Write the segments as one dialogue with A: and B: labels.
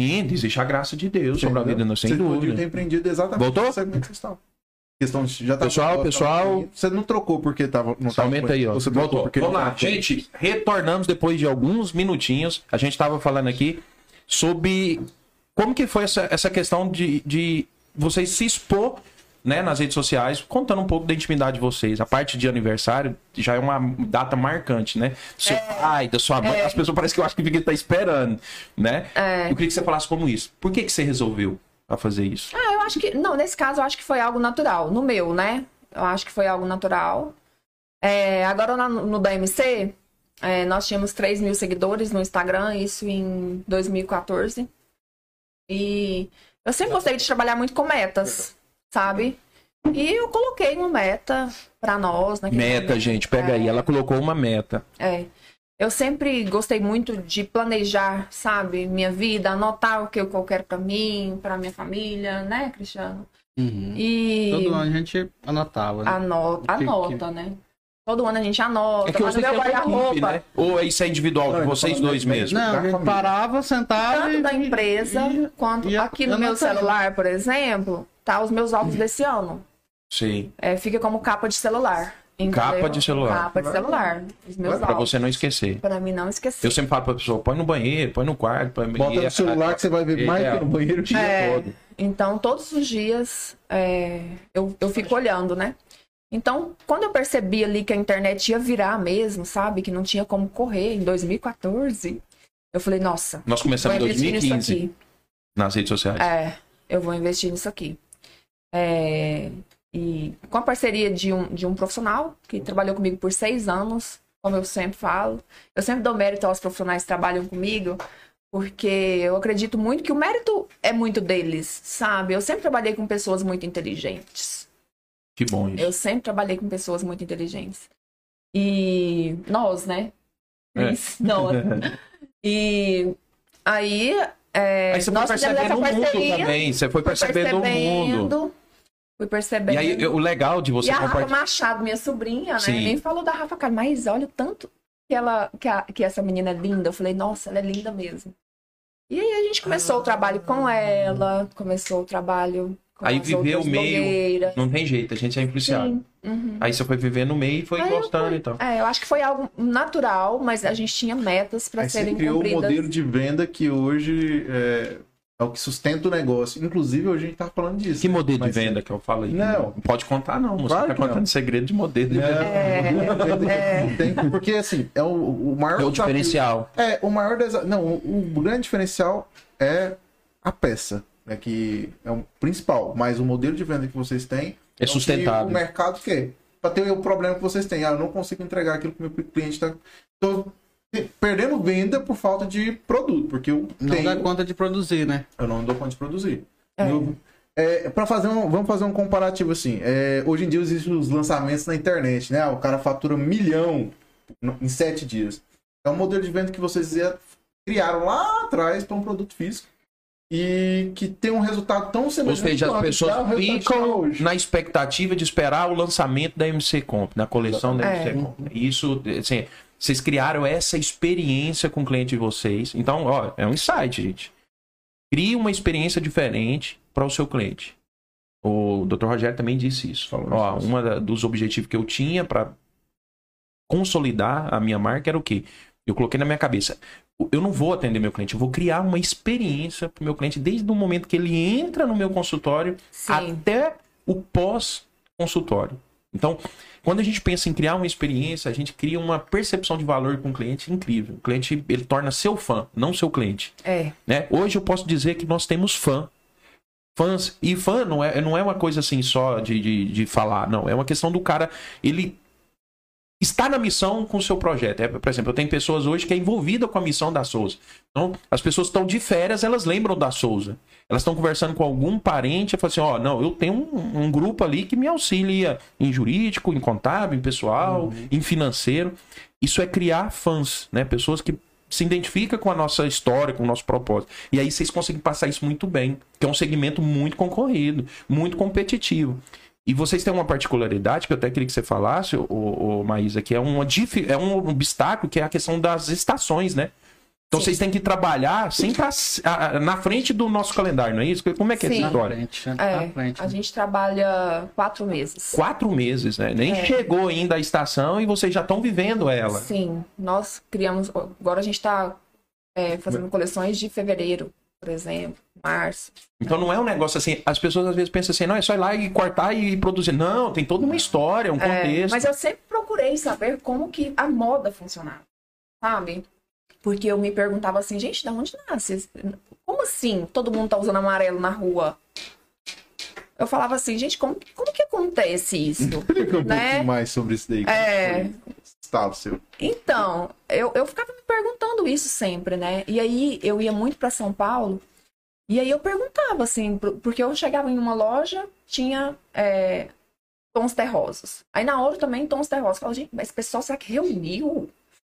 A: Sim, existe a graça de Deus sobre a
B: Entendeu?
A: vida, não sem
B: Você
A: dúvida.
B: ter empreendido exatamente
A: Voltou?
B: no segmento que vocês estavam. Questão de, já tá
A: Pessoal, pessoal.
B: Você não trocou porque tava. Não tava
A: aumenta aí, ó.
B: Você
A: Voltou.
B: porque
A: Vamos lá,
B: tava
A: gente. Retornamos depois de alguns minutinhos. A gente estava falando aqui sobre como que foi essa, essa questão de, de vocês se expor né, nas redes sociais, contando um pouco da intimidade de vocês. A parte de aniversário já é uma data marcante, né? Do seu pai, da sua mãe. As pessoas parecem que eu acho que fica tá esperando, né?
C: É.
A: Eu queria que você falasse como isso. Por que, que você resolveu a fazer isso?
C: Ah, eu acho que. Não, nesse caso eu acho que foi algo natural. No meu, né? Eu acho que foi algo natural. É, agora na- no DMC, é, nós tínhamos 3 mil seguidores no Instagram, isso em 2014. E eu sempre gostei de trabalhar muito com metas, sabe? E eu coloquei uma meta pra nós. naquele
A: Meta,
C: momento.
A: gente, pega
C: É.
A: aí. Ela colocou uma meta.
C: É. Eu sempre gostei muito de planejar, sabe, minha vida, anotar o que eu quero pra mim, pra minha família, né, Cristiano?
D: Uhum.
C: E
D: Todo ano a gente anotava, né?
C: anota,
D: O que-
C: anota, né? Todo ano a gente anota,
A: É que
C: mas
A: você
C: no meu
A: equipe,
C: guarda-roupa,
A: né? Ou isso é individual de
B: Não,
A: vocês
B: eu tô
A: dois mesmo?
D: Não, a gente parava, sentava
C: tanto
D: e...
C: da empresa
D: e-
C: quanto
D: e
C: aqui no meu celular, por exemplo, tá os meus álbuns desse ano.
A: Sim.
C: É, fica como capa de celular. entendeu?
A: Capa de celular.
C: Capa de celular. Os meus
A: Pra você não esquecer.
C: Pra mim não esquecer.
A: Eu sempre falo pra pessoa, põe no banheiro, põe no quarto. Põe...
B: Bota no celular que você vai ver
A: é,
B: mais
A: é,
B: que no banheiro.
A: o dia
C: É.
A: todo.
C: Então, todos os dias é, eu, eu fico olhando, né? Então, quando eu percebi ali que a internet ia virar mesmo, sabe? Que não tinha como correr em 2014, eu falei, nossa,
A: Nós começamos em
C: investir nisso
A: 2015
C: aqui.
A: nas redes sociais.
C: É, eu vou investir nisso aqui. É, e com a parceria de um, de um profissional que trabalhou comigo por seis anos, como eu sempre falo. Eu sempre dou mérito aos profissionais que trabalham comigo, porque eu acredito muito que o mérito é muito deles, sabe? Eu sempre trabalhei com pessoas muito inteligentes.
A: Que bom isso.
C: Eu sempre trabalhei com pessoas muito inteligentes. E nós, né?
A: É.
C: Nós. E aí, é,
A: Aí você foi
C: nós fizemos
A: percebendo o mundo também. Você foi
C: Fui
A: percebendo, o mundo.
C: Fui percebendo.
A: E aí, o legal de você
C: E a Rafa. Machado, minha sobrinha, né?
A: Sim.
C: Nem falou da Rafa Kalimann, mas olha o tanto que, ela, que, a- que essa menina é linda. Eu falei, nossa, ela é linda mesmo. E aí a gente começou o trabalho com ela, começou o trabalho com
A: Aí
C: outras
A: o meio.
C: blogueiras.
A: Não tem jeito, a gente é influenciado.
C: Sim. Uhum.
A: Aí você foi viver no meio e foi
C: Aí eu
A: gostando,
C: fui-
A: então.
C: É, eu acho que foi algo natural, mas a gente tinha metas para
B: Aí você
C: serem
B: criou um
C: cumpridas.
B: modelo de venda que hoje é, é o que sustenta o negócio. Inclusive, hoje a gente tá falando disso.
A: Que modelo
B: Mas-
A: de venda que eu falo aí?
B: Não.
A: pode contar, não. Você
B: Claro
A: tá contando
B: não.
A: segredo de modelo de
B: Não,
A: venda.
C: É.
B: tem- porque assim, é o, o maior
A: É o
B: desafio-
A: diferencial.
B: É, o maior desa... Não, o, o grande diferencial é a peça, né, que é o principal. Mas o modelo de venda que vocês têm
A: É
B: o que
A: sustentável.
B: O mercado quer. Para ter o problema que vocês têm. Ah, eu não consigo entregar aquilo que o meu cliente está. Tô perdendo venda por falta de produto, porque eu
D: Não
B: tenho...
D: dá conta de produzir, né?
B: eu não dou conta de produzir.
C: É.
B: Eu- é, para fazer um, vamos fazer um comparativo assim. É, hoje em dia existem os lançamentos na internet, né? O cara fatura um milhão em sete dias. É um modelo de venda que vocês criaram lá atrás para um produto físico e que tem um resultado tão
A: Ou
B: semelhante.
A: seja, as pessoas
B: que
A: ficam na expectativa de esperar o lançamento da MC Comp, na coleção da
C: É.
A: MC Comp. Isso, assim, vocês criaram essa experiência com o cliente de vocês. Então, ó, é um insight, gente. Crie uma experiência diferente para o seu cliente. O Dr. Rogério também disse isso.
B: Falou
A: Ó,
B: isso.
A: uma dos objetivos que eu tinha para consolidar a minha marca era o quê? Eu coloquei na minha cabeça. Eu não vou atender meu cliente, eu vou criar uma experiência para o meu cliente desde o momento que ele entra no meu consultório
C: Sim.
A: até o pós-consultório. Então, quando a gente pensa em criar uma experiência, a gente cria uma percepção de valor com o cliente incrível. O cliente ele torna seu fã, não seu cliente.
C: É.
A: Né? Hoje eu posso dizer que nós temos fã. Fãs. E fã não é, não é uma coisa assim só de, de, de falar, não. É uma questão do cara. Ele está na missão com o seu projeto. É, por exemplo, eu tenho pessoas hoje que é envolvida com a missão da Souza. Então, as pessoas estão de férias, elas lembram da Souza. Elas estão conversando com algum parente e falam assim: ó, não, eu tenho um, um grupo ali que me auxilia em jurídico, em contábil, em pessoal, em financeiro. Isso é criar fãs, né? Pessoas que se identificam com a nossa história, com o nosso propósito. E aí vocês conseguem passar isso muito bem, que é um segmento muito concorrido, muito competitivo. E vocês têm uma particularidade que eu até queria que você falasse, o, Maísa, que é, uma, é um obstáculo, que é a questão das estações, né? Então
C: Sim.
A: vocês têm que trabalhar sempre a- a- na frente do nosso calendário, não é isso? Como é que é
C: Sim.
A: essa
D: Na
A: história?
D: frente, né?
C: É,
D: Na frente.
C: a gente trabalha quatro meses.
A: Quatro meses, né? Nem
C: É.
A: chegou ainda a estação e vocês já estão vivendo ela.
C: Sim, nós criamos. Agora a gente está fazendo coleções de fevereiro, por exemplo, março.
A: Então não é um negócio assim. As pessoas às vezes pensam assim, não, é só ir lá e cortar e produzir. Não, tem toda uma história, um
C: É,
A: contexto.
C: mas eu sempre procurei saber como que a moda funcionava, sabe? Porque eu me perguntava assim, gente, da onde nasce? Como assim todo mundo tá usando amarelo na rua? Eu falava assim, gente, como, como que acontece isso?
B: Explica um
C: Né?
B: pouquinho mais sobre isso daí.
C: É,
B: Estado seu.
C: Então, eu, eu ficava me perguntando isso sempre, né? E aí eu ia muito para São Paulo, e aí eu perguntava, assim, porque eu chegava em uma loja, tinha é, tons terrosos. Aí na outra também tons terrosos. Eu falava, gente, mas esse pessoal será que reuniu?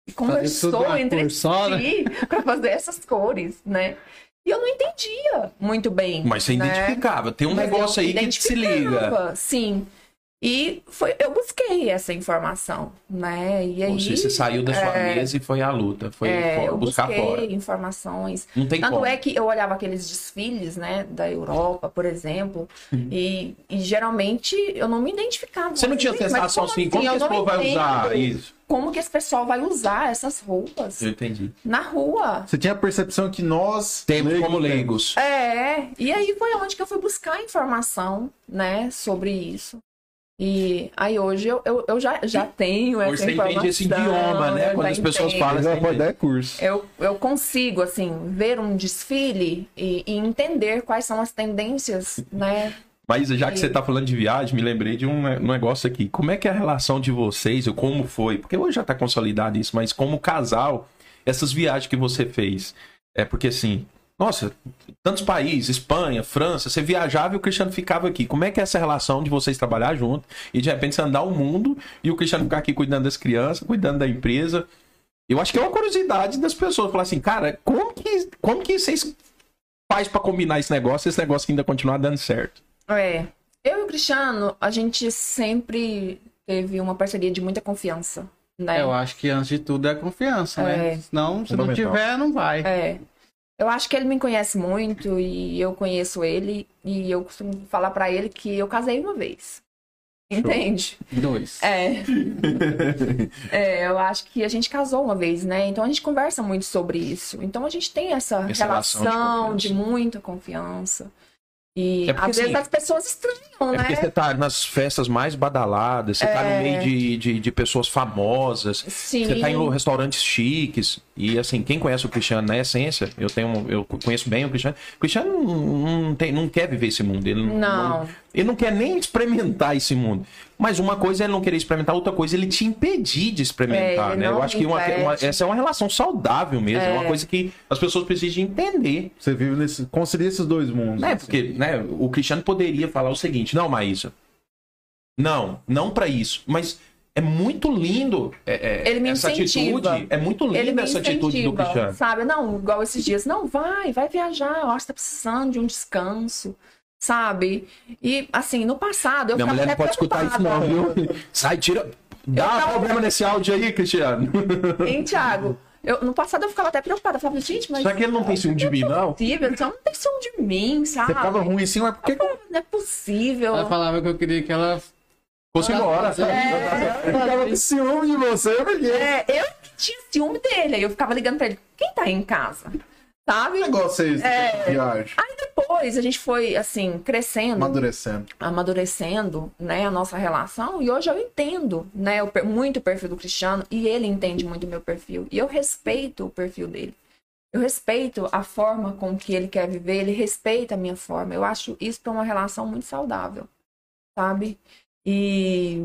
C: E conversou entre
D: né?
C: si para fazer essas cores, né? E eu não entendia muito bem.
A: Mas você
C: né?
A: identificava. Tem um
C: Mas
A: negócio aí que se liga.
C: Sim. E foi, eu busquei essa informação, né? E aí,
A: Ou seja, você saiu da sua
C: é,
A: mesa e foi à luta. Foi
C: é,
A: fora,
C: eu
A: buscar
C: busquei
A: fora.
C: informações.
A: Não tem
C: Tanto
A: como.
C: é que eu olhava aqueles desfiles, né, da Europa, por exemplo,
A: Uhum.
C: e, e geralmente eu não me identificava.
A: Você não tinha
C: mas
A: sensação assim, como que
C: Eu
A: esse
C: não
A: povo vai usar isso?
C: Como que esse pessoal vai usar essas roupas
A: Eu entendi.
C: na rua?
B: Você tinha a percepção que nós.
A: Temos
B: leigos,
A: como
B: temos.
A: leigos.
C: É, e aí foi onde que eu fui buscar informação, né, sobre isso. E aí hoje eu, eu, eu já, já tenho essa
A: Hoje você
C: informação.
A: entende esse idioma, né?
C: eu
A: Quando as pessoas
C: entendo.
A: falam, você
B: ela pode dar curso.
C: Eu, eu consigo, assim, ver um desfile e, e entender quais são as tendências, né?
A: Mas já que você tá falando de viagem, me lembrei de um um negócio aqui. Como é que é a relação de vocês, ou como foi? Porque hoje já tá consolidado isso, mas como casal, essas viagens que você fez. É porque assim, nossa, tantos países, Espanha, França, você viajava e o Cristiano ficava aqui. Como é que é essa relação de vocês trabalhar junto e de repente você andar o mundo e o Cristiano ficar aqui cuidando das crianças, cuidando da empresa? Eu acho que é uma curiosidade das pessoas falar assim, cara, como que, como que vocês faz pra combinar esse negócio, esse negócio ainda continuar dando certo?
C: É. Eu e o Cristiano, a gente sempre teve uma parceria de muita confiança, né?
D: Eu acho que antes de tudo é confiança, né?
C: É.
D: Senão, se não tiver, não vai.
C: É. Eu acho que ele me conhece muito e eu conheço ele e eu costumo falar pra ele que eu casei uma vez. Entende?
D: Dois.
C: É. É, eu acho que a gente casou uma vez, né? Então a gente conversa muito sobre isso. Então a gente tem essa,
A: Essa relação de
C: relação
A: confiança.
C: de, muita confiança. E
A: É porque,
C: às vezes
A: assim,
C: as pessoas estranham,
A: É porque
C: né?
A: você tá nas festas mais badaladas, você tá no
C: É.
A: meio de, de, de pessoas famosas,
C: Sim.
A: você tá em restaurantes chiques. E assim, quem conhece o Cristiano na essência, eu tenho, eu conheço bem o Cristiano. O Cristiano não, não tem, não quer viver esse mundo. Ele
C: Não.
A: ele não quer nem experimentar esse mundo. Mas uma coisa é ele não querer experimentar, outra coisa é ele te impedir de experimentar,
C: É,
A: né? Eu acho que uma- uma- essa é uma relação saudável mesmo. É. uma
C: É.
A: coisa que as pessoas precisam entender.
B: Você vive nesse. Concilia esses dois mundos.
A: Né?
B: assim.
A: Porque né, o Cristiano poderia falar o seguinte: não, Maísa, não, não pra isso. Mas é muito lindo é, é,
C: Ele me
A: essa
C: incentiva.
A: atitude. É muito
C: Ele
A: linda
C: me
A: essa atitude do Cristiano.
C: sabe? Não, igual esses dias. Não, vai, vai viajar. Eu acho que tá precisando de um descanso, sabe? E, assim, no passado, eu
A: Minha
C: ficava
A: mulher não
C: até
A: pode escutar isso, não,
C: preocupada.
A: viu? Sai, tira. Dá
C: tava-
A: problema nesse áudio aí, Cristiano.
C: Hein, Thiago? Eu, no passado eu ficava até preocupada. Eu falava, gente, mas...
A: Será que ele não tem ciúme de mim, não?
C: possível, então não tem ciúme de mim, sabe?
B: Você ficava ruim assim, mas por que.
C: Não é possível.
D: Ela falava que eu queria que ela.
A: Fosse embora.
C: É.
B: Eu ficava com ciúme de você, porque.
C: É, eu tinha ciúme dele. Aí eu ficava ligando pra ele. Quem tá aí em casa? Sabe?
B: negócio é esse
C: É.
B: viagem?
C: Aí depois a gente foi, assim, crescendo.
B: Amadurecendo.
C: amadurecendo, né, a nossa relação, e hoje eu entendo, né, o muito o perfil do Cristiano, e ele entende muito o meu perfil, e eu respeito o perfil dele. Eu respeito a forma com que ele quer viver, ele respeita a minha forma. Eu acho isso para uma relação muito saudável, sabe? E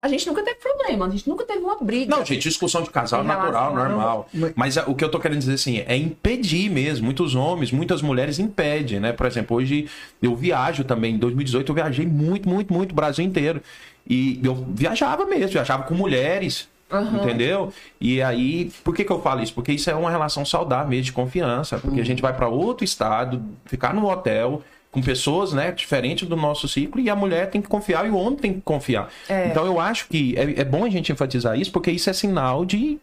C: a gente nunca teve problema, a gente nunca teve uma briga.
A: Não, gente, discussão de casal é natural, normal.
B: Mas-
A: Mas é, o que eu tô querendo dizer assim, é impedir mesmo. Muitos homens, muitas mulheres impedem, né? Por exemplo, hoje eu viajo também. Em 2018 eu viajei muito, muito, muito o Brasil inteiro. E eu viajava mesmo, viajava com mulheres.
C: Aham.
A: Entendeu? E aí, por que, que eu falo isso? Porque isso é uma relação saudável mesmo de confiança. Porque a gente vai para outro estado, ficar num hotel com pessoas, né, diferentes do nosso ciclo, e a mulher tem que confiar e o homem tem que confiar.
C: É.
A: Então eu acho que é, é bom a gente enfatizar isso, porque isso é sinal de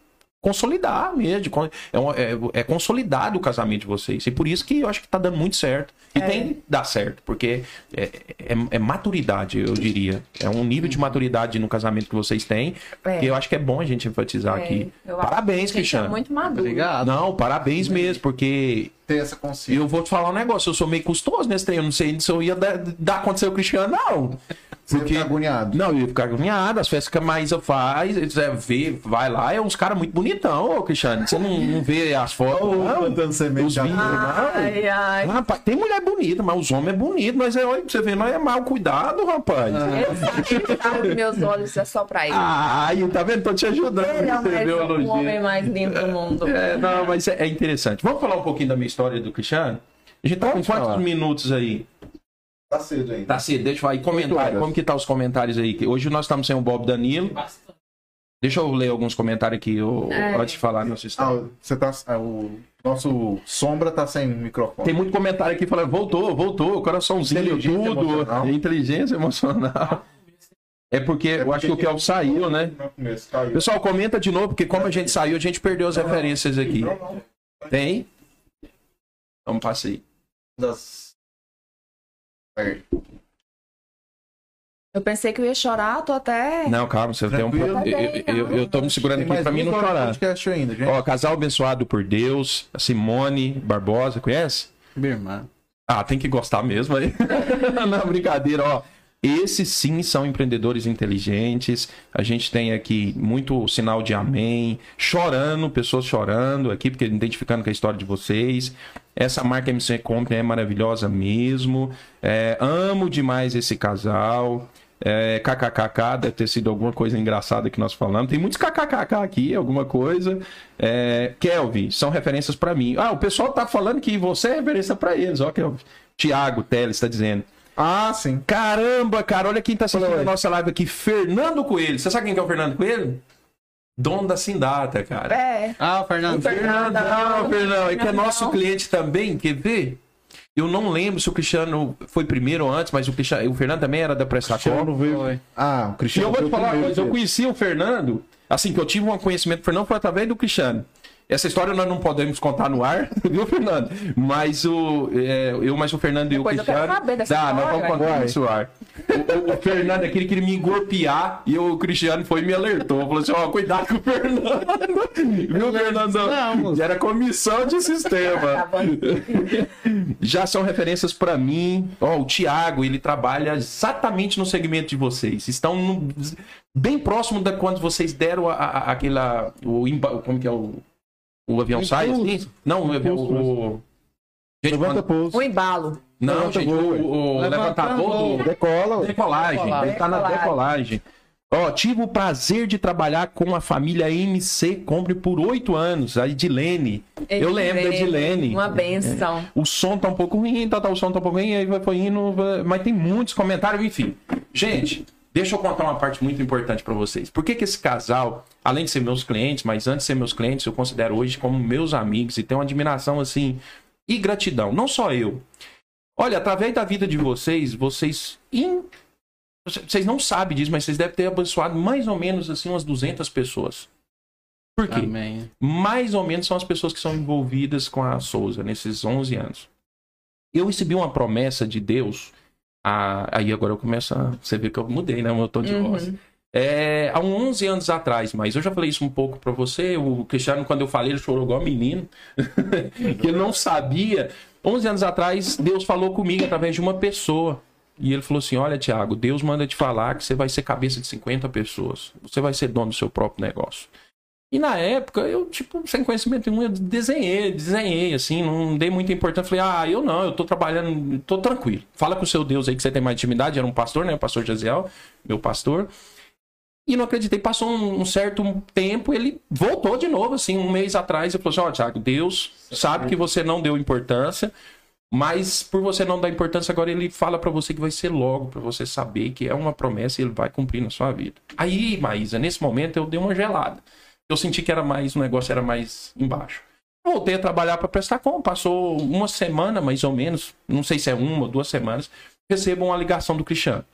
A: consolidar mesmo. É, um- é, é consolidado o casamento de vocês. E por isso que eu acho que tá dando muito certo. E
C: É.
A: tem que dar certo, porque é, é, é maturidade, eu diria. É um nível de maturidade no casamento que vocês têm.
C: É.
A: Que eu acho que é bom a gente enfatizar
C: É,
A: aqui.
C: eu
A: Parabéns, Cristiano.
C: É muito maduro.
D: Obrigado.
A: Não, parabéns mesmo, porque
B: Ter essa consciência.
A: eu vou te falar um negócio, eu sou meio custoso nesse trem, eu não sei se eu ia dar, dar conta do Cristiano, não.
B: Você
A: Porque-
B: agoniado.
A: Não, eu ia ficar agoniado, as festas que a Maísa faz, eles é, vê, vai lá, é uns caras muito bonitão, ô Cristiano. Você não, não vê as fotos, não?
B: plantando semente
A: Os vinhos,
B: amor.
C: Ai, ai.
A: Rapaz, tem mulher bonita, mas os homens é bonito, mas é, olha você ver, nós é mal cuidado, rapaz.
C: Sabe que meus olhos é só pra ele.
A: Ah, aí, tá vendo? Tô te ajudando.
C: ele é o,
A: vê
C: homem mais lindo do mundo.
A: É, não, mas é, é interessante. Vamos falar um pouquinho da minha história do Cristiano? A gente tá com quantos
B: falar.
A: minutos aí?
B: Tá cedo ainda.
A: Tá cedo, deixa eu falar. E comentário, como que tá os comentários aí? Que Hoje nós estamos sem o Bob Danilo. Deixa eu ler alguns comentários aqui ô,
C: É.
A: antes de falar nossa
B: Ah,
A: história.
B: você tá. ah, o nosso sombra tá sem microfone.
A: Tem muito comentário aqui falando, voltou, voltou, coraçãozinho,
B: Inteligência
A: tudo,
B: emocional.
A: inteligência emocional. É porque eu acho que o Kel saiu, né?
B: Começo, caiu.
A: Pessoal, comenta de novo, porque como a gente saiu, a gente perdeu as referências aqui.
B: Não, não.
A: Tem? Vamos passar aí.
B: Das...
C: Eu pensei que eu ia chorar, tô até.
A: Não, calma, você tem um problema. Eu, eu, eu tô me segurando aqui pra mim não chorar.
B: ainda, gente.
A: Ó, casal abençoado por Deus, a Simone Barbosa, conhece?
D: Minha irmã.
A: Ah, tem que gostar mesmo aí. Não, brincadeira, ó. Esses sim são empreendedores inteligentes. A gente tem aqui muito sinal de amém, chorando, pessoas chorando aqui, porque identificando com a história de vocês. Essa marca MC Company é maravilhosa mesmo. É, amo demais esse casal. É, KKKK, deve ter sido alguma coisa engraçada que nós falamos. Tem muitos KKKK aqui, alguma coisa. É, Kelvin, são referências pra mim. Ah, o pessoal tá falando que você é referência pra eles, ó, Kelvin. Tiago Teles tá dizendo.
B: Ah, sim.
A: Caramba, cara, olha quem tá assistindo
B: Oi.
A: a nossa live aqui, Fernando Coelho. Você sabe quem que é o Fernando Coelho? Dono da Sindata, cara.
C: É.
D: Ah, o Fernando.
C: Fernando.
A: Fernandão, Fernandão, e que é nosso cliente também, quer ver? Eu não lembro se o Cristiano foi primeiro ou antes, mas o, Cristiano, o Fernando também era da.
B: Cristiano veio.
D: Foi.
B: Ah, o
A: E
B: Cristiano
A: eu vou te falar uma coisa, eu conheci o Fernando, assim, que eu tive um conhecimento do Fernando foi através do Cristiano. Essa história nós não podemos contar no ar, viu, Fernando? Mas o. é, eu, mas o Fernando e o
C: Depois eu quero
A: Cristiano.
C: saber dessa
A: Dá, nós
C: história.
A: vamos contar isso no ar. O, o- Fernando é aquele que me engorpear e o Cristiano foi e me alertou. Falou assim: ó, cuidado com o Fernando. Viu, Fernandão?
D: Não.
A: Era comissão de sistema.
C: Tá.
A: Já são referências pra mim. Ó, o Thiago, ele trabalha exatamente no segmento de vocês. Estão no- bem próximo da quando vocês deram a, a- aquela. O, como que é o. O avião
B: O
A: sai
B: impulso.
A: assim? Não, o avião. O, gente,
B: Levanta
A: quando-
B: pulso.
C: O embalo.
A: não,
B: levanta
A: gente,
B: voo.
A: o, o levantador
D: voo.
A: do.
B: Decola.
A: Decolagem.
D: Decolagem.
A: Ele tá na
C: Decolagem.
A: Ó, tive o prazer de trabalhar com a família MC Compre por oito anos, a Edilene. Eu lembro da Edilene.
C: Uma benção.
A: O som tá um pouco ruim, tá, tá, o som tá um pouco ruim, aí vai foi indo, mas tem muitos comentários, enfim. Gente, deixa eu contar uma parte muito importante pra vocês. Por que que esse casal, além de ser meus clientes, mas antes de ser meus clientes, eu considero hoje como meus amigos e tenho uma admiração assim e gratidão, não só eu. Olha, através da vida de vocês, vocês in- vocês não sabem disso, mas vocês devem ter abençoado mais ou menos assim umas 200 pessoas. Por quê?
D: Amém.
A: mais ou menos são as pessoas que são envolvidas com a Souza nesses 11 anos. Eu recebi uma promessa de Deus. Ah, aí agora eu começo a. Você vê que eu mudei, né? O meu tom de
C: Uhum.
A: voz. É, há uns 11 anos atrás, mas eu já falei isso um pouco pra você. O Cristiano, quando eu falei, ele chorou igual menino. que ele não sabia. 11 anos atrás, Deus falou comigo através de uma pessoa. E ele falou assim: Olha, Tiago, Deus manda te falar que você vai ser cabeça de 50 pessoas. Você vai ser dono do seu próprio negócio. E na época, eu, tipo, sem conhecimento nenhum, eu desenhei, desenhei, assim, não dei muita importância. Falei, ah, eu não, eu tô trabalhando, tô tranquilo. Fala com o seu Deus aí que você tem mais intimidade. Era um pastor, né? O pastor Jaziel, meu pastor. E não acreditei. Passou um, um certo tempo, ele voltou de novo, assim, um mês atrás. Ele falou assim: Ó, Tiago, Deus sabe que você não deu importância, mas por você não dar importância, agora ele fala pra você que vai ser logo, pra você saber que é uma promessa e ele vai cumprir na sua vida. Aí, Maísa, nesse momento eu dei uma gelada. Eu senti que era mais, o negócio era mais embaixo. Voltei a trabalhar para prestar com. Passou uma semana, mais ou menos, não sei se é uma ou duas semanas, recebo uma ligação do Cristiano.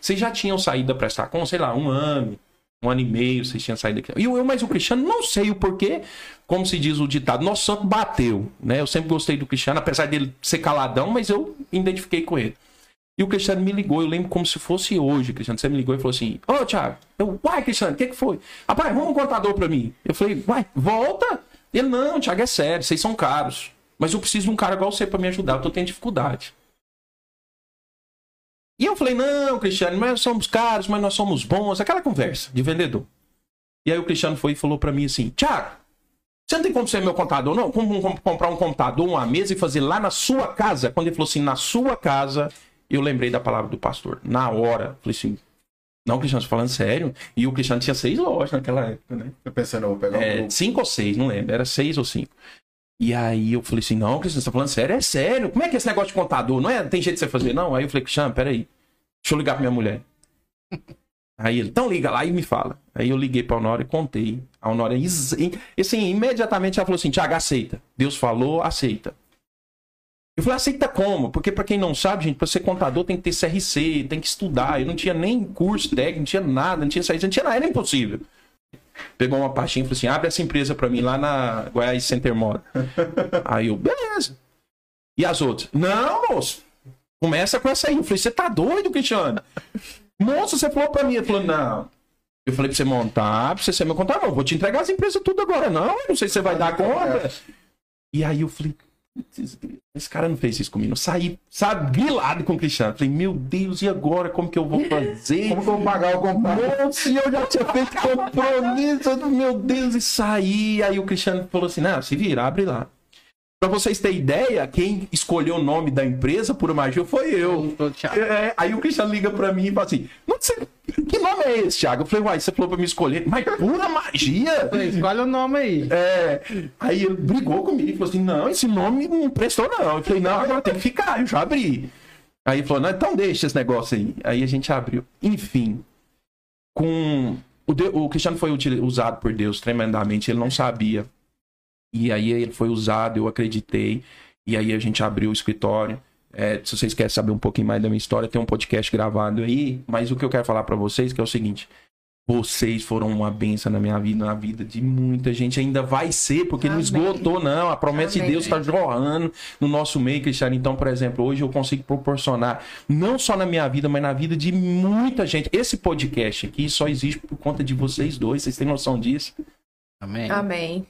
A: Vocês já tinham saído da Prestacom, sei lá, um ano, Um ano e meio vocês tinham saído daqui. E eu, mas o Cristiano, não sei o porquê, como se diz o ditado, nosso santo bateu, né? Eu sempre gostei do Cristiano, apesar dele ser caladão, mas eu identifiquei com ele. E o Cristiano me ligou, eu lembro como se fosse hoje, Cristiano. Você me ligou e falou assim: Ô, Thiago, eu, uai, Cristiano, o que, que foi? Rapaz, vamos um contador pra mim. Eu falei, uai, volta. Ele, não, Thiago, é sério, vocês são caros. Mas eu preciso de um cara igual você pra me ajudar, eu tô tendo dificuldade. E eu falei, não, Cristiano, nós somos caros, mas nós somos bons. Aquela conversa de vendedor. E aí o Cristiano foi e falou pra mim assim, Thiago, você não tem como ser meu contador, não? Como comprar um computador, uma mesa e fazer lá na sua casa? Quando ele falou assim, na sua casa, eu lembrei da palavra do pastor. Na hora, falei assim, não, Cristiano, tô falando sério. E o Cristiano tinha seis lojas naquela época, né?
B: Eu pensando, eu vou pegar
A: É,
B: um
A: cinco ou seis, não lembro. Era seis ou cinco. E aí eu falei assim, não, Cristiano, você tá falando sério? É sério. Como é que é esse negócio de contador? Não é? Tem jeito de você fazer, não? Aí eu falei, Cristiano, peraí. Deixa eu ligar pra minha mulher. Aí ele, então liga lá e me fala. Aí eu liguei pra Honória e contei. A Honória, is- e assim, imediatamente ela falou assim, Tiago, aceita. Deus falou, aceita. Eu falei, aceita como? Porque pra quem não sabe, gente, pra ser contador tem que ter CRC, tem que estudar. Eu não tinha nem curso técnico, não tinha nada, não tinha CRC, não tinha nada, era impossível. Pegou uma pastinha e falou assim, abre essa empresa pra mim lá na Goiás Center Moda. Aí eu, beleza. E as outras? Não, moço. Começa com essa aí. Eu falei, você tá doido, Cristiano? Moço, você falou pra mim. Ele falou, não. Eu falei pra você montar, pra você ser meu contador. Vou te entregar as empresas tudo agora. Não, eu não sei se você vai dar conta. E aí eu falei, "Putz, esse cara não fez isso comigo. Eu saí, sabe, grilado com o Cristiano. Falei, meu Deus, e agora? Como que eu vou fazer?
B: Como que eu vou pagar o?
A: Nossa, e eu já tinha feito compromisso, meu Deus, e saí. Aí o Cristiano falou assim: não, se vira, abre lá. Pra vocês terem ideia, quem escolheu o nome da empresa por magia foi eu.
D: Thiago.
A: É, aí o Cristiano liga pra mim e fala assim: "Não sei, que nome é esse, Thiago? Eu falei, uai, você falou pra me escolher, mas pura magia.
D: Falei, Escolhe o nome aí.
A: É, aí ele brigou comigo e falou assim: não, esse nome não prestou, não. Eu falei, não, agora tem que ficar, eu já abri. Aí ele falou, não, então deixa esse negócio aí. Aí a gente abriu. Enfim, com. O, de- o Cristiano foi util- usado por Deus tremendamente, ele não sabia. E aí ele foi usado, eu acreditei. E aí a gente abriu o escritório. É, se vocês querem saber um pouquinho mais da minha história, tem um podcast gravado aí. Mas o que eu quero falar pra vocês que é o seguinte: vocês foram uma benção na minha vida, na vida de muita gente. Ainda vai ser, porque não
C: Amém.
A: esgotou, não. A promessa de
C: Amém.
A: Deus está jorrando no nosso meio, Cristiano. Então, por exemplo, hoje eu consigo proporcionar, não só na minha vida, mas na vida de muita gente. Esse podcast aqui só existe por conta de vocês dois. Vocês têm noção disso?
D: Amém.
C: Amém.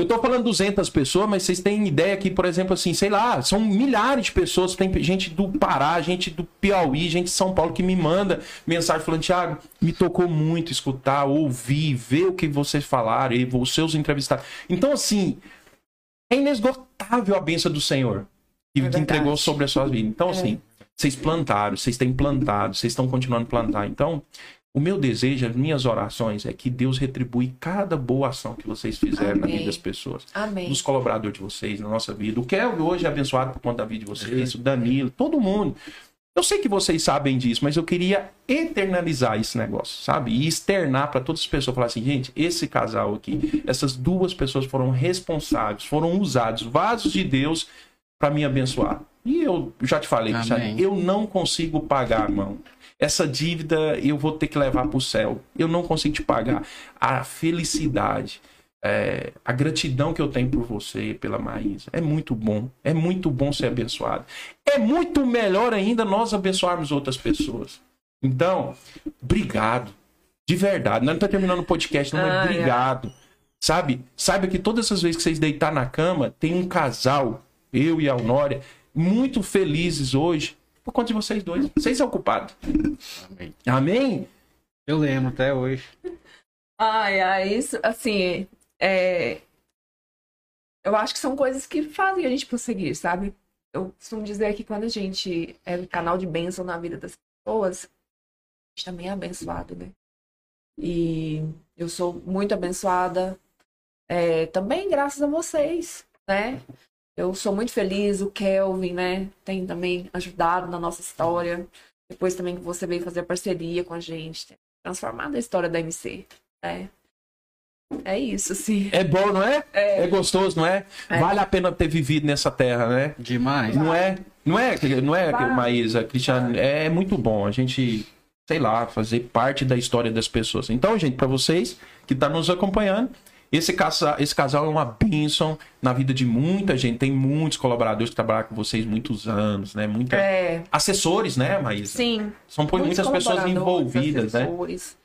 A: Eu tô falando 200 pessoas, mas vocês têm ideia que, por exemplo, assim, sei lá, são milhares de pessoas. Tem gente do Pará, gente do Piauí, gente de São Paulo que me manda mensagem falando: Thiago, me tocou muito escutar, ouvir, ver o que vocês falaram, e os seus entrevistados. Então, assim, é inesgotável a benção do Senhor que,
C: verdade.
A: entregou sobre as suas vidas. Então, assim, vocês plantaram, vocês têm plantado, vocês estão continuando a plantar. Então, o meu desejo, as minhas orações é que Deus retribui cada boa ação que vocês fizeram na
C: Amém.
A: vida das pessoas
C: Amém.
A: dos colaboradores de vocês, na nossa vida. O Kelvin hoje é abençoado por conta da vida de vocês, o Danilo, todo mundo. Eu sei que vocês sabem disso, mas eu queria eternalizar esse negócio, sabe? E externar para todas as pessoas, falar assim, gente, esse casal aqui, essas duas pessoas foram responsáveis, foram usados, vasos de Deus para me abençoar. E eu já te falei,
D: Amém.
A: Eu não consigo pagar, irmão. Essa dívida eu vou ter que levar para o céu. Eu não consigo te pagar. A felicidade, é, a gratidão que eu tenho por você, pela Maísa, é muito bom. É muito bom ser abençoado. É muito melhor ainda nós abençoarmos outras pessoas. Então, obrigado. De verdade. Não está terminando o podcast, não, mas
C: ai.
A: obrigado. Sabe? Saiba que todas essas vezes que vocês deitar na cama, tem um casal, eu e a Honória, muito felizes hoje por conta de vocês dois. Vocês são culpados.
D: Amém.
A: Amém?
D: Eu lembro até hoje.
C: Ai, ai, isso, assim, é... eu acho que são coisas que fazem a gente prosseguir, sabe? Eu costumo dizer que quando a gente é um canal de bênção na vida das pessoas, a gente também é abençoado, né? E eu sou muito abençoada é, também graças a vocês, né? Eu sou muito feliz, o Kelvin, né? Tem também ajudado na nossa história. Depois também que você veio fazer parceria com a gente, tem transformado a história da MC, né? É isso, sim.
A: É bom, não é?
C: É.
A: É gostoso, não é?
C: É.
A: Vale a pena ter vivido nessa terra, né?
D: Demais.
A: Não é? Não é, não é. Maísa, Cristiano? É muito bom. A gente sei lá, fazer parte da história das pessoas. Então, gente, para vocês que estão nos acompanhando, esse casal, esse casal é uma bênção na vida de muita gente. Tem muitos colaboradores que trabalham com vocês muitos anos, né? Muita...
C: É,
A: Assessores, né, Maísa?
C: sim.
A: São muitas pessoas envolvidas, né?
C: assessores,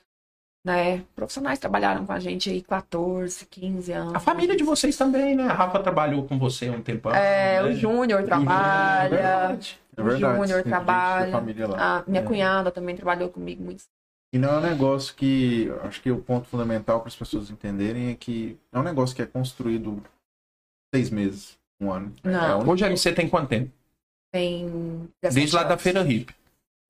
C: né? Profissionais trabalharam com a gente aí 14, 15 anos.
A: A família de vocês também, né? A Rafa trabalhou com você há um tempão.
C: É,
A: né?
C: o Júnior trabalha.
B: É
C: o
B: verdade.
C: Júnior
B: tem gente da
C: trabalha.
B: família lá.
C: A minha
B: É.
C: cunhada também trabalhou comigo muito.
B: E não é um negócio que. Acho que o ponto fundamental para as pessoas entenderem é que é um negócio que é construído seis meses, um ano.
C: Não.
B: É um-
A: Hoje a MC tem quanto tempo?
C: Tem.
A: Desde lá da
C: anos.
A: Feira Hip.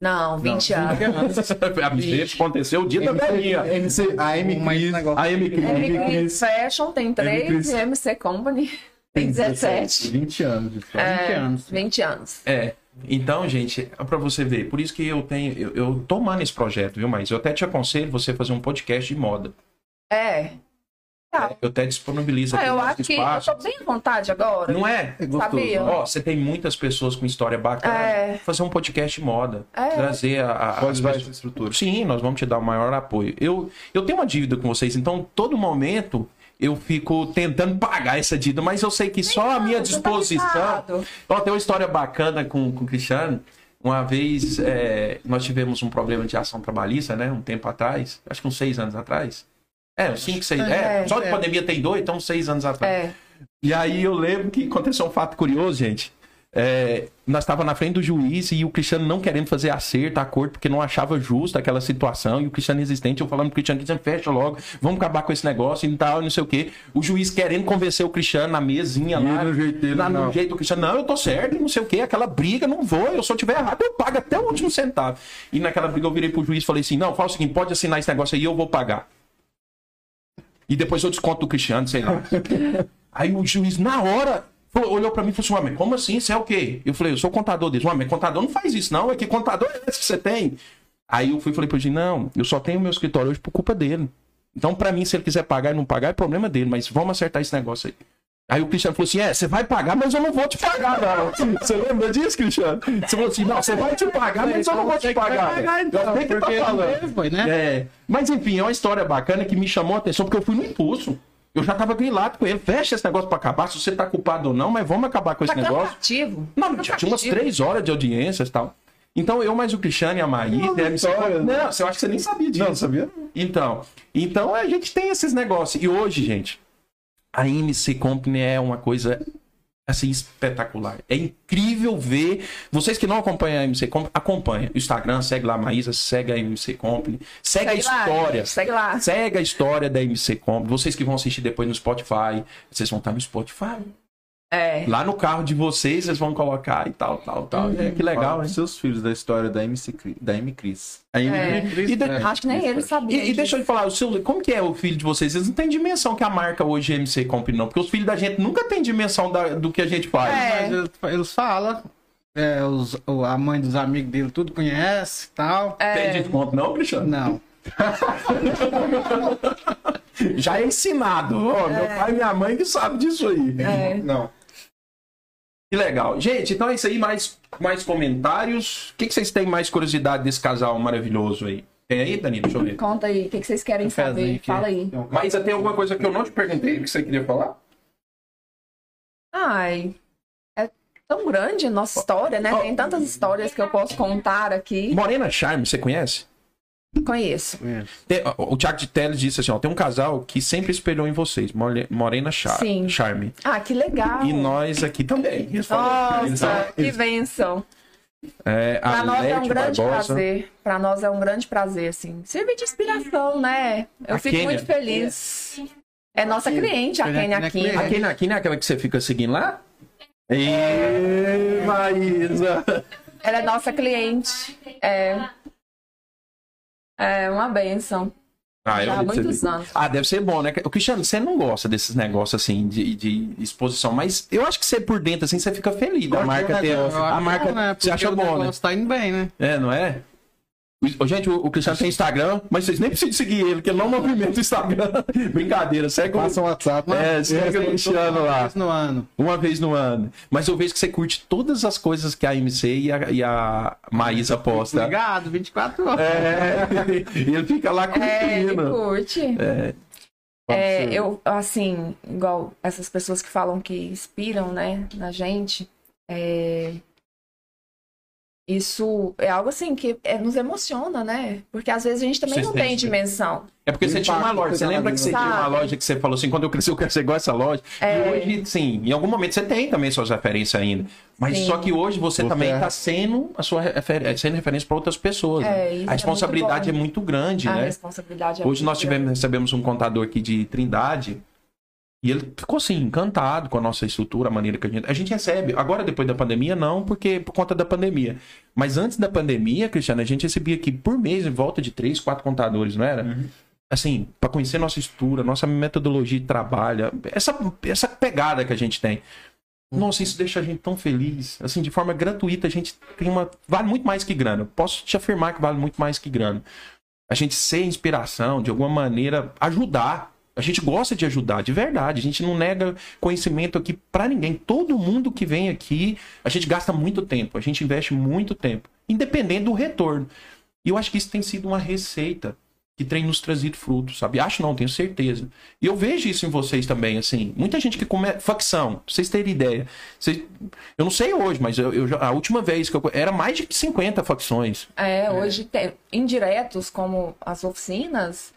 C: Não, 20
B: Não,
C: anos.
A: a MC aconteceu o dia da
B: MC,
A: velhinha.
B: MC, a M Cris,
D: negócio-
A: A M. Cris.
C: MC
B: Cris.
C: Fashion tem 3
B: Cris.
C: e MC Company tem 17.
B: 20 anos de história.
D: 20 anos.
C: 20 anos.
A: É. Então, gente, é pra você ver, por isso que eu tenho, eu, eu tô amando esse projeto, viu? Mas eu até te aconselho você fazer um podcast de moda.
C: É. Tá.
A: Eu até disponibilizo
C: Ah,
A: aqui
C: eu acho que eu
A: espaço.
C: tô bem à vontade agora.
A: Não é?
B: É gostoso.
C: Sabia?
B: né?
A: Ó, você tem muitas pessoas com história bacana.
C: É.
A: Fazer um podcast de moda.
C: É.
A: Trazer a, a,
B: Pode
A: as pessoas-
B: estrutura.
A: Sim, nós vamos te dar o maior apoio. Eu, eu tenho uma dívida com vocês, então todo momento eu fico tentando pagar essa dívida, mas eu sei que só a minha
C: Não, tá
A: disposição. Ó, tem uma história bacana com, com o Cristiano. Uma vez é, nós tivemos um problema de ação trabalhista, né? Um tempo atrás, acho que uns seis anos atrás. É, uns cinco, seis. É,
C: É,
A: só de
D: é.
A: pandemia tem dois, então uns seis anos atrás.
C: É.
A: E aí eu lembro que aconteceu um fato curioso, gente. É, nós estávamos na frente do juiz e o Cristiano não querendo fazer acerto, acordo, porque não achava justo aquela situação. E o Cristiano resistente, eu falando pro Cristiano, Cristiano, fecha logo, vamos acabar com esse negócio e tal, não sei o quê. O juiz querendo convencer o Cristiano na mesinha
B: E
A: lá.
B: no jeito dele,
A: lá no jeito do Cristiano, não, eu tô certo, não sei o quê, aquela briga, não vou, eu só tiver errado, eu pago até o último centavo. E naquela briga eu virei pro juiz e falei assim: não, fala o seguinte, pode assinar esse negócio aí, eu vou pagar. E depois eu desconto do Cristiano, sei lá. Aí o juiz, na hora, falou- olhou pra mim e falou assim: Ué, mas como assim? Você é o quê? Eu falei: Eu sou contador deles. Ué, mas contador não faz isso, não. É que contador é esse que você tem. Aí eu fui e falei pro juiz: Não, eu só tenho meu escritório hoje por culpa dele. Então, pra mim, se ele quiser pagar e não pagar, é problema dele. Mas vamos acertar esse negócio aí. Aí o Cristiano falou assim: É, você vai pagar, mas eu não vou te pagar, não. Você lembra disso, Cristiano? Você falou assim: Não, você vai te pagar, mas eu não vou te pagar.
D: pagar, então,
A: Eu sei que
D: porque
A: tá falando.
D: ele foi, né?
A: É, mas enfim, é uma história bacana que me chamou a atenção, porque eu fui no impulso. Eu já tava grilado com ele. Fecha esse negócio pra acabar, se você tá culpado ou não, mas vamos acabar com esse
C: Tá
A: negócio.
C: cansativo.
A: Não, já tinha umas três horas de audiências e tal. Então, eu mais o Cristiano e a Maí,
B: Não,
A: deve ser.
B: história.
A: Não, eu acho que você nem sabia disso.
B: Não, sabia?
A: Então, então a gente tem esses negócios. E hoje, gente, a MC Company é uma coisa assim espetacular. É incrível ver. Vocês que não acompanham a MC Company, acompanha. O Instagram, segue lá a Maísa, segue a MC Company, segue, a
C: Segue lá,
A: história.
C: segue lá.
A: Segue a história da MC Company. Vocês que vão assistir depois no Spotify, vocês vão estar no Spotify.
C: É.
A: Lá no carro de vocês, vocês vão colocar e tal, tal, tal. É, que legal,
B: Fala
A: hein?
B: seus filhos da história da MC Cri- da M Cris.
A: Aí,
C: É.
A: e, de-
C: Acho que nem ele sabia.
A: e- e deixa eu te falar, o seu, como que é o filho de vocês? Eles não têm dimensão que a marca hoje é MC Company, não. Porque os filhos da gente nunca têm dimensão da- do que a gente faz.
C: É.
D: Mas eles, falam. é, os- a mãe dos amigos dele tudo conhece e tal.
A: Tem
C: É.
A: desconto, não, Cristiano?
D: Não.
A: Já é ensinado. Ó, Meu pai e minha mãe que sabem disso aí.
C: É.
B: Não.
A: Que legal. Gente, então é isso aí. Mais, mais comentários. O que, que vocês têm mais curiosidade desse casal maravilhoso aí? Tem aí, Danilo? Deixa eu ver.
C: Conta aí, o que, que vocês querem saber?
D: aqui.
C: Fala aí.
A: Mas tem alguma coisa que eu não te perguntei que você queria falar?
C: Ai, é tão grande a nossa história, né? Tem tantas histórias que eu posso contar aqui.
A: Morena Charme, você conhece?
C: Conheço.
A: Tem- o Thiago de Teles disse assim: ó, tem um casal que sempre espelhou em vocês, More- Morena Char
C: Sim.
A: Charme.
C: Ah, que legal.
A: E nós aqui também. Eles falam- eles
C: Nossa, que bênção.
A: É, a
C: Pra nós é um grande
A: Barbosa.
C: prazer. Pra nós é um grande prazer, assim. Servir de inspiração, né? Eu
A: A
C: fico
A: Kênia.
C: muito feliz. É nossa cliente, a
D: é
C: aqui.
D: cliente.
A: Aqui, na- aqui não é aquela que você fica seguindo lá? Ê, Maísa!
C: Ela é nossa cliente. É. É uma bênção.
A: Ah,
C: Já há muitos anos.
A: Ah, deve ser bom, né? O Cristiano, você não gosta desses negócios assim de, de exposição, mas eu acho que você por dentro assim você fica feliz da marca ter. A marca
D: bom, né?
A: você acha
D: o
A: bom, né?
D: negócio tá indo bem, né?
A: É, não é? O- Gente, o, Cristiano tem Instagram, mas vocês nem precisam seguir ele, porque ele não movimenta o Instagram. Brincadeira, segue o,
B: Passa um WhatsApp.
A: É, segue o Cristiano lá.
D: Vez no ano.
A: uma vez no ano. Mas eu vejo que você curte todas as coisas que a MC e a, e a Maísa posta.
D: Ligado, 24 horas.
A: É, e ele fica lá
C: É, ele
A: curtindo.
C: curte.
A: É,
C: É, eu, assim, igual essas pessoas que falam que inspiram, né, na gente, é, isso é algo assim que é, nos emociona, né? Porque às vezes a gente também
A: Vocês
C: não tem dimensão.
A: É porque você tinha uma loja. Você
B: que
A: lembra que você
B: na
A: tinha uma
C: Sabe?
A: loja que você falou assim, quando eu crescer eu quero ser igual essa loja.
C: É.
A: E hoje, sim, em algum momento você tem também suas referências ainda. Mas
C: Sim.
A: só que hoje você,
B: Você
A: também
B: é.
A: está sendo a sua refer... sendo referência para outras pessoas.
C: É,
A: né? A
C: é
A: responsabilidade é
C: muito
A: muito, grande,
C: a
A: né?
C: responsabilidade é
A: Hoje
C: muito
A: nós tivemos,
C: grande.
A: recebemos um contador aqui de Trindade. E ele ficou assim, encantado com a nossa estrutura, a maneira que a gente. A gente recebe. Agora, depois da pandemia, não, porque por conta da pandemia. Mas antes da pandemia, Cristiano, a gente recebia aqui por mês em volta de três, quatro contadores, não era? Assim, para conhecer nossa estrutura, nossa metodologia de trabalho, essa, essa pegada que a gente tem. Nossa, isso deixa a gente tão feliz. Assim, de forma gratuita, a gente tem uma. Vale muito mais que grana. Posso te afirmar que vale muito mais que grana a gente ser inspiração, de alguma maneira ajudar. A gente gosta de ajudar, de verdade. A gente não nega conhecimento aqui pra ninguém. Todo mundo que vem aqui, a gente gasta muito tempo, a gente investe muito tempo, independente do retorno. E eu acho que isso tem sido uma receita que tem nos trazido frutos, sabe? Acho não, tenho certeza. E eu vejo isso em vocês também, assim. Muita gente que começa. Facção, pra vocês terem ideia. Vocês- Eu não sei hoje, mas eu, eu a última vez que eu. Era mais de 50 facções.
C: É, hoje tem indiretos como as oficinas,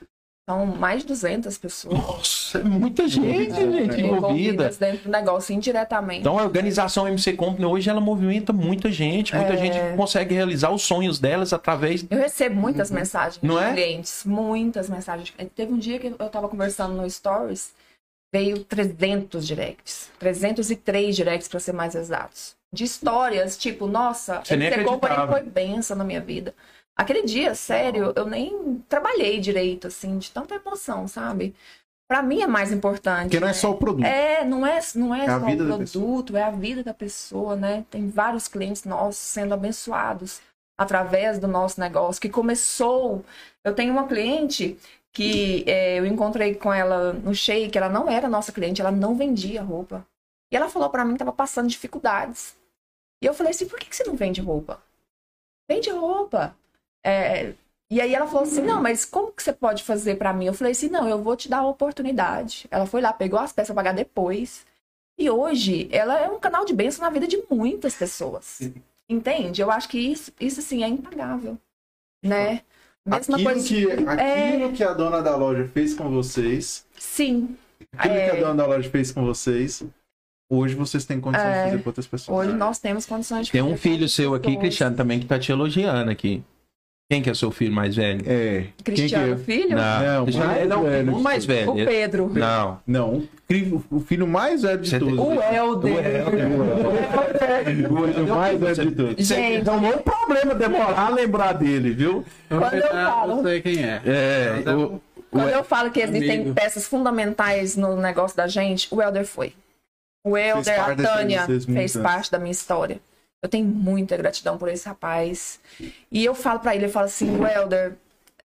C: são mais de 200 pessoas
A: Nossa, é muita gente,
B: Envolvida,
A: gente,
B: né?
A: envolvida.
C: envolvidas dentro do negócio indiretamente.
A: Então a organização MC Company hoje ela movimenta muita gente, muita
C: É.
A: gente consegue realizar os sonhos delas através.
C: Eu recebo muitas mensagens
A: Não
C: de
A: é?
C: clientes, muitas mensagens. Teve um dia que eu tava conversando no Stories, veio 300 directs, 303 directs para ser mais exatos. De histórias, tipo, nossa,
A: Você nem
C: MC Company
A: acreditava.
C: foi benção na minha vida. Aquele dia, sério, eu nem trabalhei direito, assim, de tanta emoção, sabe? Pra mim é mais importante.
B: Porque não é
C: né?
B: só o produto.
C: É, não é, não é,
B: É
C: só o produto, é a vida da pessoa, né? Tem vários clientes nossos sendo abençoados através do nosso negócio, que começou. Eu tenho uma cliente que é, eu encontrei com ela no shake, ela não era nossa cliente, ela não vendia roupa. E ela falou pra mim que tava passando dificuldades. E eu falei assim, por que, que você não vende roupa? Vende roupa. É, e aí ela falou assim, não, mas como que você pode fazer pra mim? Eu falei assim, não, eu vou te dar a oportunidade. Ela foi lá, pegou as peças pra pagar depois. E hoje, ela é um canal de bênção na vida de muitas pessoas. Entende? Eu acho que isso, isso assim, é impagável. Né? Mesma
B: Aquilo,
C: coisa.
B: que,
C: É.
B: aquilo que a dona da loja fez com vocês,
C: Sim.
B: aquilo
C: É.
B: que a dona da loja fez com vocês, hoje vocês têm condição
C: É.
B: de fazer com outras pessoas.
C: Hoje nós temos condições de
A: Tem um
C: fazer
A: filho seu aqui. Cristiano, também, que tá te elogiando aqui. Quem que é seu filho mais velho?
B: É.
C: Cristiano,
B: que
C: filho?
B: Não,
A: Cristiano-
B: mais
A: não,
B: velho.
A: o mais velho.
C: O Pedro.
A: Não.
B: Não, o- o filho mais velho de
A: Você tem-
B: todos.
C: O Helder.
B: O filho mais velho de todos.
C: Gente.
A: Dá um monte de problema demorar a lembrar dele, viu?
C: Quando eu falo-
D: Eu sei quem é.
A: É, o,
C: Quando eu falo que existem
D: Amigo.
C: peças fundamentais no negócio da gente, o Helder foi. O Helder, a Tânia, fez parte da minha história. Eu tenho muita gratidão por esse rapaz. E eu falo pra ele, eu falo assim, o Helder,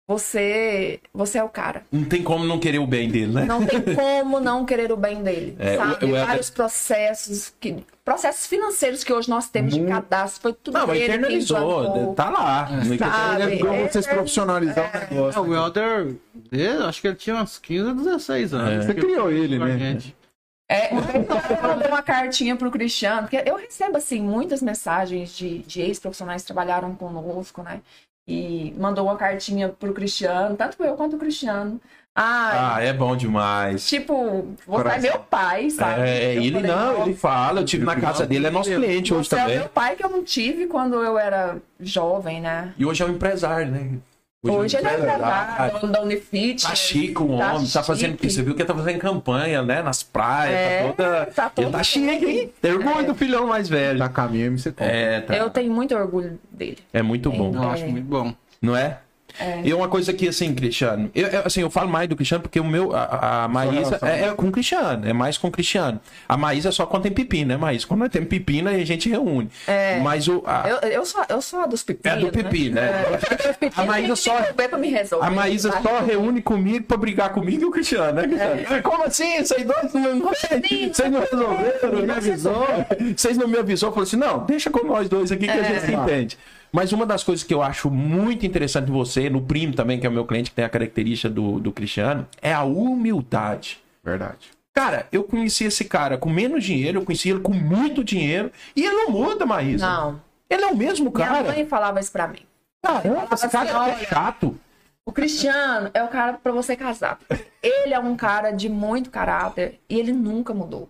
C: você, você é o cara.
A: não tem como não querer o bem dele, né?
C: Não tem como não querer o bem dele.
A: É, o-
C: sabe?
A: o Helder-
C: Vários processos, que, processos financeiros que hoje nós temos de cadastro, foi tudo
A: Não, mas
C: ele
A: internalizou,
C: implantou.
A: tá lá.
C: Sabe?
B: Ele ajudou
C: É,
B: vocês a profissionalizar o negócio.
D: É, o Welder, ele- acho que ele tinha uns 15 ou 16 anos.
B: Você criou ele, né?
D: gente.
C: É, o Cristiano mandou uma cartinha pro Cristiano, porque eu recebo, assim, muitas mensagens de, de ex-profissionais que trabalharam conosco, né? E mandou uma cartinha pro Cristiano, tanto eu quanto o Cristiano. Ah,
A: Ah, é bom demais.
C: tipo, você é meu pai, sabe?
A: É,
C: Eu
A: ele
C: falei,
A: não,
C: "Nossa,
A: ele fala, eu tive na casa dele, é nosso cliente hoje
C: Você é
A: também.
C: meu pai que eu não tive quando eu era jovem, né?
A: E hoje é um empresário, né?
C: Hoje, ele é
A: empresário.
C: dono da Unifit.
A: Tá chique o
C: Tá
A: homem, tá fazendo.
C: chique.
A: Você viu que ele tá fazendo campanha, né? Nas praias,
C: É,
A: tá toda.
C: tá todo
A: ele tá chique, hein? Tem orgulho do filhão mais velho.
B: Tá caminho MC Company.
A: É, tá.
C: Eu tenho muito orgulho dele.
A: É muito bom,
D: Eu acho muito bom.
A: não é? E uma coisa que, assim, Cristiano, eu, eu, assim, eu falo mais do Cristiano porque o meu, a, a Maísa é, é com o Cristiano, é mais com o Cristiano. A Maísa é só quando tem pepino, né, Maísa? Quando nós temos pepino, aí a gente reúne.
C: É.
A: Mas o, a,
C: Eu, eu, sou, eu sou a dos pepinos.
A: É do pepino, né?
C: É.
A: A Maísa só- a Maísa só reúne comigo pra brigar comigo e o Cristiano, né, Cristiano? Como assim? Vocês dois não, não, vocês não resolveram, não me avisou. Vocês não me avisou, falou assim, não, deixa com nós dois aqui que a gente se entende. Mas uma das coisas que eu acho muito interessante em você, no primo também, que é o meu cliente, que tem a característica do, do Cristiano, é a humildade.
B: Verdade.
A: Cara, eu conheci esse cara com menos dinheiro, eu conheci ele com muito dinheiro, e ele não muda, Maísa.
C: Não.
A: Ele é o mesmo
C: Minha
A: cara.
C: mãe falava isso pra mim.
A: Caramba, esse cara
C: Olha,
A: é chato.
C: O Cristiano é o cara pra você casar. Ele é um cara de muito caráter e ele nunca mudou.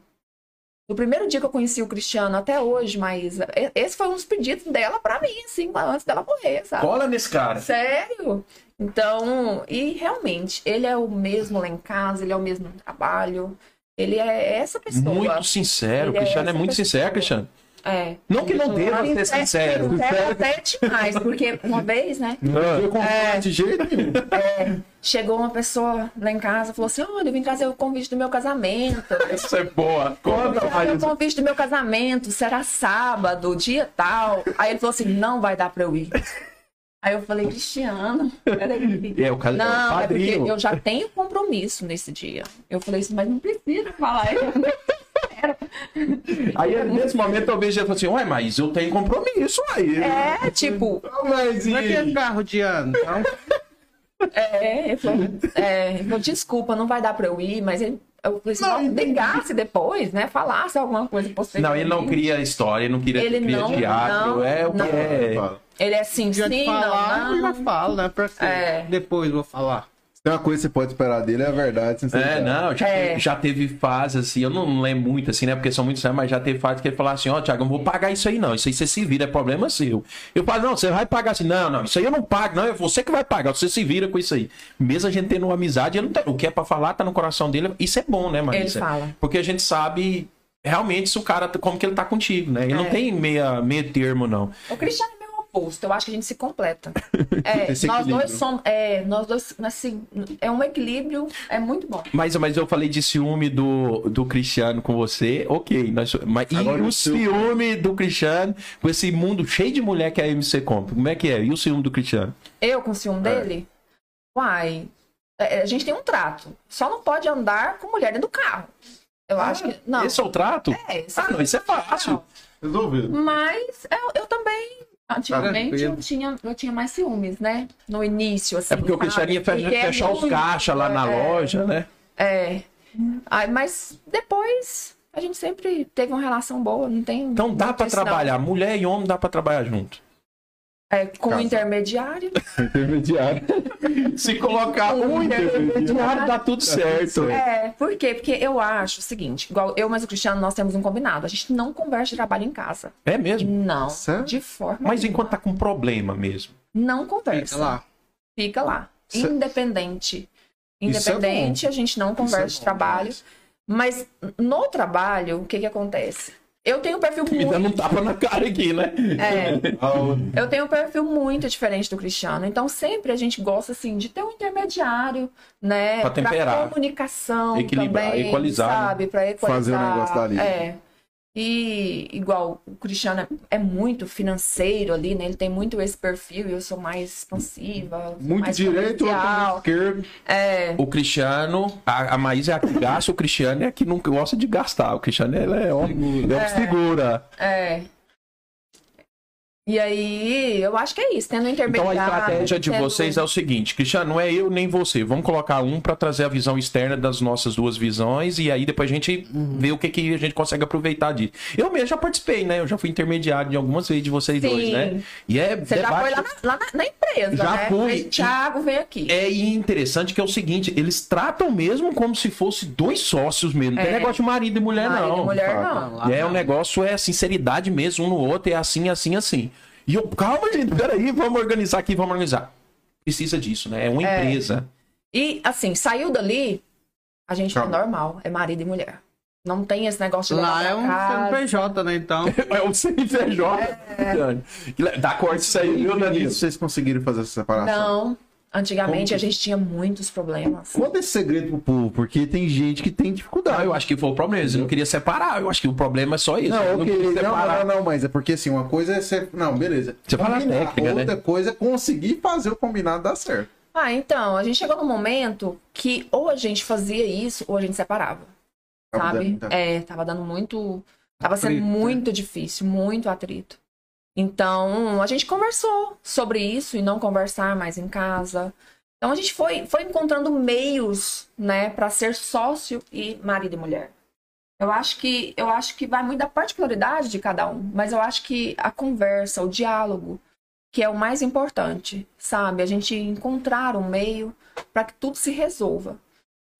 C: No primeiro dia que eu conheci o Cristiano, até hoje, Maísa, e- esse foi um dos pedidos dela pra mim, assim, antes dela morrer, sabe?
A: Cola nesse cara.
C: Sério? Então, e realmente, ele é o mesmo lá em casa, ele é o mesmo no trabalho. Ele é essa pessoa.
A: Muito sincero.
C: Ele é
A: Cristiano é
C: essa
A: muito
C: pessoa.
A: sincero, Cristiano.
C: É.
A: Não que não deva ser sincero.
C: Sincero até demais, porque uma vez, né?
B: Eu confio de jeito nenhum.
C: Chegou uma pessoa lá em casa e falou assim: Olha, eu vim trazer o convite do meu casamento.
A: Isso é boa. Conta,
C: Trazer o convite do meu casamento, será sábado, dia tal. Aí ele falou assim: Não vai dar pra eu ir. Aí eu falei: Cristiano, peraí.
A: É, o cara-
C: Não,
A: o
C: é porque eu já tenho compromisso nesse dia. Eu falei assim: Mas não precisa falar. Não quero.
A: Aí nesse momento eu vejo ele assim: Ué, mas eu tenho compromisso aí.
C: É, tipo,
A: Mas e...
D: Pra que carro de ano? Então,
C: É, ele falou, é, desculpa, não vai dar pra eu ir, mas ele, eu falei assim, não, ligasse depois, né? Falasse alguma coisa pra você.
A: Não, ele não cria história, ele não queria
C: Ele
A: cria
C: não-
A: teatro.
C: não,
A: é o que
C: não.
A: é.
C: Ele é assim, sim,
D: falar,
C: não,
D: eu já
C: não.
D: falo, né? Pra?
C: É.
D: Depois vou falar.
B: Se tem uma coisa que você pode esperar dele, é a verdade.
A: É, não, já,
C: É.
A: Teve, já teve fase assim, eu não lembro muito assim, né? Porque são muitos anos, mas já teve fase que ele falou assim: Ó, Thiago, eu não vou pagar isso aí não, isso aí você se vira, é problema seu. Eu falo, não, você vai pagar assim, não, não, isso aí eu não pago, não, é você que vai pagar, você se vira com isso aí. Mesmo a gente tendo uma amizade, ele não tem, o que é pra falar tá no coração dele, isso é bom, né, Marisa?
C: Ele fala.
A: Porque a gente sabe realmente se o cara, como que ele tá contigo, né? Ele não
C: É.
A: tem meia, meio termo, não.
C: O Cristiano oposto, eu acho que a gente se completa. É, nós
B: equilíbrio.
C: dois somos, é, nós dois, assim, é um equilíbrio, é muito bom.
A: Mas, mas eu falei de ciúme do, do Cristiano com você, ok. Nós, mas, e
B: Agora
A: o
B: o
A: ciúme do Cristiano com esse mundo cheio de mulher que a MC compra? Como é que é? E o ciúme do Cristiano?
C: Eu com ciúme dele? Uai, é, a gente tem um trato. Só não pode andar com mulher dentro do carro. Eu acho que. Não.
A: Esse é o trato?
C: É, esse
A: Ah, não, isso é fácil.
B: Resolvido.
C: Mas eu, eu também. Antigamente
D: Tranquilo.
C: eu tinha, eu tinha mais ciúmes, né? No início, assim.
A: É porque o
C: sabe?
A: Cristiano ia fe-
C: Porque é
A: fechar os caixas lá na
C: é,
A: loja, né?
C: É. Ai, mas depois a gente sempre teve uma relação boa, não tem.
A: Então dá
C: não.
A: trabalhar. Mulher e homem dá pra trabalhar junto.
C: É, com o
B: Casal.
C: intermediário.
B: Intermediário.
A: Se colocar um intermediário, dá tudo certo.
C: É, por quê? Porque eu acho o seguinte, igual eu mas o Cristiano, nós temos um combinado. A gente não conversa de trabalho em casa.
A: É mesmo.
C: Não.
B: Sério?
C: De forma.
A: Mas
C: alguma.
A: enquanto tá com problema mesmo.
C: Não conversa.
D: Fica lá.
C: Fica lá.
B: Cê-
C: Independente.
B: Isso é
C: Independente, a gente não conversa
B: Isso é
C: de
B: bom
C: trabalho. Mas no trabalho, o que que acontece? Eu tenho um perfil
A: Me dando um
C: muito.
A: tapa na cara aqui, né?
C: É, eu tenho um perfil muito diferente do Cristiano. Então, sempre a gente gosta, assim, de ter um intermediário, né?
A: Pra temperar.
C: comunicação
A: Equilibrar,
C: também,
A: equalizar, né?
C: sabe? Pra equalizar.
B: Fazer o negócio dali.
C: É. E, igual, o Cristiano é, é muito financeiro ali, né? Ele tem muito esse perfil e eu sou mais expansiva.
B: Muito
C: mais
B: direito, esquerdo.
C: É.
A: O Cristiano, a, a Maísa é a que gasta, o Cristiano é a que não gosta de gastar. O Cristiano ele é, ó, ele é um figura.
C: É. E aí, eu acho que é isso, tendo um
A: Então
C: intermediário.
A: a estratégia de
C: tendo-
A: vocês é o seguinte, Cristiano, não é eu nem você. Vamos colocar um para trazer a visão externa das nossas duas visões e aí depois a gente vê o que, que a gente consegue aproveitar disso. Eu mesmo já participei, né? Eu já fui intermediário de algumas vezes de vocês
C: Sim.
A: dois, né? E é
C: Você já foi lá na, lá na- na empresa,
A: Já
C: né?
A: fui.
C: Fez, Thiago, vem aqui.
A: É interessante que é o seguinte, eles tratam mesmo como se fosse dois sócios mesmo. Não tem
C: É.
A: negócio de marido e mulher,
C: Marido e
A: não.
C: mulher,
B: Fato.
C: não.
D: Lá
A: É, o negócio é sinceridade mesmo, um no outro, é assim, assim, assim. E eu, calma, gente, peraí, vamos organizar aqui, vamos organizar. Precisa disso, né? É uma
C: É.
A: empresa.
C: E, assim, saiu dali, a gente é
B: Calma.
C: normal, é marido e mulher. Não tem esse negócio de
D: Lá é
C: pra
D: um
C: casa.
D: CNPJ, né? Então.
A: É o CNPJ. Dani. Dá corte isso aí, viu, Danilo?
B: Vocês conseguiram fazer essa separação.
C: Não, Antigamente
B: Como
C: a gente tinha muitos problemas.
B: Conta esse segredo pro povo, porque tem gente que tem dificuldade.
A: Não, eu acho que foi o problema. Eles não queriam separar. Eu acho que o problema é só isso.
B: Não,
A: queriam
B: não,
A: separar.
B: não, não, mas é porque assim, uma coisa é ser. Não, beleza.
A: Você fala técnica, né?
B: Outra coisa é conseguir fazer o combinado dar certo.
C: Ah, então, a gente chegou num momento que ou a gente fazia isso ou a gente separava.
B: Tava
C: sabe?
B: dando
C: É, tava dando muito. Tava sendo
D: Atrito, né?
C: muito difícil, muito atrito. Então, a gente conversou sobre isso e não conversar mais em casa. Então, a gente foi, foi encontrando meios, né, para ser sócio e marido e mulher. Eu acho que eu acho que vai muito da particularidade de cada um, mas eu acho que a conversa, o diálogo, que é o mais importante, sabe? A gente encontrar um meio para que tudo se resolva.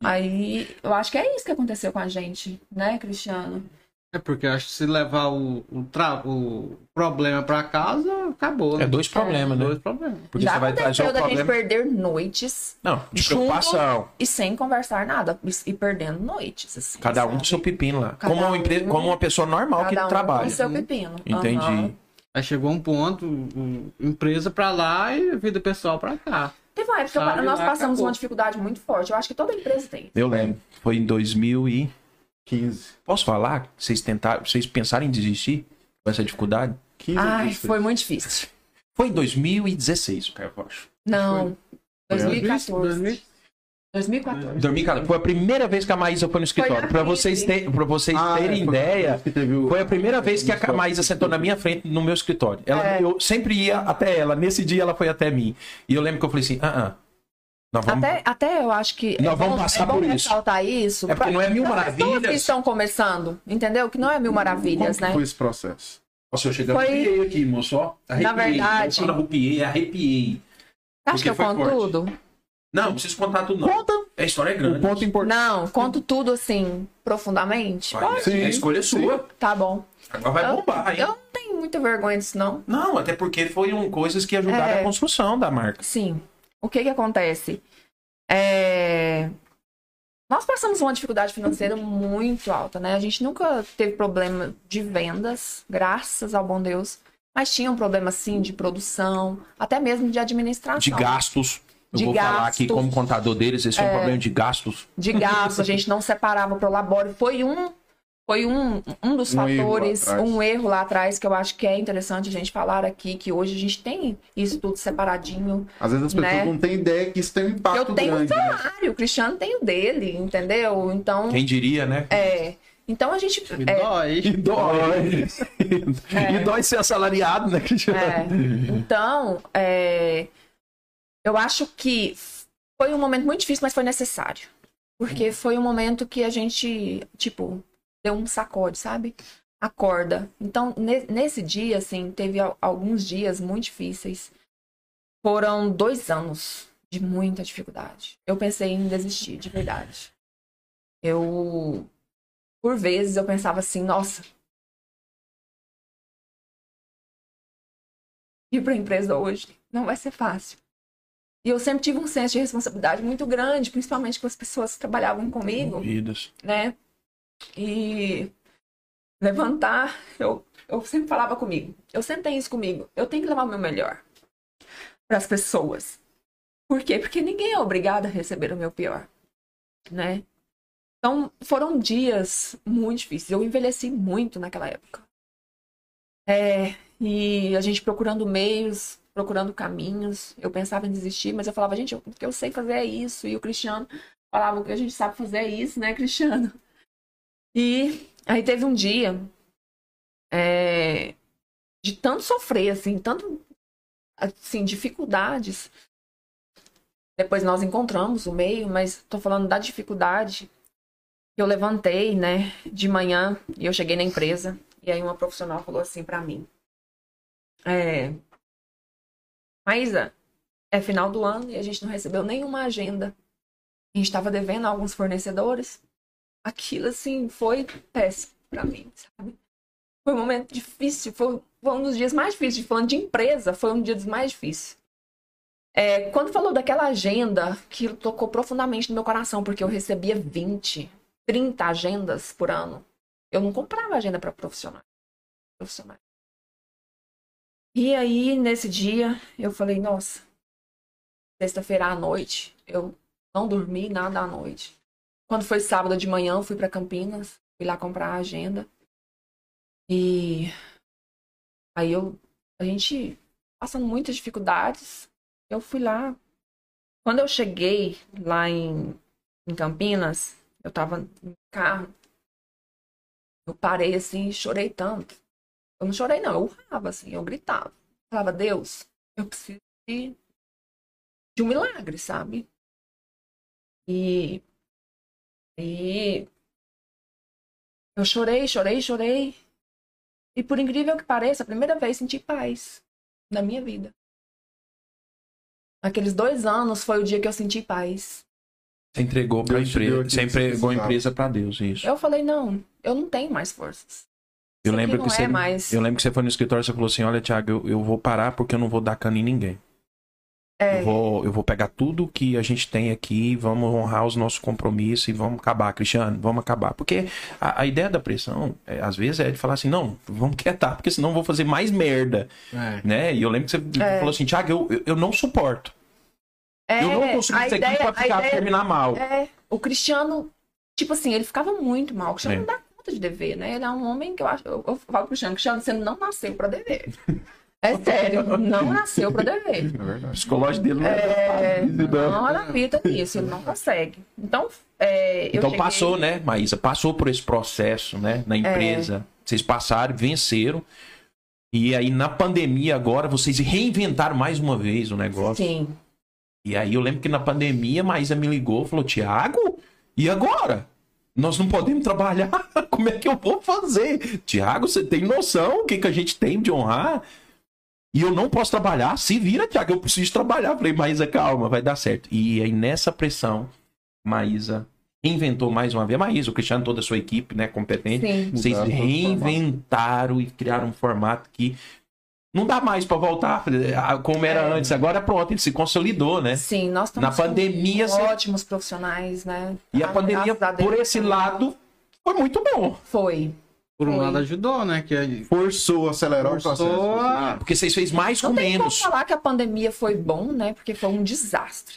C: Aí, eu acho que é isso que aconteceu com a gente, né, Cristiano?
D: É porque eu acho que se levar o, o, tra- o problema pra casa, acabou. né?
A: É dois problemas, né?
D: Dois problemas.
A: Porque
C: Já
A: você vai trazer o
C: da gente
A: problema.
C: perder noites
A: Não, de preocupação.
C: e sem conversar nada. E perdendo noites, assim.
A: Cada um
C: sabe?
A: com seu pepino lá.
C: Cada
A: Como uma,
C: um-
A: empre... Como uma pessoa normal que
C: Cada um
A: trabalha.
C: com seu pepino.
A: Entendi.
C: Aham.
D: Aí chegou um ponto, empresa pra lá e vida pessoal pra cá.
C: Teve uma época que nós passamos
D: acabou.
C: uma dificuldade muito forte. Eu acho que toda empresa tem.
A: Eu lembro. Foi em 2000 e...
B: 15.
A: Posso falar? Vocês tentaram... Vocês pensaram em desistir com essa dificuldade?
B: 15
C: Ai, foi muito difícil.
A: Foi em 2016, cara, eu acho.
C: Não.
B: Foi
C: 2014.
D: 2000.
C: 2014.
A: 2014. Foi a primeira vez que a Maísa foi no escritório.
C: na
A: Pra vocês, ter, pra vocês
B: Ah,
A: terem
B: é, foi-
A: ideia,
B: o-
A: foi a primeira vez que a Maísa sentou na minha frente no meu escritório. Ela,
C: É.
A: Eu sempre ia até ela. Nesse dia ela foi até mim. E eu lembro que eu falei assim, ah, ah. Nós vamos...
C: Até, até eu acho que.
A: Nós
C: é
A: vamos
C: bom-
A: passar
C: é bom
A: por isso.
C: ressaltar isso.
A: É porque não é mil
C: pessoas que
A: maravilhas.
C: estão começando, entendeu? Que não é mil
B: Como
C: maravilhas,
B: que
C: né?
B: foi esse processo?
A: Nossa, eu cheguei
C: Foi-
A: arrepiei aqui, moço. ó. Arrepiei.
C: verdade-
A: Eu arrepiei, arrepiei.
C: Acho que eu conto
A: forte.
C: tudo.
A: Não, não preciso contar tudo, não.
B: Conta
A: A história é grande.
B: ponto importante.
C: Não, conto tudo assim, profundamente.
A: Vai,
B: Sim,
A: a escolha é sua.
C: Tá bom.
A: Agora vai
C: Eu-
A: bombar, hein?
C: Eu não tenho muita vergonha disso, não.
A: Não, até porque foram coisas que ajudaram
C: É.
A: a construção da marca.
C: Sim. O que que acontece? É... Nós passamos uma dificuldade financeira muito alta, né? A gente nunca teve problema de vendas, graças ao bom Deus. Mas tinha um problema, sim, de produção, até mesmo de administração.
A: De gastos. Eu
C: De
A: vou falar aqui
C: gastos.
A: como contador deles, esse é um problema de gastos.
C: de gastos, a gente não separava pro labore. Foi um, foi um, um dos
B: Um erro
C: fatores,
B: atrás.
C: um erro lá atrás que eu acho que é interessante a gente falar aqui, que hoje a gente tem isso tudo separadinho.
B: Às vezes as pessoas
C: Né?
B: não têm ideia que isso tem um impacto
C: eu tenho um
B: grande. né?
C: salário, o Cristiano tem o dele, entendeu? Então,
A: Quem diria, né?
C: é. Então a gente.
D: Me
C: é,
D: dói.
A: E dói. E dói ser assalariado, né, Cristiano?
C: É. Então, é, eu acho que foi um momento muito difícil, mas foi necessário. Porque foi um momento que a gente, tipo, deu um sacode, sabe? Acorda. Então, ne- nesse dia, assim, teve al- alguns dias muito difíceis. Foram dois anos de muita dificuldade. Eu pensei em desistir, de verdade. Eu, por vezes, eu pensava assim, nossa, ir para a empresa hoje não vai ser fácil. E eu sempre tive um senso de responsabilidade muito grande, principalmente com as pessoas que trabalhavam comigo,
A: Vidas.
C: né? E levantar, eu, eu sempre falava comigo, eu sempre tenho isso comigo, eu tenho que levar o meu melhor para as pessoas. Por quê? Porque ninguém é obrigado a receber o meu pior, né? Então, foram dias muito difíceis. Eu envelheci muito naquela época. É, e a gente procurando meios, procurando caminhos. Eu pensava em desistir, mas eu falava, gente, o que eu sei fazer é isso. E o Cristiano falava, o que a gente sabe fazer é isso, né, Cristiano? E aí teve um dia é, de tanto sofrer, assim, tanto assim, dificuldades. Depois nós encontramos o meio, mas tô falando da dificuldade. Eu levantei, né, de manhã e eu cheguei na empresa. E aí uma profissional falou assim pra mim: é, Maísa, é final do ano e a gente não recebeu nenhuma agenda. A gente tava devendo a alguns fornecedores. Aquilo, assim, foi péssimo pra mim, sabe? Foi um momento difícil, foi, foi um dos dias mais difíceis. Falando de empresa, foi um dos mais difíceis. É, quando falou daquela agenda, aquilo tocou profundamente no meu coração, porque eu recebia 20, 30 agendas por ano. Eu não comprava agenda para profissionais. E aí, nesse dia, eu falei, nossa, sexta-feira à noite, eu não dormi nada à noite. Quando foi sábado de manhã, eu fui para Campinas, fui lá comprar a agenda. E aí eu, a gente passando muitas dificuldades, eu fui lá. Quando eu cheguei lá em, em Campinas, eu tava no carro, eu parei assim chorei tanto. Eu não chorei, não, eu urrava, assim, eu gritava. Falava, Deus, eu preciso de, de um milagre, sabe? E, e eu chorei, chorei, chorei. E por incrível que pareça, a primeira vez senti paz na minha vida. Aqueles dois anos foi o dia que eu senti paz.
A: Você entregou
B: deu
A: empresa. Você entregou a empresa pra Deus, isso.
C: Eu falei, não, eu não tenho mais forças.
A: Eu
C: Isso
A: lembro que você.
C: é mais.
A: Eu lembro que você foi no escritório e você falou assim: olha, Thiago, eu, eu vou parar porque eu não vou dar cano em ninguém.
C: É,
A: Eu, vou, eu vou pegar tudo que a gente tem aqui, vamos honrar os nossos compromissos e vamos acabar, Cristiano, vamos acabar. Porque a, a ideia da pressão, é, às vezes, é de falar assim: não, vamos quietar, porque senão eu vou fazer mais merda.
D: É.
A: Né? E eu lembro que você
C: É.
A: falou assim: Thiago, eu, eu, eu não suporto.
C: é,
A: eu não consigo isso aqui pra ficar,
C: ideia-
A: terminar mal.
C: É, o Cristiano, tipo assim, ele ficava muito mal. O Cristiano não dá conta de dever, né? Ele é um homem que eu acho. Eu, eu falo pro Cristiano, Cristiano, você não nasceu pra dever. É sério, não nasceu pra dever.
B: É.
A: O psicológico dele não
C: É,
A: não.
C: não adapta nisso, ele não consegue. Então, é, eu
A: Então
C: cheguei-
A: passou, né, Maísa? Passou por esse processo, né? Na empresa. Vocês passaram, venceram. E aí, na pandemia agora, vocês reinventaram mais uma vez o negócio.
C: Sim.
A: E aí eu lembro que na pandemia, a Maísa me ligou e falou: Tiago, e agora? Nós não podemos trabalhar. Como é que eu vou fazer? Tiago, você tem noção o que, que a gente tem de honrar? E eu não posso trabalhar. Se vira, Tiago, eu preciso trabalhar. Falei, Maísa, calma, vai dar certo. E aí nessa pressão, Maísa inventou mais uma vez. Maísa, o Cristiano, toda a sua equipe, né, competente.
C: Sim.
A: Vocês
B: Mudaram
A: reinventaram e criaram um formato que não dá mais pra voltar ah, como era
C: É.
A: antes. Agora pronto, ele se consolidou, né?
C: Sim, nós estamos
A: Na pandemia, você-
C: ótimos profissionais, né?
A: E a
C: Ah,
A: pandemia,
C: a Deus,
A: por esse lado, foi muito bom.
C: Foi.
D: Por um
C: Foi.
D: lado ajudou, né? Que
B: Forçou, acelerou o
D: Forçou
B: processo.
D: a-
A: Porque vocês fez mais com
C: Não tem como
A: menos.
C: falar que a pandemia foi bom, né? Porque foi um desastre.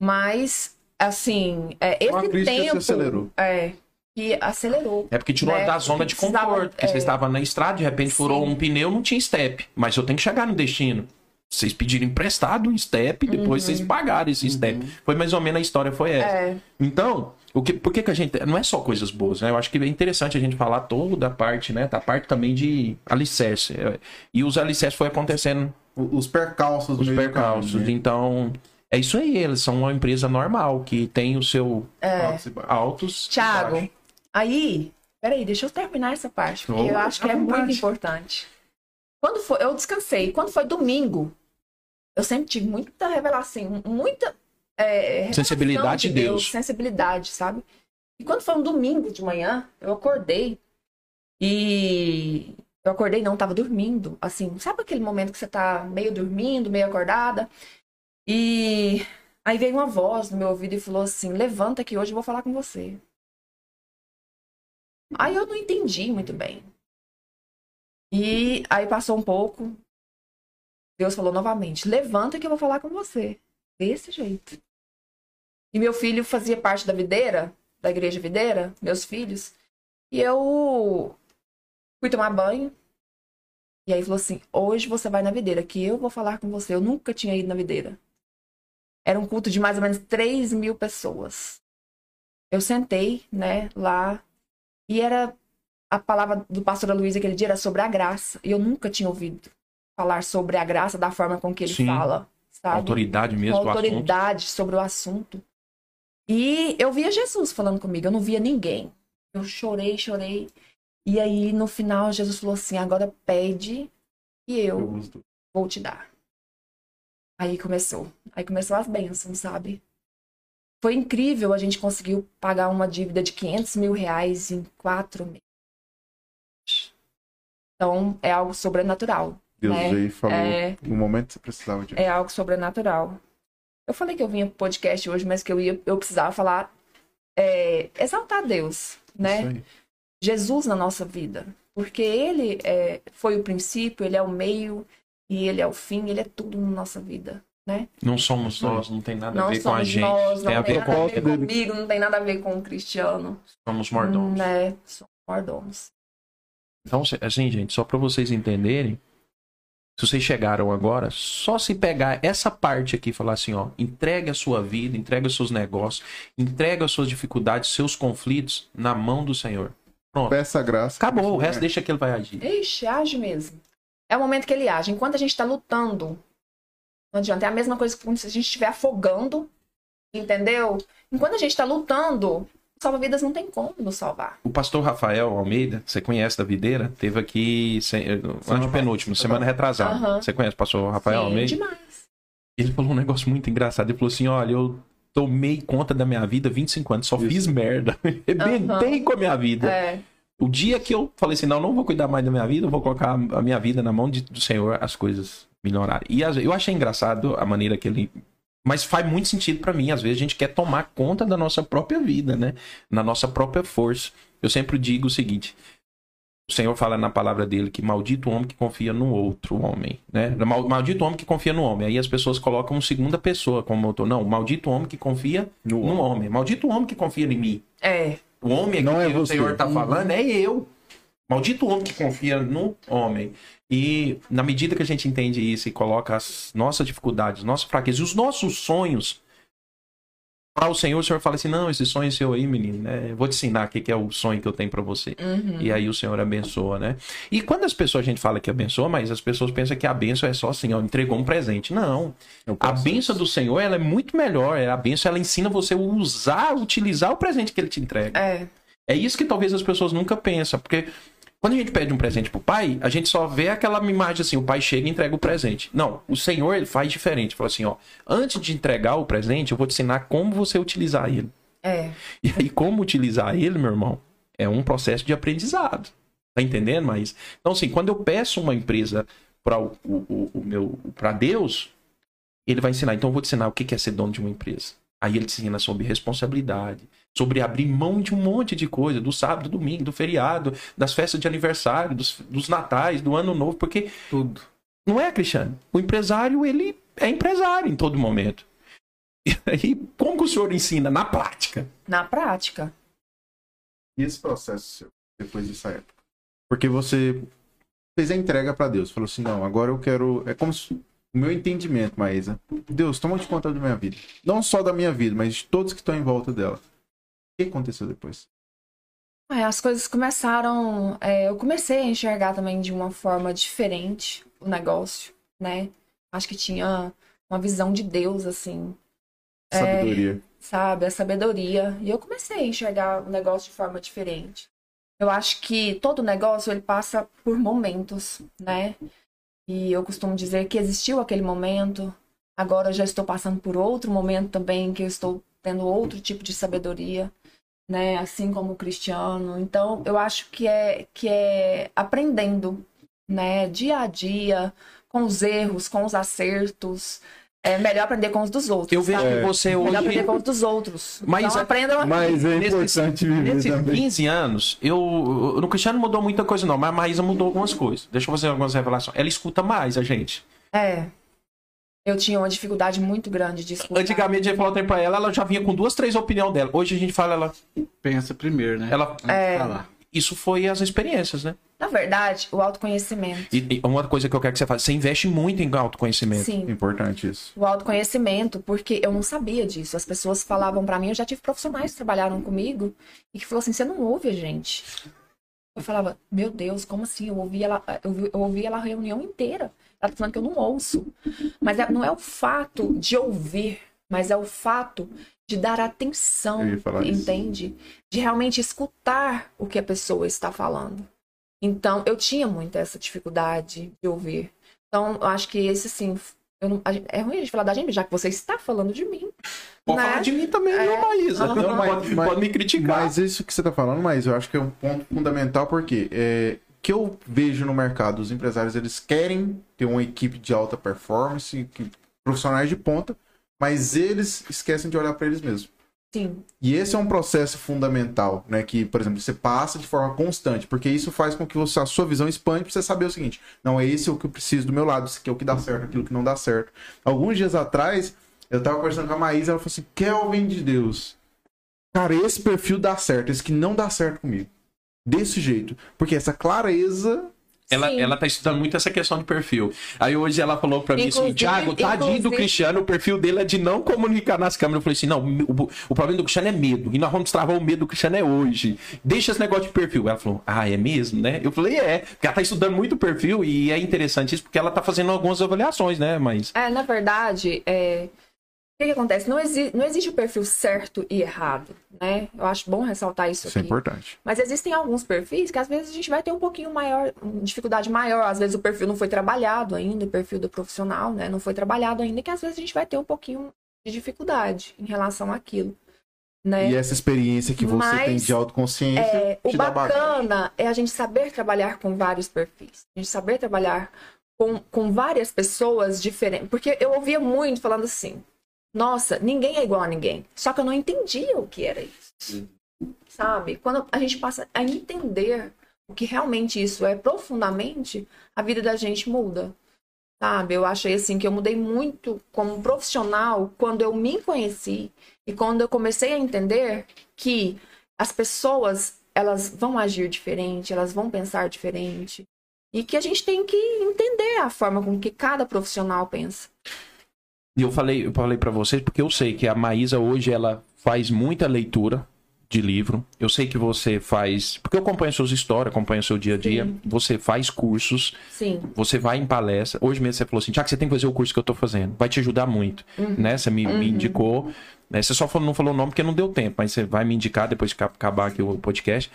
C: Mas, assim, é,
B: Uma
C: esse
B: crise que
C: tempo...
B: acelerou.
C: É, que acelerou.
A: É porque tirou
C: né?
A: da zona
C: Porque
A: de
C: precisava-
A: conforto. Porque
C: é.
A: vocês estavam na estrada, de repente furou
C: Sim.
A: um pneu, não tinha step. Mas eu tenho que chegar no destino. Vocês pediram emprestado um step, depois vocês pagaram esse step. Foi mais ou menos a história, foi essa.
C: Uhum. É,
A: Então, o que, por que, que a gente. Não é só coisas boas, né? Eu acho que é interessante a gente falar toda a parte, né? Da parte também de alicerce. É, E os alicerces foi acontecendo
B: Os percalços do
A: os percalços.
B: caminho, né?
A: Então, é isso aí. Eles são uma empresa normal, que tem o seu
B: Altos baixos.
A: altos.
C: Thiago,
A: baixos.
C: aí... Peraí, deixa eu terminar essa parte, porque
A: Oh,
C: eu acho que é
A: vontade.
C: muito importante. Quando foi... Eu descansei. Quando foi domingo, eu sempre tive muita revelação, muita... é,
A: Sensibilidade de Deus.
C: Sensibilidade, sabe? E quando foi um domingo de manhã, eu acordei e eu acordei não, tava dormindo, assim, sabe aquele momento que você tá meio dormindo, meio acordada? E aí veio uma voz no meu ouvido e falou assim: "Levanta que hoje eu vou falar com você". Aí eu não entendi muito bem. E aí passou um pouco, Deus falou novamente: "Levanta que eu vou falar com você". Desse jeito. E meu filho fazia parte da videira, da igreja videira, meus filhos. E eu fui tomar banho. E aí falou assim: hoje você vai na videira, que eu vou falar com você. Eu nunca tinha ido na videira. Era um culto de mais ou menos 3 mil pessoas. Eu sentei, né, lá. E era a palavra do pastor Luiz aquele dia era sobre a graça. E eu nunca tinha ouvido falar sobre a graça da forma com que ele
A: Sim.
C: fala, sabe?
A: Autoridade mesmo
C: com autoridade sobre o assunto. E eu via Jesus falando comigo, eu não via ninguém. Eu chorei, chorei. E aí, no final, Jesus falou assim: agora pede e eu vou te dar. Aí começou. Aí começou as bênçãos, sabe? Foi incrível, a gente conseguiu pagar uma dívida de 500 mil reais em quatro meses. Então, é algo sobrenatural.
B: Deus
C: né?
B: veio e falou
C: É,
B: no momento que você precisava de
C: é algo sobrenatural. Eu falei que eu vinha pro podcast hoje, mas que eu ia, eu precisava falar, é, exaltar Deus, né? Jesus na nossa vida. Porque ele é, foi o princípio, ele é o meio e ele é o fim, ele é tudo na nossa vida.
A: Não somos nós, não tem nada a
C: Não
A: ver com a gente.
C: nós,
A: tem
C: não
A: a
C: tem
A: ver
C: nada a
A: com
C: ver comigo, não tem nada a ver com o Cristiano.
A: somos mordomos.
C: Né? Somos mordomos.
A: Então, assim, gente, só pra vocês entenderem, se vocês chegaram agora, só se pegar essa parte aqui e falar assim, ó, entregue a sua vida, entregue os seus negócios, entregue as suas dificuldades, seus conflitos na mão do Senhor.
B: Peça graça.
A: Acabou, o resto deixa que ele vai agir.
C: Ixi, age mesmo. É o momento que ele age. Enquanto a gente tá lutando, não adianta. É a mesma coisa que quando a gente estiver afogando, entendeu? Enquanto a gente tá lutando, salva-vidas não tem como nos salvar.
A: O pastor Rafael Almeida, você conhece da videira, teve aqui se- antepenúltimo, semana retrasada.
C: Aham.
A: Você conhece o pastor Rafael
C: Sim,
A: Almeida?
C: demais.
A: Ele falou um negócio muito engraçado. Ele falou assim: olha, eu tomei conta da minha vida 25 anos, só
B: Isso.
A: fiz merda. Rebentei com a minha vida.
C: É,
A: O dia que eu falei assim, não, não vou cuidar mais da minha vida, eu vou colocar a minha vida na mão de- do Senhor, as coisas melhorarem. E as- eu achei engraçado a maneira que ele. Mas faz muito sentido pra mim. Às vezes a gente quer tomar conta da nossa própria vida, né? Na nossa própria força. Eu sempre digo o seguinte: o Senhor fala na palavra dele que maldito o homem que confia no outro homem, né? Mal- Maldito o homem que confia no homem. Aí as pessoas colocam segunda pessoa como autor. Não, maldito o homem que confia
B: No
A: no homem. Maldito o homem que confia em mim.
C: é.
A: O homem
B: Não
A: aqui
B: é
A: que o. Senhor está falando é eu. Maldito homem que confia no homem. E na medida que a gente entende isso e coloca as nossas dificuldades, nossas fraquezas e os nossos sonhos para o Senhor, o Senhor fala assim: não, esse sonho é seu aí, menino, né? Eu vou te ensinar o que que é o sonho que eu tenho para você.
C: Uhum.
A: E aí o Senhor abençoa, né? E quando as pessoas, a gente fala que abençoa, mas as pessoas pensam que a benção é só assim, ó, entregou um presente. Não. A benção do Senhor, ela é muito melhor. A benção, ela ensina você a usar, utilizar o presente que ele te entrega.
C: É.
A: É isso que talvez as pessoas nunca pensam, porque quando a gente pede um presente pro pai, a gente só vê aquela imagem assim, o pai chega e entrega o presente. Não, o Senhor ele faz diferente. Fala assim, ó, antes de entregar o presente, eu vou te ensinar como você utilizar ele.
C: É.
A: E aí como utilizar ele, meu irmão, é um processo de aprendizado. Tá entendendo? Mas então assim, quando eu peço uma empresa para o, o, o meu para Deus, ele vai ensinar. Então eu vou te ensinar o que que é ser dono de uma empresa. Aí ele te ensina sobre responsabilidade, sobre abrir mão de um monte de coisa, do sábado, do domingo, do feriado, das festas de aniversário, dos, dos natais, do ano novo, porque
D: Tudo.
A: não é, Cristiano? O empresário, ele é empresário em todo momento. E aí, como que o senhor ensina? Na prática.
C: Na prática.
B: E esse processo seu, depois dessa época? Porque você fez a entrega pra Deus. Falou assim, não, agora eu quero... É como se... O meu entendimento, Maísa. Deus, toma de conta da minha vida. Não só da minha vida, mas de todos que estão em volta dela. O que aconteceu depois?
C: É, as coisas começaram. é, eu comecei a enxergar também de uma forma diferente o negócio, né? Acho que tinha uma visão de Deus, assim,
B: Sabedoria.
C: sabe? A sabedoria. E eu comecei a enxergar o negócio de forma diferente. Eu acho que todo negócio ele passa por momentos, né? E eu costumo dizer que existiu aquele momento, agora eu já estou passando por outro momento também, que eu estou tendo outro tipo de sabedoria, né? Assim como o Cristiano. Então, eu acho que é que é aprendendo, né, dia a dia, com os erros, com os acertos. É melhor aprender com os dos outros.
A: Eu vejo
C: sabe?
A: que você
C: Melhor
A: hoje.
C: aprender com os dos outros.
A: Mas
C: então
A: é-
C: aprendam
B: Mas é importante viver
A: Nesses
B: também.
A: 15 anos, eu. No Cristiano mudou muita coisa, não, mas a Maísa mudou algumas coisas. Deixa eu fazer algumas revelações. Ela escuta mais a gente.
C: É. Eu tinha uma dificuldade muito grande de escutar.
A: Antigamente a gente falou tempo pra ela, ela já vinha com duas, três opiniões dela. Hoje a gente fala, ela.
D: Pensa primeiro, né?
A: ela
C: É.
A: isso foi as experiências, né?
C: Na verdade, o autoconhecimento.
A: E, e uma coisa que eu quero que você faça, você investe muito em autoconhecimento.
C: Sim.
B: Importante isso.
C: O autoconhecimento, porque eu não sabia disso. As pessoas falavam pra mim, eu já tive profissionais que trabalharam comigo e que falaram assim: você não ouve a gente. Eu falava, meu Deus, como assim? Eu ouvi ela, eu, ouvi- eu ouvi ela a reunião inteira. Ela tá falando que eu não ouço. Mas é- não é o fato de ouvir, mas é o fato de dar atenção,
B: falar isso.
C: entende? De realmente escutar o que a pessoa está falando. Então, eu tinha muito essa dificuldade de ouvir. Então, eu acho que esse, assim, eu não- gente- é ruim a gente falar da gente, já que você está falando de mim.
A: Pode
C: né?
A: falar de mim também,
C: É.
A: não, Maísa. Não,
B: Mas-
A: pode,
B: mas-
A: pode me criticar.
B: Mas isso que você tá falando, mas eu acho que é um ponto fundamental porque é, que eu vejo no mercado, os empresários eles querem ter uma equipe de alta performance, que- profissionais de ponta, mas eles esquecem de olhar para eles mesmos.
C: Sim.
B: E esse é um processo fundamental, né? Que, por exemplo, você passa de forma constante, porque isso faz com que você, a sua visão expande pra você saber o seguinte: não, é esse o que eu preciso do meu lado, isso aqui é o que dá certo, aquilo que não dá certo. Alguns dias atrás, eu tava conversando com a Maísa, ela falou assim: Kelvin de Deus, cara, esse perfil dá certo, esse que não dá certo comigo. Desse jeito. Porque essa clareza
A: Ela,
C: Sim.
A: ela tá estudando muito essa questão de perfil. Aí hoje ela falou pra mim assim, Thiago, tadinho do
C: inclusive-
A: Cristiano, o perfil dele é de não comunicar nas câmeras. Eu falei assim, não, o, o problema do Cristiano é medo. E nós vamos travar o medo do Cristiano é hoje. Deixa esse negócio de perfil. Ela falou, ah, é mesmo, né? Eu falei, é. Porque ela tá estudando muito o perfil e é interessante isso, porque ela tá fazendo algumas avaliações, né? Mas...
C: É, na verdade, é... o que, que acontece? Não, exi... não existe o perfil certo e errado, né? Eu acho bom ressaltar isso
B: Isso é
C: aqui.
B: importante.
C: Mas existem alguns perfis que às vezes a gente vai ter um pouquinho maior, dificuldade maior. Às vezes o perfil não foi trabalhado ainda, o perfil do profissional, né? Não foi trabalhado ainda, que às vezes a gente vai ter um pouquinho de dificuldade em relação àquilo. Né?
B: E essa experiência que você
C: Mas,
B: tem de autoconsciência
C: É, o bacana é a gente saber trabalhar com vários perfis. A gente saber trabalhar com, com várias pessoas diferentes. Porque eu ouvia muito falando assim: nossa, ninguém é igual a ninguém. Só que eu não entendia o que era isso. Sabe? Quando a gente passa a entender o que realmente isso é profundamente, a vida da gente muda. Sabe? Eu achei assim que eu mudei muito como profissional quando eu me conheci e quando eu comecei a entender que as pessoas elas vão agir diferente, elas vão pensar diferente. E que a gente tem que entender a forma com que cada profissional pensa.
A: E eu falei, eu falei para vocês porque eu sei que a Maísa hoje ela faz muita leitura de livro. Eu sei que você faz, porque eu acompanho suas histórias, acompanho seu dia a dia.
C: Sim.
A: Você faz cursos,
C: Sim.
A: você vai em palestra. Hoje mesmo você falou assim, Tiago, você tem que fazer o curso que eu tô fazendo. Vai te ajudar muito, né? Você me, me indicou. né? Você só falou- não falou o nome porque não deu tempo, mas você vai me indicar depois que acabar aqui o podcast.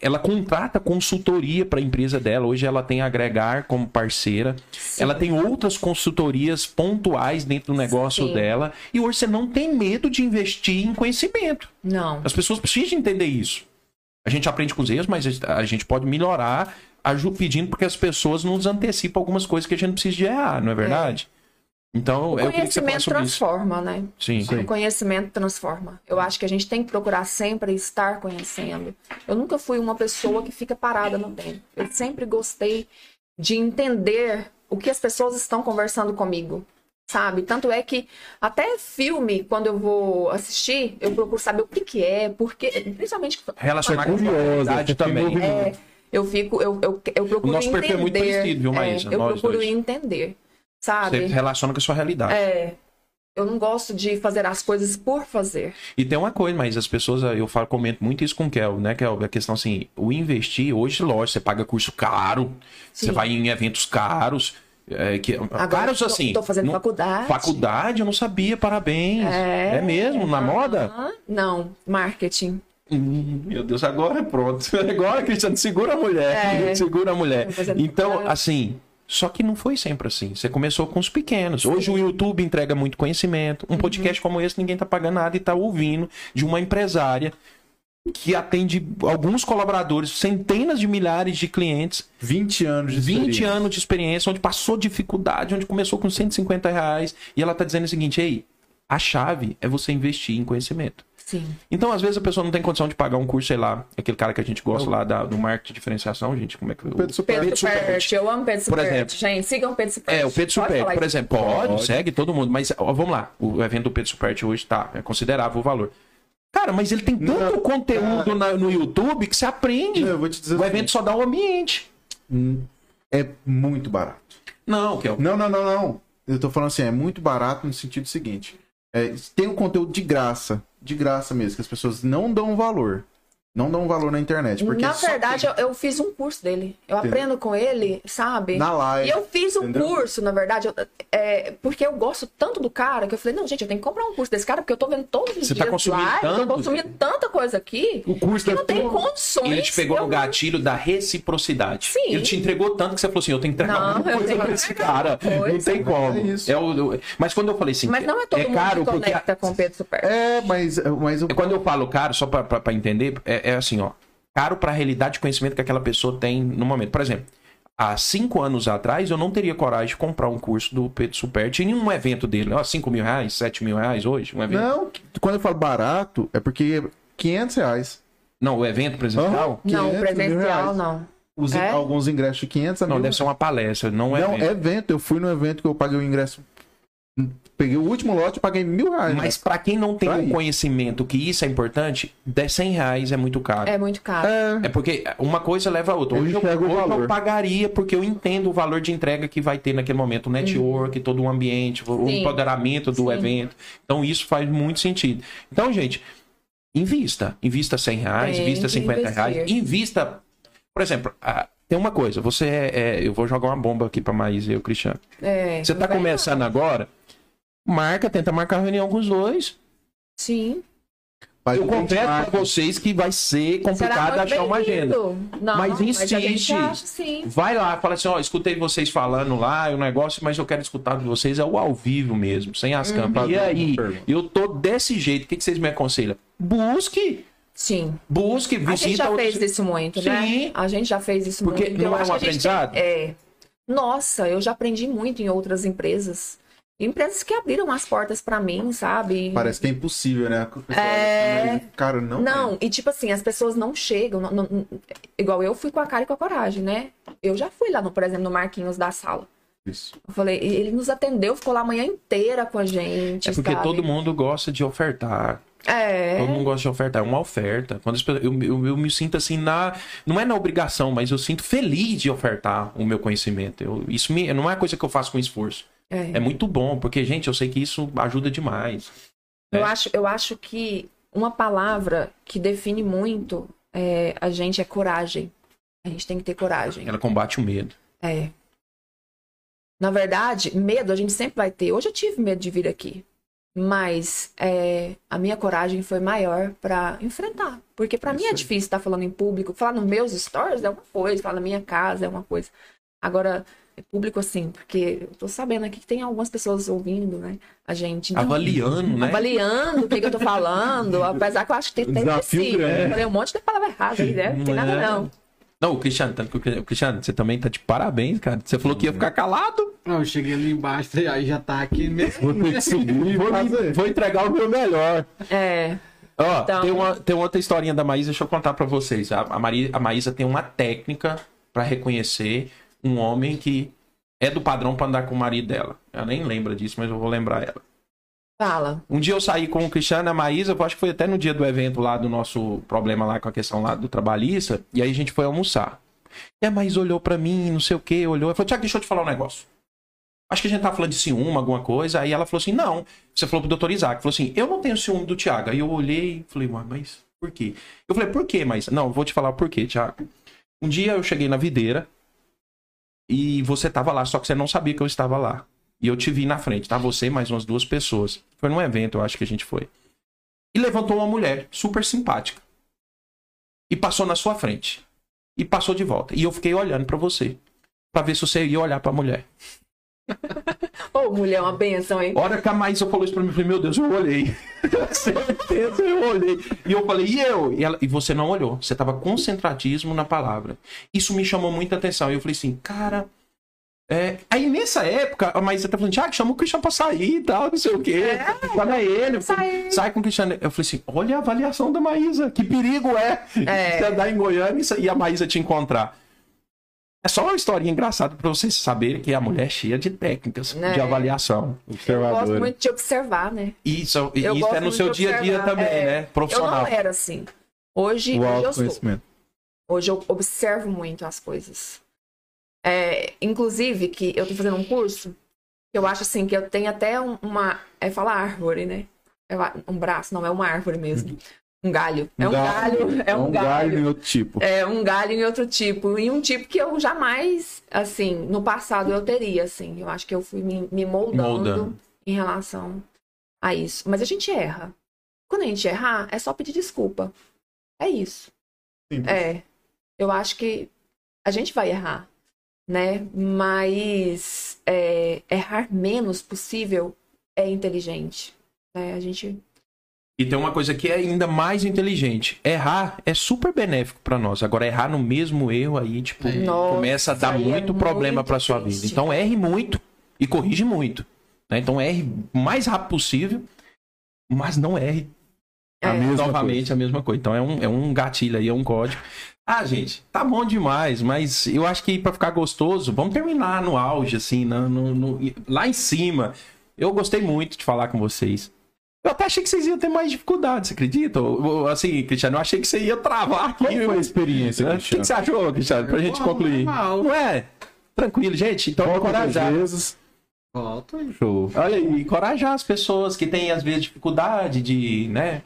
A: Ela contrata consultoria para a empresa dela. Hoje ela tem a Agregar como parceira.
C: Sim.
A: Ela tem outras consultorias pontuais dentro do negócio
C: Sim.
A: dela. E hoje você não tem medo de investir em conhecimento.
C: Não.
A: As pessoas precisam entender isso. A gente aprende com os erros, mas a gente pode melhorar pedindo porque as pessoas nos antecipam algumas coisas que a gente precisa de errar, não é verdade? Então,
C: O
A: você
C: conhecimento
A: sobre isso.
C: transforma, né?
A: Sim.
C: O conhecimento transforma. Eu acho que a gente tem que procurar sempre estar conhecendo. Eu nunca fui uma pessoa que fica parada no tempo. Eu sempre gostei de entender o que as pessoas estão conversando comigo. Sabe? Tanto é que até filme, quando eu vou assistir, eu procuro saber o que, que é, porque. Principalmente.
A: Relacionar com
B: tem
A: também.
B: movimento.
C: É, eu fico. Eu, eu, eu procuro
A: O nosso
C: entender.
A: perfil é muito parecido, viu, Maísa?
C: É, eu
A: Nós
C: procuro
A: dois.
C: entender.
A: Você
C: Sabe?
A: relaciona com a sua realidade.
C: É. Eu não gosto de fazer as coisas por fazer.
A: E tem uma coisa, mas as pessoas, eu falo, comento muito isso com o Kel, né? É a questão assim, o investir, hoje, lógico, você paga curso caro,
C: Sim.
A: você vai em eventos caros. É, que, caros
C: tô-
A: assim.
C: tô fazendo
A: não-
C: faculdade.
A: Faculdade, eu não sabia, parabéns. É, mesmo? Na moda?
C: Não, marketing.
A: Hum, meu Deus, agora pronto. Agora, Cristiano, segura a mulher.
C: É.
A: Segura a mulher. Então, assim, só que não foi sempre assim. Você começou com os pequenos. Hoje o YouTube entrega muito conhecimento.
C: Uhum.
A: Um podcast como esse, ninguém tá pagando nada e tá ouvindo de uma empresária que atende alguns colaboradores, centenas de milhares de clientes,
B: 20 anos de
A: 20
B: experiência.
A: anos de experiência, onde passou dificuldade, onde começou com 150 reais. E ela tá dizendo o seguinte, ei, a chave é você investir em conhecimento.
C: Sim.
A: Então, às vezes, a pessoa não tem condição de pagar um curso, sei lá, aquele cara que a gente gosta lá da, do marketing de diferenciação, gente, como é que...
B: Pedro
A: o-
B: Super-
C: Pedro.
A: Superti.
C: Eu amo Pedro
A: Por
C: Superti.
A: exemplo.
C: Gente, sigam o Pedro Superti.
A: É, o Pedro
C: falar
A: por
C: isso.
A: exemplo, pode,
B: Pode.
A: segue todo mundo, mas ó, vamos lá, o evento do Pedro Superti hoje tá, é considerável o valor. Cara, mas ele tem tanto
B: Não,
A: conteúdo na- no YouTube que você aprende.
B: Não, eu vou te dizer
A: o
B: o
A: evento só dá o ambiente.
B: É muito barato.
A: Não, que é o
B: Não, não, não, não. Eu tô falando assim, é muito barato no sentido seguinte. É, tem um conteúdo de graça. De graça mesmo, que as pessoas não dão valor. Não dão valor na internet. Porque
C: Na verdade, eu, eu fiz um curso dele. Eu
B: Entendeu?
C: aprendo com ele, sabe?
B: Na live,
C: E eu fiz um
B: entendeu?
C: curso, na verdade, eu- é, porque eu gosto tanto do cara que eu falei, não, gente, eu tenho que comprar um curso desse cara, porque eu tô vendo todos os
A: Você tá
C: dias
A: consumindo
C: live, eu
A: tanto?
C: tô consumindo tanta coisa aqui
A: O curso
C: que
A: deve
C: não tem
A: um-
C: condições.
A: Ele te pegou
C: eu
A: no gatilho da reciprocidade.
C: Sim.
A: Ele te entregou tanto que você falou assim: eu tenho que entregar
C: Não,
A: alguma
C: eu
A: coisa pra esse cara.
C: alguma
A: Não
C: coisa.
A: tem como.
B: É isso.
A: É o, mas quando eu falei assim,
C: Mas não é todo
A: é
C: mundo
A: caro
C: que
A: porque.
C: conecta com o Pedro Superti.
B: É, mas, mas o
A: É Quando eu falo caro, só pra, pra, pra entender, é, é assim, ó. Caro pra realidade de conhecimento que aquela pessoa tem no momento. Por exemplo, há cinco anos atrás, eu não teria coragem de comprar um curso do Pedro Superti em um evento dele. Ó, 5 mil reais, 7 mil reais hoje, um evento.
B: Não, quando eu falo barato, é porque 500 reais.
A: Não, o evento presencial?
C: Não,
B: 500 mil
C: presencial não.
B: Os-
C: É?
B: Alguns ingressos de 500 a
A: Não,
B: mil.
A: deve ser uma palestra, não é
B: Não,
A: evento.
B: evento. Eu fui no evento que eu paguei o ingresso. Peguei o último lote e paguei mil reais.
A: Mas pra quem não tem
B: Pra
A: o
B: ir.
A: conhecimento que isso é importante, 10 100 reais é muito caro.
C: É muito caro.
B: É,
A: É porque uma coisa leva a outra.
B: Eu
A: Hoje, eu,
B: o
A: hoje eu pagaria porque eu entendo o valor de entrega que vai ter naquele momento, o network, todo o ambiente, o
C: Sim.
A: empoderamento do
C: Sim.
A: evento. Então isso faz muito sentido. Então, gente, invista. Invista 100 reais,
C: Tem
A: invista
C: que
A: 50 reais.
C: investir.
A: Invista. Por exemplo, ah, tem uma coisa. Você é, é- Eu vou jogar uma bomba aqui pra Maísa e o Cristiano.
C: É,
A: Você tá começando agora, marca, tenta marcar reunião com os dois.
C: Sim.
B: faz
A: Eu confesso pra vocês que vai ser complicado achar uma agenda.
C: Não,
A: Mas
C: a gente
A: insiste.
C: acha, sim.
A: Vai lá, fala assim, ó, escutei vocês falando lá, o negócio, mas eu quero escutar de vocês, é o ao vivo mesmo, sem as câmeras. E aí, eu tô desse jeito, o que, que vocês me aconselham? Busque,
C: Sim.
A: busque,
C: A gente
A: visita
C: já
A: outros-
C: fez isso muito, né?
A: Sim.
C: A gente já fez isso
A: Porque
C: muito.
A: não
C: Eu
A: é
C: acho
A: um
C: gente-
A: aprendizado?
C: É. Nossa, eu já aprendi muito em outras empresas. Empresas que abriram as portas pra mim, sabe?
B: Parece que é impossível, né?
C: É.
B: assim, Cara, não.
C: Não, e tipo assim, as pessoas não chegam. não- não- igual eu fui com a cara e com a coragem, né? Eu já fui lá, no, por exemplo, no Marquinhos da sala.
B: é isso.
C: Eu falei, ele nos atendeu, ficou lá a manhã inteira com a gente.
A: É porque
C: sabe?
A: todo mundo gosta de ofertar.
C: É.
A: Todo mundo gosta de ofertar. É uma oferta. Quando pessoas- eu, eu, eu me sinto assim na. Não é na obrigação, mas eu sinto feliz de ofertar o meu conhecimento. Eu, isso me, não é coisa que eu faço com esforço.
C: É.
A: É muito bom, porque, gente, eu sei que isso ajuda demais.
C: Eu,
A: É.
C: acho, eu acho que uma palavra que define muito é, a gente é coragem. A gente tem que ter coragem.
A: Ela combate o medo.
C: É. Na verdade, medo a gente sempre vai ter. Hoje eu tive medo de vir aqui. Mas é, a minha coragem foi maior pra enfrentar. Porque pra mim é
B: Isso aí.
C: difícil estar falando em público. Falar nos meus stories é uma coisa, falar na minha casa é uma coisa. Agora, é público assim, porque eu tô sabendo aqui que tem algumas pessoas ouvindo, né? A gente. Então,
A: Avaliando, né?
C: avaliando o que, que eu tô falando, apesar que eu acho que tem, tem
B: grande.
C: Eu falei um monte de palavra errada aí, né? Não tem nada
A: É.
C: não.
A: Não, o Cristiano, tanto que o Cri- o Cristiano, você também tá de parabéns, cara. Você falou que ia ficar calado.
D: Não, eu cheguei ali embaixo, aí já tá aqui mesmo.
B: Vou ter que subir
A: Vou, vou entregar o meu melhor.
C: É.
A: Ó,
C: Então-
A: tem, uma, tem outra historinha da Maísa, deixa eu contar pra vocês. A, a, Mari- a Maísa tem uma técnica pra reconhecer um homem que é do padrão pra andar com o marido dela. Ela nem lembra disso, mas eu vou lembrar ela.
C: Fala.
A: Um dia eu saí com o Cristiano e a Maísa, eu acho que foi até no dia do evento lá do nosso problema lá com a questão lá do trabalhista, e aí a gente foi almoçar. E a Maísa olhou pra mim, não sei o que, olhou, e falou, Tiago, deixa eu te falar um negócio. Acho que a gente tá falando de ciúme, alguma coisa, aí ela falou assim, não. Você falou pro doutor Isaac, falou assim, eu não tenho ciúme do Tiago. Aí eu olhei e falei, "Ué, mas por quê? Eu falei, por quê, mas Não, vou te falar o porquê, Tiago. Um dia eu cheguei na videira e você tava lá, só que você não sabia que eu estava lá. E eu te vi na frente, tá? Você e mais umas duas pessoas. Foi num evento, eu acho que a gente foi. E levantou uma mulher super simpática. E passou na sua frente. E passou de volta. E eu fiquei olhando pra você. Pra ver se você ia olhar pra mulher.
C: Ô, mulher, é uma benção, hein?
A: Hora que a Maísa falou isso pra mim, eu falei, meu Deus, eu olhei. Certeza, eu olhei. E eu falei, e eu? E, ela- e você não olhou. Você tava concentradíssimo na palavra. Isso me chamou muita atenção. E eu falei assim, cara. é, Aí nessa época, a Maísa tá falando, Tiago, chama o Cristiano pra sair e tal, não sei o quê. Olha ele. eu falei,
C: Sai.
A: Com o Cristiano. Eu falei assim, olha a avaliação da Maísa. Que perigo é,
C: É.
A: você andar em Goiânia e a Maísa te encontrar. É só uma historinha engraçada pra vocês saberem que a mulher é cheia de técnicas
C: É.
A: de avaliação.
C: Eu gosto muito de observar, né?
A: Isso,
C: Eu
A: isso é no seu dia a dia também,
C: É.
A: né?
C: Eu
A: Profissional.
C: não era assim. Hoje,
B: O
C: hoje eu sou. Hoje eu observo muito as coisas. É, inclusive, que eu tô fazendo um curso, que eu acho assim, que eu tenho até um- uma. É falar árvore, né? É um braço, não, é uma árvore mesmo. Um galho. É um galho. É um galho.
B: em outro tipo.
C: É um galho em outro tipo. E um tipo que eu jamais, assim, no passado eu teria, assim. Eu acho que eu fui me, me moldando
A: Moldando.
C: em relação a isso. Mas a gente erra. Quando a gente errar, é só pedir desculpa. É isso.
B: Simples.
C: É. Eu acho que a gente vai errar, né? Mas é, errar menos possível é inteligente. Né? A gente
A: E tem uma coisa que é ainda mais inteligente. Errar é super benéfico pra nós. Agora, errar no mesmo erro aí, tipo,
C: Nossa,
A: começa a dar
C: é
A: muito problema
C: muito
A: pra sua vida. Então, erre muito e corrige muito. né? Então, erre o mais rápido possível, mas não erre
C: É.
B: mesma
A: novamente a mesma coisa. Então, é um, é um gatilho aí, é um código. Ah, gente, tá bom demais, mas eu acho que pra ficar gostoso, vamos terminar no auge, assim, na- no- no- lá em cima. Eu gostei muito de falar com vocês. Eu até achei que vocês iam ter mais dificuldade, você acredita? Assim, Cristiano, eu achei que você ia travar aqui.
B: Foi a experiência,
A: Né? O que,
B: Cristiano?
A: você achou, Cristiano? Pra gente
D: Bom,
A: concluir.
D: normal.
A: Não é? Tranquilo, gente. Então, encorajar.
B: vezes.
D: Volta aí.
B: Show.
A: Olha aí, encorajar as pessoas que têm, às vezes, dificuldade de, né?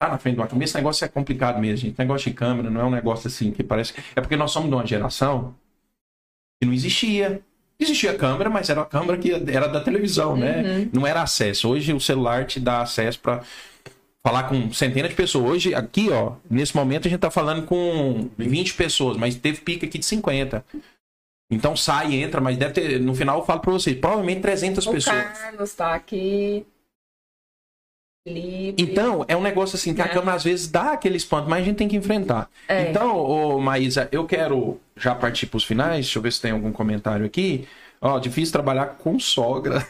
A: Tá na frente de uma câmera. Esse negócio é complicado mesmo, gente. Negócio de câmera não é um negócio assim que parece. É porque nós somos de uma geração que não existia. Existia câmera, mas era a câmera que era da televisão, né? Não era acesso. Hoje o celular te dá acesso para falar com centenas de pessoas. Hoje, aqui, ó, nesse momento a gente tá falando com 20 pessoas, mas teve pica aqui de 50. Então sai, entra, mas deve ter. No final eu falo pra vocês, provavelmente 300
C: O
A: pessoas.
C: Carlos tá aqui. Felipe.
A: Então, é um negócio assim que a
C: É.
A: câmera às vezes dá aquele espanto, mas a gente tem que enfrentar.
C: É.
A: Então, ô, Maísa, eu quero já partir pros finais. Deixa eu ver se tem algum comentário aqui. Ó, difícil trabalhar com sogra.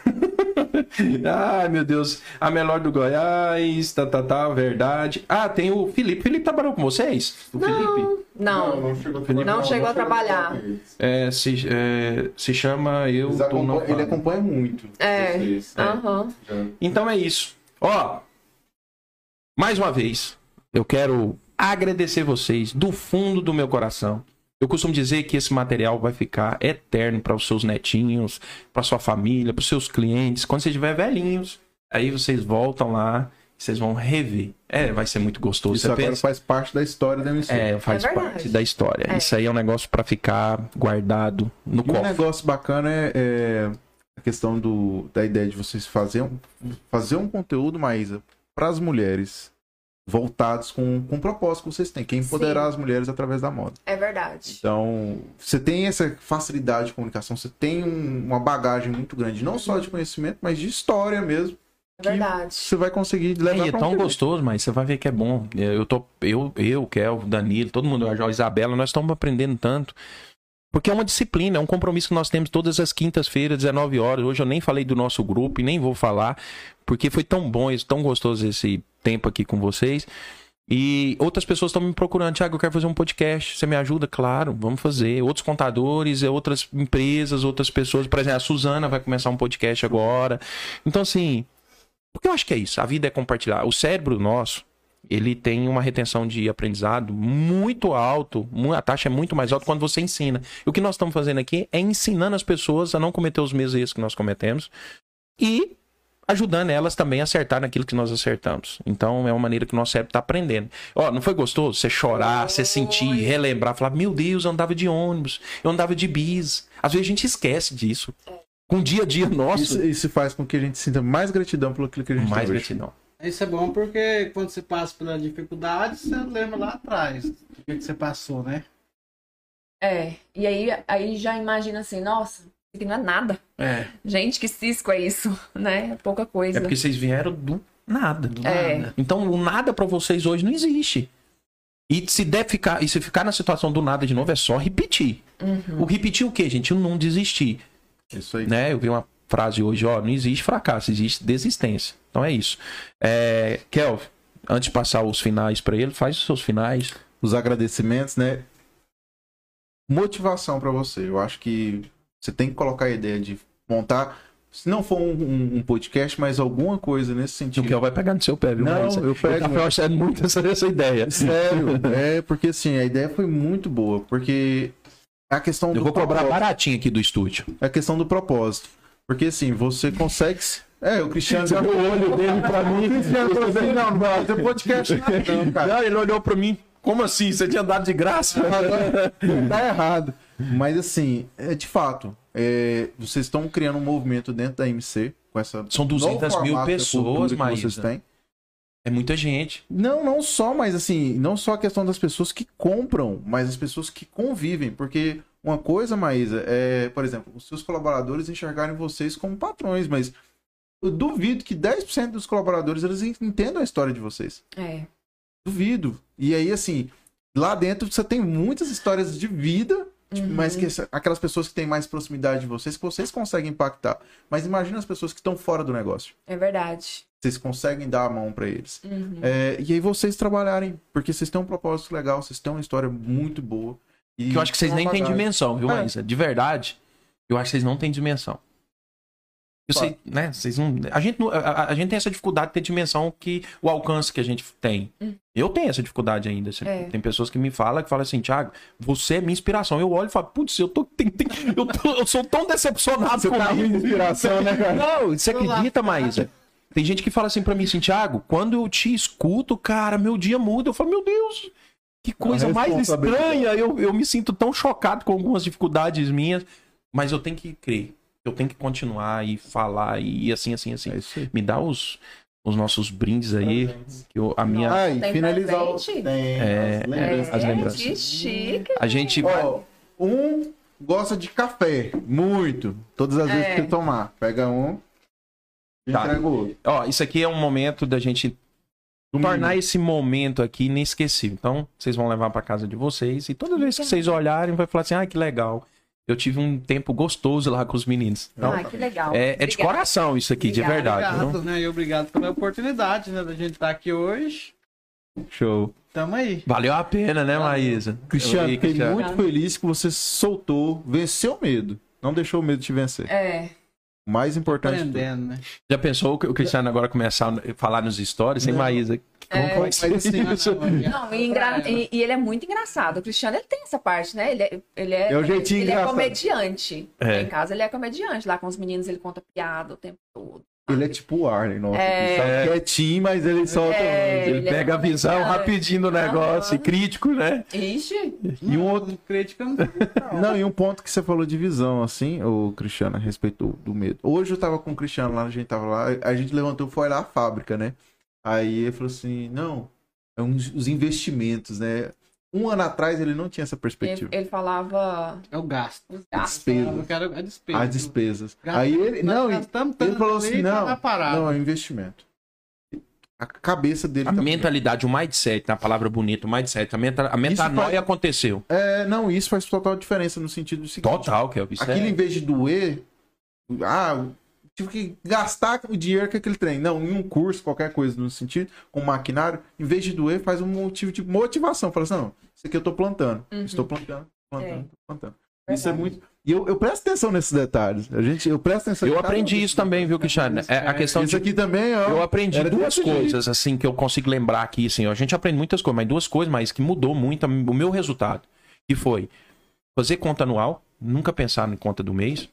A: Ai, meu Deus. A melhor do Goiás, tá, tá, tá, verdade. Ah, tem o Felipe. Felipe trabalhou com vocês? O Felipe?
C: Não,
B: chegou
C: Não chegou a trabalhar.
A: É, se, é, se chama Eu
B: Eles
A: Tô Não
B: ele acompanha muito.
C: É.
B: vocês.
C: aham.
B: Já.
A: Então é isso. Ó, mais uma vez, eu quero agradecer vocês do fundo do meu coração. Eu costumo dizer que esse material vai ficar eterno para os seus netinhos, para sua família, para os seus clientes. Quando você tiver velhinhos, aí vocês voltam lá, vocês vão rever. É, vai ser muito gostoso.
B: Isso
A: Você
B: agora
A: pensa?
B: faz parte da história da emissora.
A: É, faz
C: É
A: parte da história.
C: É.
A: Isso aí é um negócio para ficar guardado no
B: E um
A: cofre.
B: negócio bacana é, é a questão do, da ideia de vocês fazer um, fazer um conteúdo, Maísa, para as mulheres, voltados com, com o propósito que vocês têm, que é empoderar
C: Sim.
B: as mulheres através da moda.
C: É verdade.
B: Então, você tem essa facilidade de comunicação, você tem um- uma bagagem muito grande, não só de conhecimento, mas de história mesmo.
C: É verdade.
B: Você vai conseguir levar
A: É, é tão gostoso, mas você vai ver que é bom. Eu tô, eu, eu, Kel, Danilo, todo mundo, a Isabela, nós estamos aprendendo tanto. Porque é uma disciplina, é um compromisso que nós temos todas as quintas-feiras, 19 horas. Hoje eu nem falei do nosso grupo e nem vou falar, porque foi tão bom, tão gostoso esse tempo aqui com vocês. E outras pessoas estão me procurando, Thiago, eu quero fazer um podcast, você me ajuda? Claro, vamos fazer. Outros contadores, é, outras empresas, outras pessoas. Por exemplo, a Suzana vai começar um podcast agora. Então, assim, porque eu acho que é isso. A vida é compartilhar. O cérebro nosso, ele tem uma retenção de aprendizado muito alto. A taxa é muito mais alta quando você ensina. E o que nós estamos fazendo aqui é ensinando as pessoas a não cometer os mesmos erros que nós cometemos e ajudando elas também a acertar naquilo que nós acertamos. Então é uma maneira que o nosso cérebro está aprendendo. Ó, não foi gostoso você chorar, você sentir, relembrar, falar: "Meu Deus, eu andava de ônibus, eu andava de bis". Às vezes a gente esquece disso. Com o dia a dia nosso,
B: Isso, isso faz com que a gente sinta mais gratidão pelo aquilo que a gente
A: mais
B: hoje.
A: gratidão.
D: Isso é bom porque quando você passa pela dificuldade, você lembra lá atrás o que, que você passou, né?
C: É. E aí, aí já imagina assim, nossa, aqui não é nada.
A: É.
C: Gente, que cisco é isso, né? É pouca coisa.
A: É porque vocês vieram do nada. Do
C: É.
A: nada. Então, o nada pra vocês hoje não existe. E se der ficar, e se ficar na situação do nada de novo, é só repetir.
C: Uhum.
A: O repetir o quê, gente? O não desistir.
B: Isso aí.
A: Né? Eu vi uma frase hoje, ó, não existe fracasso, existe desistência. Então é isso. É, Kelvin, antes de passar os finais pra ele, faz os seus finais.
B: Os agradecimentos, né? Motivação pra você. Eu acho que você tem que colocar a ideia de montar, se não for um, um- um podcast, mas alguma coisa nesse
A: O
B: sentido.
A: Kelvin vai pegar no seu pé, viu?
B: Não,
A: Mas
B: eu pego.
A: tava achando muito essa, essa ideia.
B: Sério, é porque assim, a ideia foi muito boa, porque a questão
A: Eu
B: do
A: vou cobrar baratinho aqui do estúdio.
B: é a questão do propósito. Porque assim, você consegue. se- É, o Cristiano já
A: o olho dele pra mim.
B: O Cristiano falou assim, não, não vai ter podcast não, cara.
A: Não, ele olhou pra mim. Como assim? Você tinha dado de graça?
B: tá errado. Mas assim, é, de fato, é, vocês estão criando um movimento dentro da MC com essa.
A: São
B: novo
A: 200 mil pessoas, Maísa.
B: vocês têm.
A: É muita gente.
B: Não, não só, mas assim, não só a questão das pessoas que compram, mas as pessoas que convivem. Porque uma coisa, Maísa, é, por exemplo, os seus colaboradores enxergarem vocês como patrões, mas eu duvido que 10% dos colaboradores eles entendam a história de vocês.
C: É.
B: Duvido. E aí, assim, lá dentro você tem muitas histórias de vida, tipo,
C: Uhum.
B: mas que essa- aquelas pessoas que têm mais proximidade de vocês, que vocês conseguem impactar. Mas imagina as pessoas que estão fora do negócio.
C: É verdade.
B: Vocês conseguem dar a mão pra eles.
C: Uhum.
B: É, e aí vocês trabalharem, porque vocês têm um propósito legal, vocês têm uma história muito boa. E
A: Que eu acho que vocês nem têm dimensão, viu,
B: É.
A: Maísa? De verdade, eu acho que vocês não têm dimensão. Eu sei, né? Vocês não, a, gente, não- a, gente tem essa dificuldade de ter dimensão que o alcance que a gente tem.
C: Hum.
A: Eu tenho essa dificuldade ainda. assim.
C: É.
A: Tem pessoas que me falam, que falam assim, Thiago, você é minha inspiração. Eu olho e falo, putz, eu, tô, tem- tem- eu, tô- eu sou tão decepcionado
B: Você tá
A: comigo.
B: rindo de inspiração, né, cara?
A: Não, você
D: lá.
A: acredita, Maísa? Tem gente que fala assim pra mim, assim, Thiago, quando eu te escuto, cara, meu dia muda. Eu falo, meu Deus, que coisa mais estranha. Eu, eu me sinto tão chocado com algumas dificuldades minhas, mas eu tenho que crer. Eu tenho que continuar e falar e assim, assim, assim.
B: É.
A: Me dá os, os nossos brindes aí, que eu- a minha...
B: Ah, e
C: Tem
B: finalizar o... Tem
A: É,
B: as lembranças.
A: as lembranças.
C: Que chique.
A: A gente...
B: Ó, um gosta de café, muito. Todas as vezes
C: É.
B: que ele tomar. Pega um
A: Tá.
B: entrega o outro.
A: Ó, isso aqui é um momento da gente tornar esse momento aqui inesquecível. Então, vocês vão levar pra casa de vocês e toda vez que vocês olharem, vai falar assim: ah, que legal. Eu tive um tempo gostoso lá com os meninos. Então,
C: Ai, que legal.
A: é, é de coração isso aqui, de verdade.
D: Obrigado, né? E obrigado pela oportunidade, né? Da gente estar aqui hoje.
A: Show.
D: Tamo aí.
A: Valeu a pena, né, Maísa?
B: Cristiano, fiquei
A: Cristiano.
B: muito feliz que você soltou, venceu o medo. Não deixou o medo te vencer.
C: É.
B: O mais importante.
D: Aprendendo, né?
A: Já pensou que o Cristiano agora começar a falar nos stories, hein,
B: Não.
A: Maísa? Como
C: É.
A: que vai ser
B: assim,
A: isso?
C: Não, e, engra- e- e ele é muito engraçado. O Cristiano, ele tem essa parte, né? Ele é, ele é,
B: É o jeitinho
C: ele é comediante.
A: É.
C: Em casa, ele é comediante. Lá com os meninos, ele conta piada o tempo todo.
B: Ele é tipo o Arlen, nossa.
C: É.
B: Ele tá quietinho, mas ele solta.
C: É.
A: Ele
C: Ele é
A: pega a visão rapidinho do negócio,
C: Aham.
A: crítico, né?
C: Ixi,
B: E um outro.
D: Não, crítica não não.
B: Não, e um ponto que você falou de visão, assim, o Cristiano, a respeito do, do medo. Hoje eu tava com o Cristiano lá, a gente tava lá, a gente levantou, foi lá a fábrica, né? Aí ele falou assim: não, é uns, os investimentos, né? Um ano atrás ele não tinha essa
C: ele,
B: perspectiva.
C: ele falava
D: É o gasto.
C: os gastos.
B: Despesa.
D: Eu quero a despesa.
B: As despesas.
D: Gasta-
B: Aí ele.
D: Nós
B: Não,
D: gastamos
B: ele falou assim:
D: que
B: não,
D: parar.
B: não, é investimento. A cabeça dele
A: A
B: tá-
A: mentalidade, o mindset, a palavra bonita, o mindset, a, menta, a metanoia
B: faz-
A: aconteceu.
B: É, não, isso faz total diferença no sentido do seguinte.
A: Total, Kelvin. Isso
B: Aquilo
A: é...
B: em vez de doer, ah, tive que gastar o dinheiro que aquele trem. Não, em um curso, qualquer coisa no sentido, com maquinário, em vez de doer, faz um motivo de motivação. Fala assim, não, isso aqui eu tô plantando.
C: Uhum.
B: Estou plantando, plantando,
C: É.
B: plantando. Isso é
C: Verdade.
B: muito. E eu, eu presto atenção nesses detalhes. A gente, eu presto atenção.
A: Eu aprendi isso também, viu, Cristiano? É a questão
B: Isso
A: de
B: aqui também, ó.
A: Eu aprendi duas
B: jeito.
A: coisas, assim, que eu consigo lembrar aqui, assim, ó. A gente aprende muitas coisas, mas duas coisas, mas que mudou muito o meu resultado. Que foi fazer conta anual, nunca pensar em conta do mês.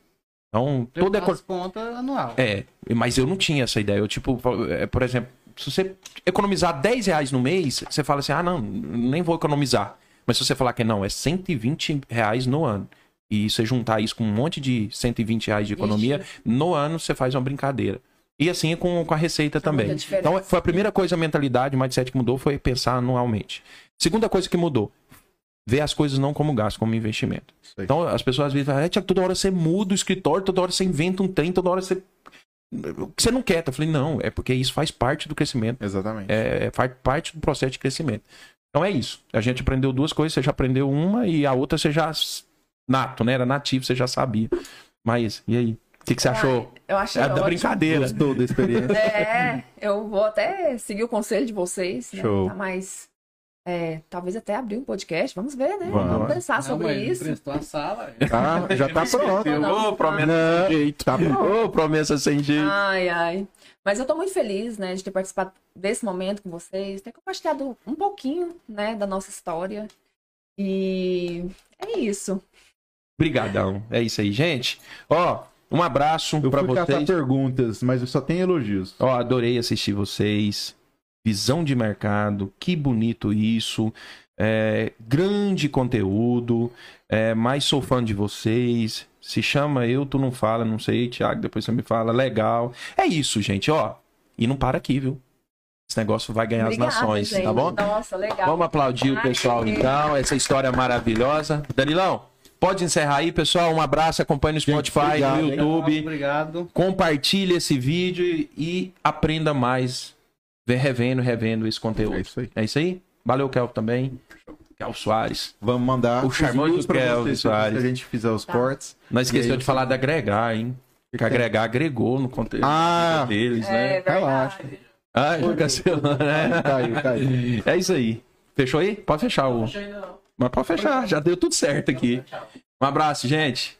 A: Então,
D: Eu
A: toda
D: faço conta anual.
A: É, mas eu não tinha essa ideia. Eu, tipo, é, por exemplo, se você economizar 10 reais no mês, você fala assim, ah, não, nem vou economizar. Mas se você falar que não, é 120 reais no ano. E você juntar isso com um monte de 120 reais de economia, no ano você faz uma brincadeira. E assim é com, com a receita também.
C: muita diferença.
A: Então, foi a primeira coisa, a mentalidade, o mindset que mudou foi pensar anualmente. Segunda coisa que mudou, ver as coisas não como gasto, como investimento.
B: Aí.
A: Então, as pessoas às vezes falam, é, Tiago, toda hora você muda o escritório, toda hora você inventa um trem, toda hora você... O que você não quer? Eu falei, não, é porque isso faz parte do crescimento.
B: Exatamente.
A: É, faz parte do processo de crescimento. Então é isso. A gente aprendeu duas coisas, você já aprendeu uma e a outra você já nato, né? Era nativo, você já sabia. Mas, e aí? O que, que você achou?
C: Ai, Eu achei
A: É da brincadeira.
B: Gostou da experiência?
C: É, eu vou até seguir o conselho de vocês, né?
B: Show.
C: Tá mais. É, talvez até abrir um podcast. Vamos ver, né?
B: Vamos.
C: Vamos pensar
D: Não,
C: sobre isso.
D: A sala.
B: Tá, já tá pronto.
A: Ô, promessa
B: Não,
A: sem jeito.
B: tá.
A: Ô, promessa sem jeito.
C: Ai, ai. Mas eu tô muito feliz, né, de ter participado desse momento com vocês, ter compartilhado um pouquinho, né, da nossa história. E é isso.
A: Obrigadão. É isso aí, gente. Ó, um abraço
B: Eu fui caçar
A: vocês.
B: perguntas, mas eu só tenho elogios.
A: Ó, adorei assistir vocês. Visão de mercado, que bonito isso. É, grande conteúdo. É, mais sou fã de vocês. Se chama eu, tu não fala, não sei, Thiago, depois você me fala. Legal. É isso, gente, ó. E não para aqui, viu? Esse negócio vai ganhar
C: Obrigada,
A: as nações,
C: gente.
A: tá bom?
C: Nossa, legal.
A: Vamos aplaudir o
C: Ai,
A: pessoal
C: que-
A: então, essa história maravilhosa. Danilão, Pode encerrar aí, pessoal. Um abraço, acompanhe no Spotify,
B: obrigado,
A: no? YouTube.
D: Obrigado.
A: Compartilhe esse vídeo e aprenda mais vê- revendo, revendo esse conteúdo.
B: É isso aí.
A: É isso aí? Valeu, Kel, também. Kel Soares.
B: Vamos mandar
A: O
B: os
A: charmoso
B: vocês,
A: Soares.
B: Se a gente fizer os
C: Tá.
B: cortes.
A: Não esqueceu
B: aí,
A: de falar da agregar, hein? Que agregar agregou no conteúdo
B: Ah.
A: deles,
C: É
A: né?
C: verdade.
B: Relaxa.
A: Ah, cancelou, né?
B: Caiu, caiu.
A: É isso aí. Fechou aí? Pode fechar o. Mas pode fechar, já deu tudo certo aqui. Um abraço, gente.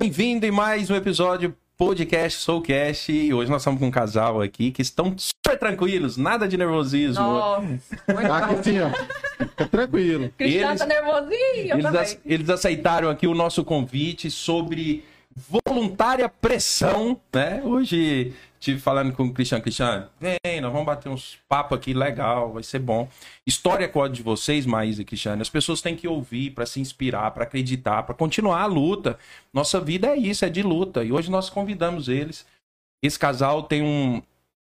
A: Bem-vindo em mais um episódio podcast Soulcast. E hoje nós estamos com um casal aqui que estão super tranquilos, nada de nervosismo.
C: Nossa,
B: Tá
C: bom.
B: assim, ó. Tranquilo.
C: Cristiano
A: Eles-
C: tá nervosinho,
A: Eles, eles aceitaram aqui o nosso convite sobre voluntária pressão, né? Hoje tive falando com o Cristiano, Cristiano, vem, nós vamos bater uns papos aqui legal, vai ser bom. História qual de vocês, Maísa e Cristiano, as pessoas têm que ouvir para se inspirar, para acreditar, para continuar a luta. Nossa vida é isso, é de luta. E hoje nós convidamos eles. Esse casal tem um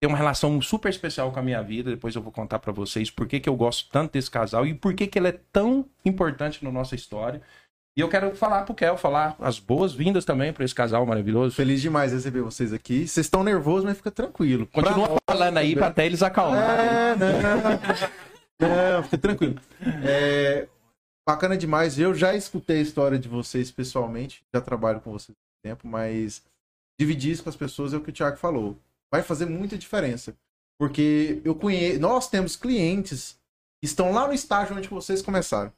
A: tem uma relação super especial com a minha vida. Depois eu vou contar pra vocês por que, que eu gosto tanto desse casal e por que, que ele é tão importante na nossa história. E eu quero falar pro Kel, falar as boas-vindas também pra esse casal maravilhoso.
B: Feliz demais receber vocês aqui. Vocês estão nervosos, mas fica tranquilo.
A: Continua
B: Pra-
A: falando aí pra até eles acalmarem.
B: É, não, não, fica tranquilo. É, bacana demais. Eu já escutei a história de vocês pessoalmente, já trabalho com vocês há tempo, mas dividir isso com as pessoas é o que o Thiago falou. Vai fazer muita diferença. Porque eu conheço, nós temos clientes que estão lá no estágio onde vocês começaram.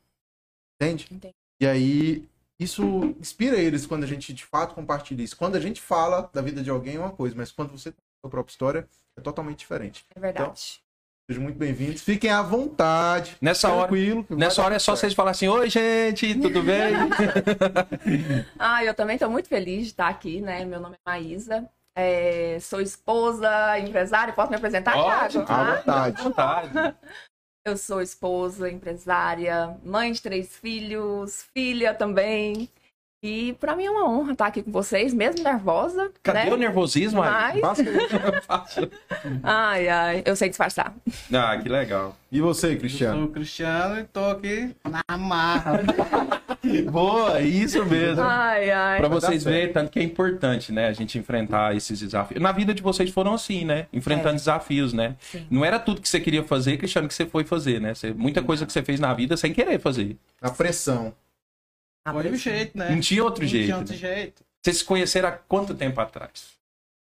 B: Entende?
C: Entendi.
B: E aí, isso inspira eles quando a gente de fato compartilha isso. Quando a gente fala da vida de alguém é uma coisa, mas quando você tem a sua própria história, é totalmente diferente.
C: É verdade.
B: Sejam muito bem-vindos. Fiquem à vontade.
A: Nessa hora,
B: Tranquilo. vai
A: nessa hora é só vocês falarem assim: Oi, gente, tudo bem?
C: Ah, eu também estou muito feliz de estar aqui, né? Meu nome é Maísa. É, sou esposa, empresária. Posso me apresentar,
A: Pode,
C: Thiago?
B: À
C: Ah,
B: vontade.
A: Vontade.
C: Eu sou esposa, empresária, mãe de três filhos, filha também. E pra mim é uma honra estar aqui com vocês, mesmo nervosa.
A: Cadê
C: né?
A: o nervosismo aí?
C: Mas- Ai, ai, eu sei disfarçar.
A: Ah, que legal.
B: E você,
D: Eu sou
B: Cristiano?
D: o Cristiano e tô aqui na marra.
A: Boa, isso mesmo.
C: Ai, ai.
A: Pra vocês verem, tanto que é importante, né? A gente enfrentar esses desafios. Na vida de vocês foram assim, né? Enfrentando
C: É.
A: desafios, né?
C: Sim.
A: Não era tudo que você queria fazer, Cristiano, que você foi fazer, né? Você- muita coisa que você fez na vida sem querer fazer.
B: A pressão.
C: A
D: Foi o jeito, né?
A: Não tinha outro
D: Não
A: jeito.
D: tinha outro
A: né?
D: jeito.
A: Vocês se conheceram há quanto tempo atrás?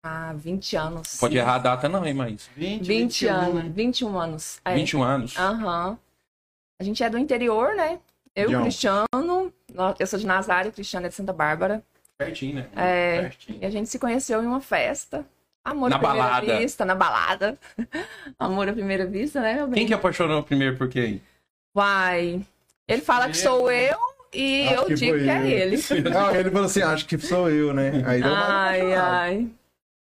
C: Há 20 anos.
A: Pode errar a data, não, hein, Maís?
D: 20,
C: 20
D: 21,
C: anos,
D: né?
C: 21 anos. É.
A: 21 anos.
C: Aham. A gente é do interior, né? Eu e
B: John.
C: o Cristiano. Eu sou de Nazário, o Cristiano é de Santa Bárbara.
A: Pertinho, né?
C: É.
A: Pertinho.
C: E a gente se conheceu em uma festa. Amor
A: Na
C: à primeira
A: balada.
C: vista, na balada. Amor à primeira vista, né, meu bem?
A: Quem que apaixonou primeiro por quem?
C: Vai. Ele fala que sou eu e
B: Acho
C: eu
B: que
C: digo que é
B: eu.
C: ele.
B: Não, ele falou assim: acho que sou eu, né? Aí deu uma
C: Ai, ai.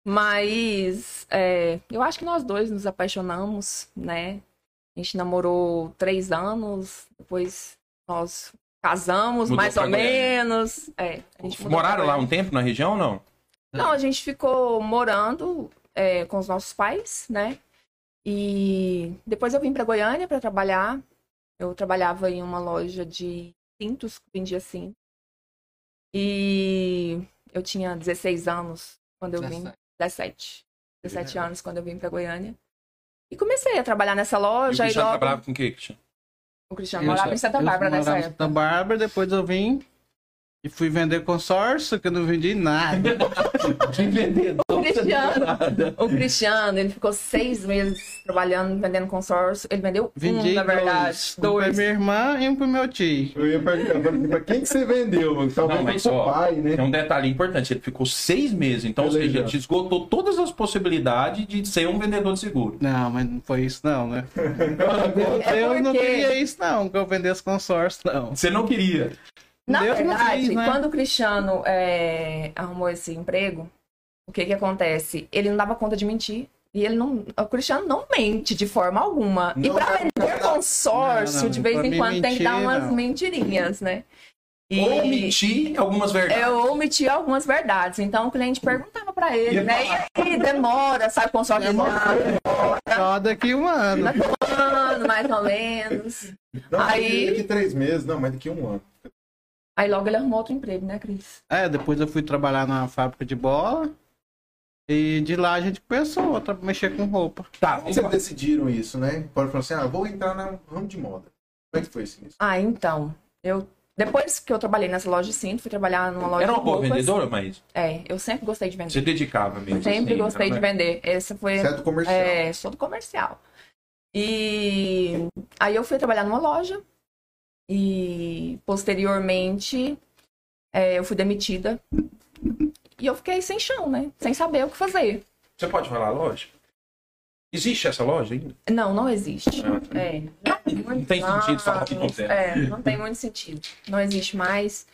C: Mas é, eu acho que nós dois nos apaixonamos, né? A gente namorou três anos, depois nós casamos,
A: Mudou
C: mais ou
A: Goiânia.
C: menos. É,
A: Moraram lá um tempo na região ou não?
C: Não, a gente ficou morando é, com os nossos pais, né? E depois eu vim para Goiânia para trabalhar. Eu trabalhava em uma loja de cintos, que vendia cintos. E eu tinha 16 anos quando eu vim. 17. 17 anos quando eu vim para Goiânia. E comecei a trabalhar nessa
A: E o
C: loja. E,
A: Cristiano
C: logo
A: trabalhava com o Cristiano?
C: Cristiano
D: Eu
C: morava
D: só-
C: em Santa Bárbara nessa
D: morava em
C: época.
D: Santa Bárbara, depois eu vim e fui vender consórcio, que eu não vendi nada.
C: O Cristiano, o Cristiano, ele ficou seis meses trabalhando, vendendo consórcio. Ele vendeu
D: Vendi
C: um, na verdade.
D: dois. Um pra
C: Dois.
D: minha irmã e um pro meu tio.
B: Eu ia perguntar pra quem que você vendeu, mano? Talvez
A: Não, mas ó,
B: pai, né?
A: É um detalhe importante. Ele ficou seis meses. Então, ou seja, ele esgotou todas as possibilidades de ser um vendedor de seguro.
D: Não, mas não foi isso não, né?
C: É
D: eu não
C: porque-
D: queria isso não, que eu vendesse consórcio, não.
A: Você não queria.
C: Na
D: Deus não
C: verdade,
D: fez, né?
C: quando o Cristiano é, arrumou esse emprego, o que que acontece? Ele não dava conta de mentir. E ele não. O Cristiano não mente de forma alguma. e
B: Não,
C: pra
B: não,
C: vender consórcio,
D: Não, não,
C: de vez em quando tem que
D: mentir,
C: dar umas
D: não.
C: mentirinhas, né? E
A: Ou mentir algumas verdades.
C: eu omiti algumas verdades. Então o cliente perguntava pra pra ele,
A: Ia
C: né? E aí demora, sabe, com sorte
D: Demora. Só daqui um ano.
C: daqui um ano, mais ou menos.
B: Não,
C: Aí-
B: daqui três meses, não, mas daqui um ano.
C: Aí logo ele arrumou outro emprego, né, Cris?
D: É, depois eu fui trabalhar na fábrica de bola. E de lá a gente começou a mexer com roupa.
A: Tá,
B: Como vocês decidiram isso, né? Pode falar assim, ah, vou entrar no ramo de moda. Como é que foi isso?
C: Ah, então, eu... Depois que eu trabalhei nessa loja de cinto, fui trabalhar numa loja
A: Era uma
C: de
A: boa
C: roupas.
A: vendedora, mas
C: É, eu sempre gostei de vender.
A: você dedicava mesmo.
C: Sempre
A: assim,
C: gostei
A: né?
C: de vender. Essa foi...
B: Certo comercial.
C: É, sou do comercial. E aí eu fui trabalhar numa loja e posteriormente é, eu fui demitida. E eu fiquei sem chão, né? Sem saber o que fazer.
A: Você pode falar a loja? Existe essa loja ainda?
C: Não, não existe.
A: Ah,
C: É.
A: Não tem sentido falar que não tem.
C: É, não tem muito sentido. Não existe mais.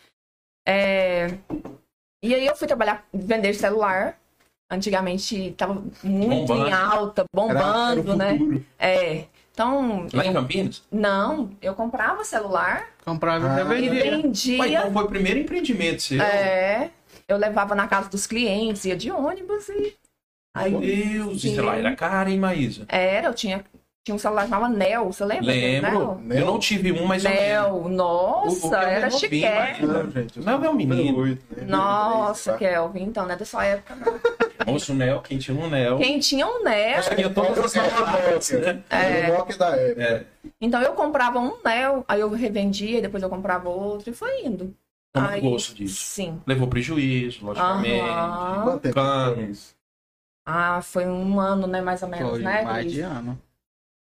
C: É, E aí eu fui trabalhar, vender celular. Antigamente tava muito
A: Bombando.
C: em alta, bombando, né? É. Então,
A: Lá em Campinas?
C: não, eu comprava celular
D: Comprava
B: Ah.
D: e
C: e
D: vendia.
C: vendia.
A: Ué, então foi o primeiro empreendimento seu.
C: É, eu levava na casa dos clientes, ia de ônibus e. Aí,
A: Meu Deus, isso lá era caro, hein, Maísa?
C: era, eu tinha, tinha um celular chamado Nel, você lembra?
A: Lembro.
C: Nel?
A: Eu não tive um, mas eu lembro.
C: Nel, nossa,
A: O- o Nel é
C: era
A: novinho,
C: chiquérrimo.
A: mas-
B: Não, gente. eu sou
A: é um menino.
B: 98, né?
C: Nossa,
B: Tá?
C: Kelvin, então, não é da sua época, não.
A: Moço, o Nel, quem tinha um Nel.
C: Quem tinha um Nel,
A: Eu sabia todas as marcas, né?
B: Era o Nokia da época.
A: É.
C: então eu comprava um Nel, aí eu revendia, depois eu comprava outro e foi indo.
A: Toma
C: Aí,
A: gosto disso.
C: Sim.
A: Levou prejuízo, logicamente.
C: Aham. Ah, foi um ano, né, mais ou menos,
D: Foi
C: né?
D: mais de ano.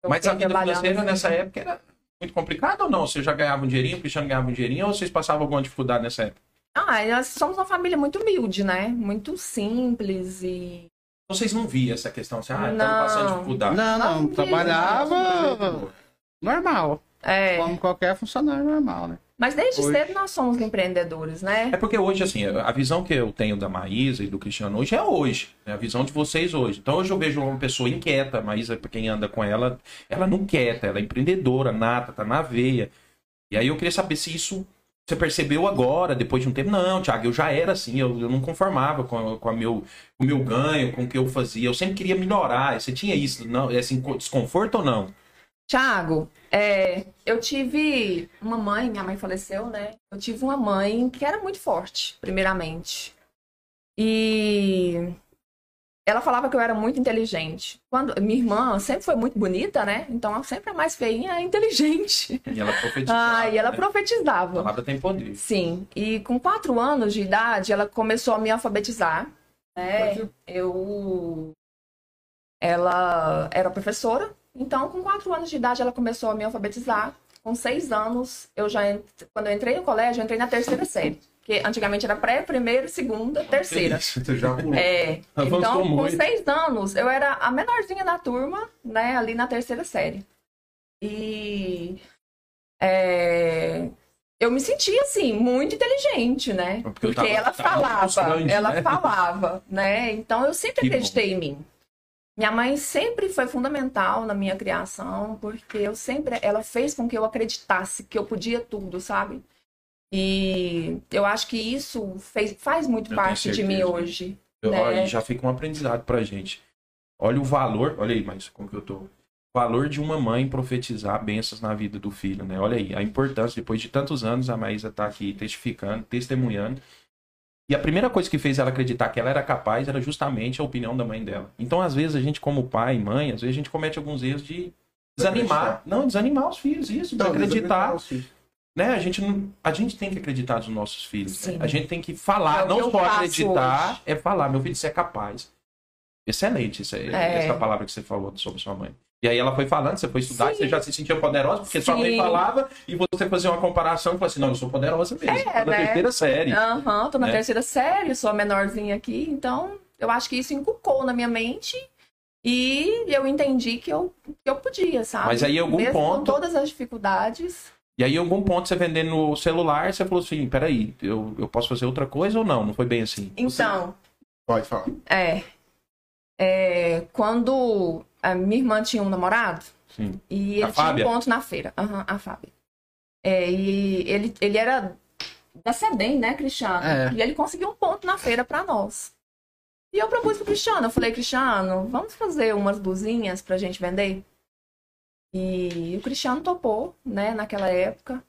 C: Eu
A: Mas a vida financeira
C: assim.
A: nessa época era muito complicada ou não? Você já ganhava um dinheirinho, o Cristiano ganhava um dinheirinho, ou vocês passavam alguma dificuldade nessa época?
C: Ah, nós somos uma família muito humilde, né? Muito simples e.
A: Vocês não viam essa questão assim, ah, estamos
C: Não.
A: passando dificuldade.
D: Não, não,
C: Não,
D: trabalhava normal.
C: É.
D: Como qualquer funcionário normal, né?
C: Mas desde
D: Hoje-
C: cedo nós somos empreendedores, né?
A: É porque hoje, assim, a visão que eu tenho da Maísa e do Cristiano hoje é hoje. É a visão de vocês hoje. Então hoje eu vejo uma pessoa inquieta. A Maísa, pra quem anda com ela, ela não quieta, ela é empreendedora, nata, tá na veia. E aí eu queria saber se isso você percebeu agora, depois de um tempo. Não, Thiago, eu já era assim, eu, eu não conformava com, a- com a meu, com o meu ganho, com o que eu fazia. Eu sempre queria melhorar. Você tinha isso, não? Esse desconforto ou não?
C: Tiago, é, eu tive uma mãe, minha mãe faleceu, né? Eu tive uma mãe que era muito forte, primeiramente. E ela falava que eu era muito inteligente. Quando minha irmã sempre foi muito bonita, né? Então ela sempre a mais feinha é inteligente.
A: E ela profetizava.
C: Ah, e ela
A: né? A
C: profetizava.
A: palavra tem poder.
C: Sim, e com quatro anos de idade, ela começou a me alfabetizar. Né? Eu. Ela era professora, então com quatro anos de idade ela começou a me alfabetizar. Com seis anos, eu já quando eu entrei no colégio, eu entrei na terceira série. Porque antigamente era pré, primeira, segunda, terceira.
B: Você já pulou.
C: É,
A: Avançou
C: então, com
A: muito.
C: seis anos, eu era a menorzinha da turma, né, ali na terceira série. E é, eu me sentia, assim, muito inteligente, né?
A: Porque
C: Porque
A: tava-
C: ela falava, ela
A: né?
C: falava, né? Então, eu sempre
A: Que bom.
C: acreditei em mim. Minha mãe sempre foi fundamental na minha criação, porque eu sempre, ela fez com que eu acreditasse que eu podia tudo, sabe? E eu acho que isso fez, faz muito
A: Eu
C: parte de mim hoje.
A: Eu-
C: né?
A: e já fica um aprendizado pra gente. Olha o valor, olha aí, mas como que eu tô? Valor de uma mãe profetizar bênçãos na vida do filho, né? Olha aí, a importância, depois de tantos anos, a Maísa tá aqui testificando, testemunhando. E a primeira coisa que fez ela acreditar que ela era capaz era justamente a opinião da mãe dela. Então, às vezes, a gente, como pai e mãe, às vezes a gente comete alguns erros de desanimar. Não, desanimar os filhos, isso, de
B: Então,
A: acreditar.
B: desacreditar
A: Né? A gente, não, a gente tem que acreditar nos nossos filhos.
C: Sim.
A: A gente tem que falar,
C: É
A: não só acreditar,
C: hoje.
A: é falar, meu filho, você é capaz. Excelente isso aí,
C: É.
A: essa palavra que você falou sobre sua mãe. E aí ela foi falando, você foi estudar,
C: Sim.
A: você já se sentia poderosa, porque sua mãe
C: Sim.
A: falava e você fazia uma comparação e falou assim, não, eu sou poderosa mesmo.
C: É,
A: tô na
C: né?
A: terceira série.
C: Aham, tô na
A: né?
C: terceira série, sou a menorzinha aqui, então eu acho que isso inculcou na minha mente e eu entendi que eu, que eu podia, sabe?
A: Mas aí, em algum
C: Mesmo
A: ponto-
C: Com todas as dificuldades.
A: E aí, em algum ponto, você vendendo no celular, você falou assim, peraí, eu, eu posso fazer outra coisa ou não? Não foi bem assim?
C: Então,
B: Pode falar.
C: é, é, Quando a minha irmã tinha um namorado,
A: Sim.
C: E
A: A
C: ele tinha
A: Fábia?
C: um ponto na feira. Aham, a Fábia. É, e ele, ele era da SEDEM, né, Cristiano?
D: É.
C: E ele conseguiu um ponto na feira pra nós. E eu propus pro Cristiano, eu falei, Cristiano, vamos fazer umas blusinhas pra gente vender? E o Cristiano topou, né, naquela época.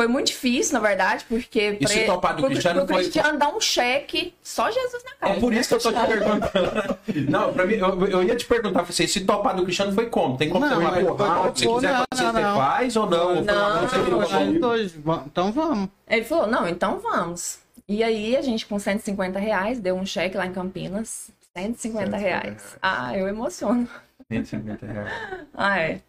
C: Foi muito difícil, na verdade, porque
A: E se topar do
C: pro-
A: Cristiano
C: pro
A: foi-
C: Cristiano dar um cheque, só Jesus na cara.
A: É por isso que eu tô te perguntando. Não, pra mim, eu, eu ia te perguntar pra você, se topar do Cristiano foi como? Tem como
D: Não,
A: ter uma
D: mas
A: porrada? Se
D: foi-
A: quiser
D: não,
A: fazer,
D: não,
A: você
D: não.
A: faz ou não?
C: Não.
D: Dois, va- então vamos.
C: Ele falou, não, então vamos. E aí a gente com 150 reais deu um cheque lá em Campinas. 150 reais. Ah, eu emociono.
A: 150 reais.
C: Ah, é.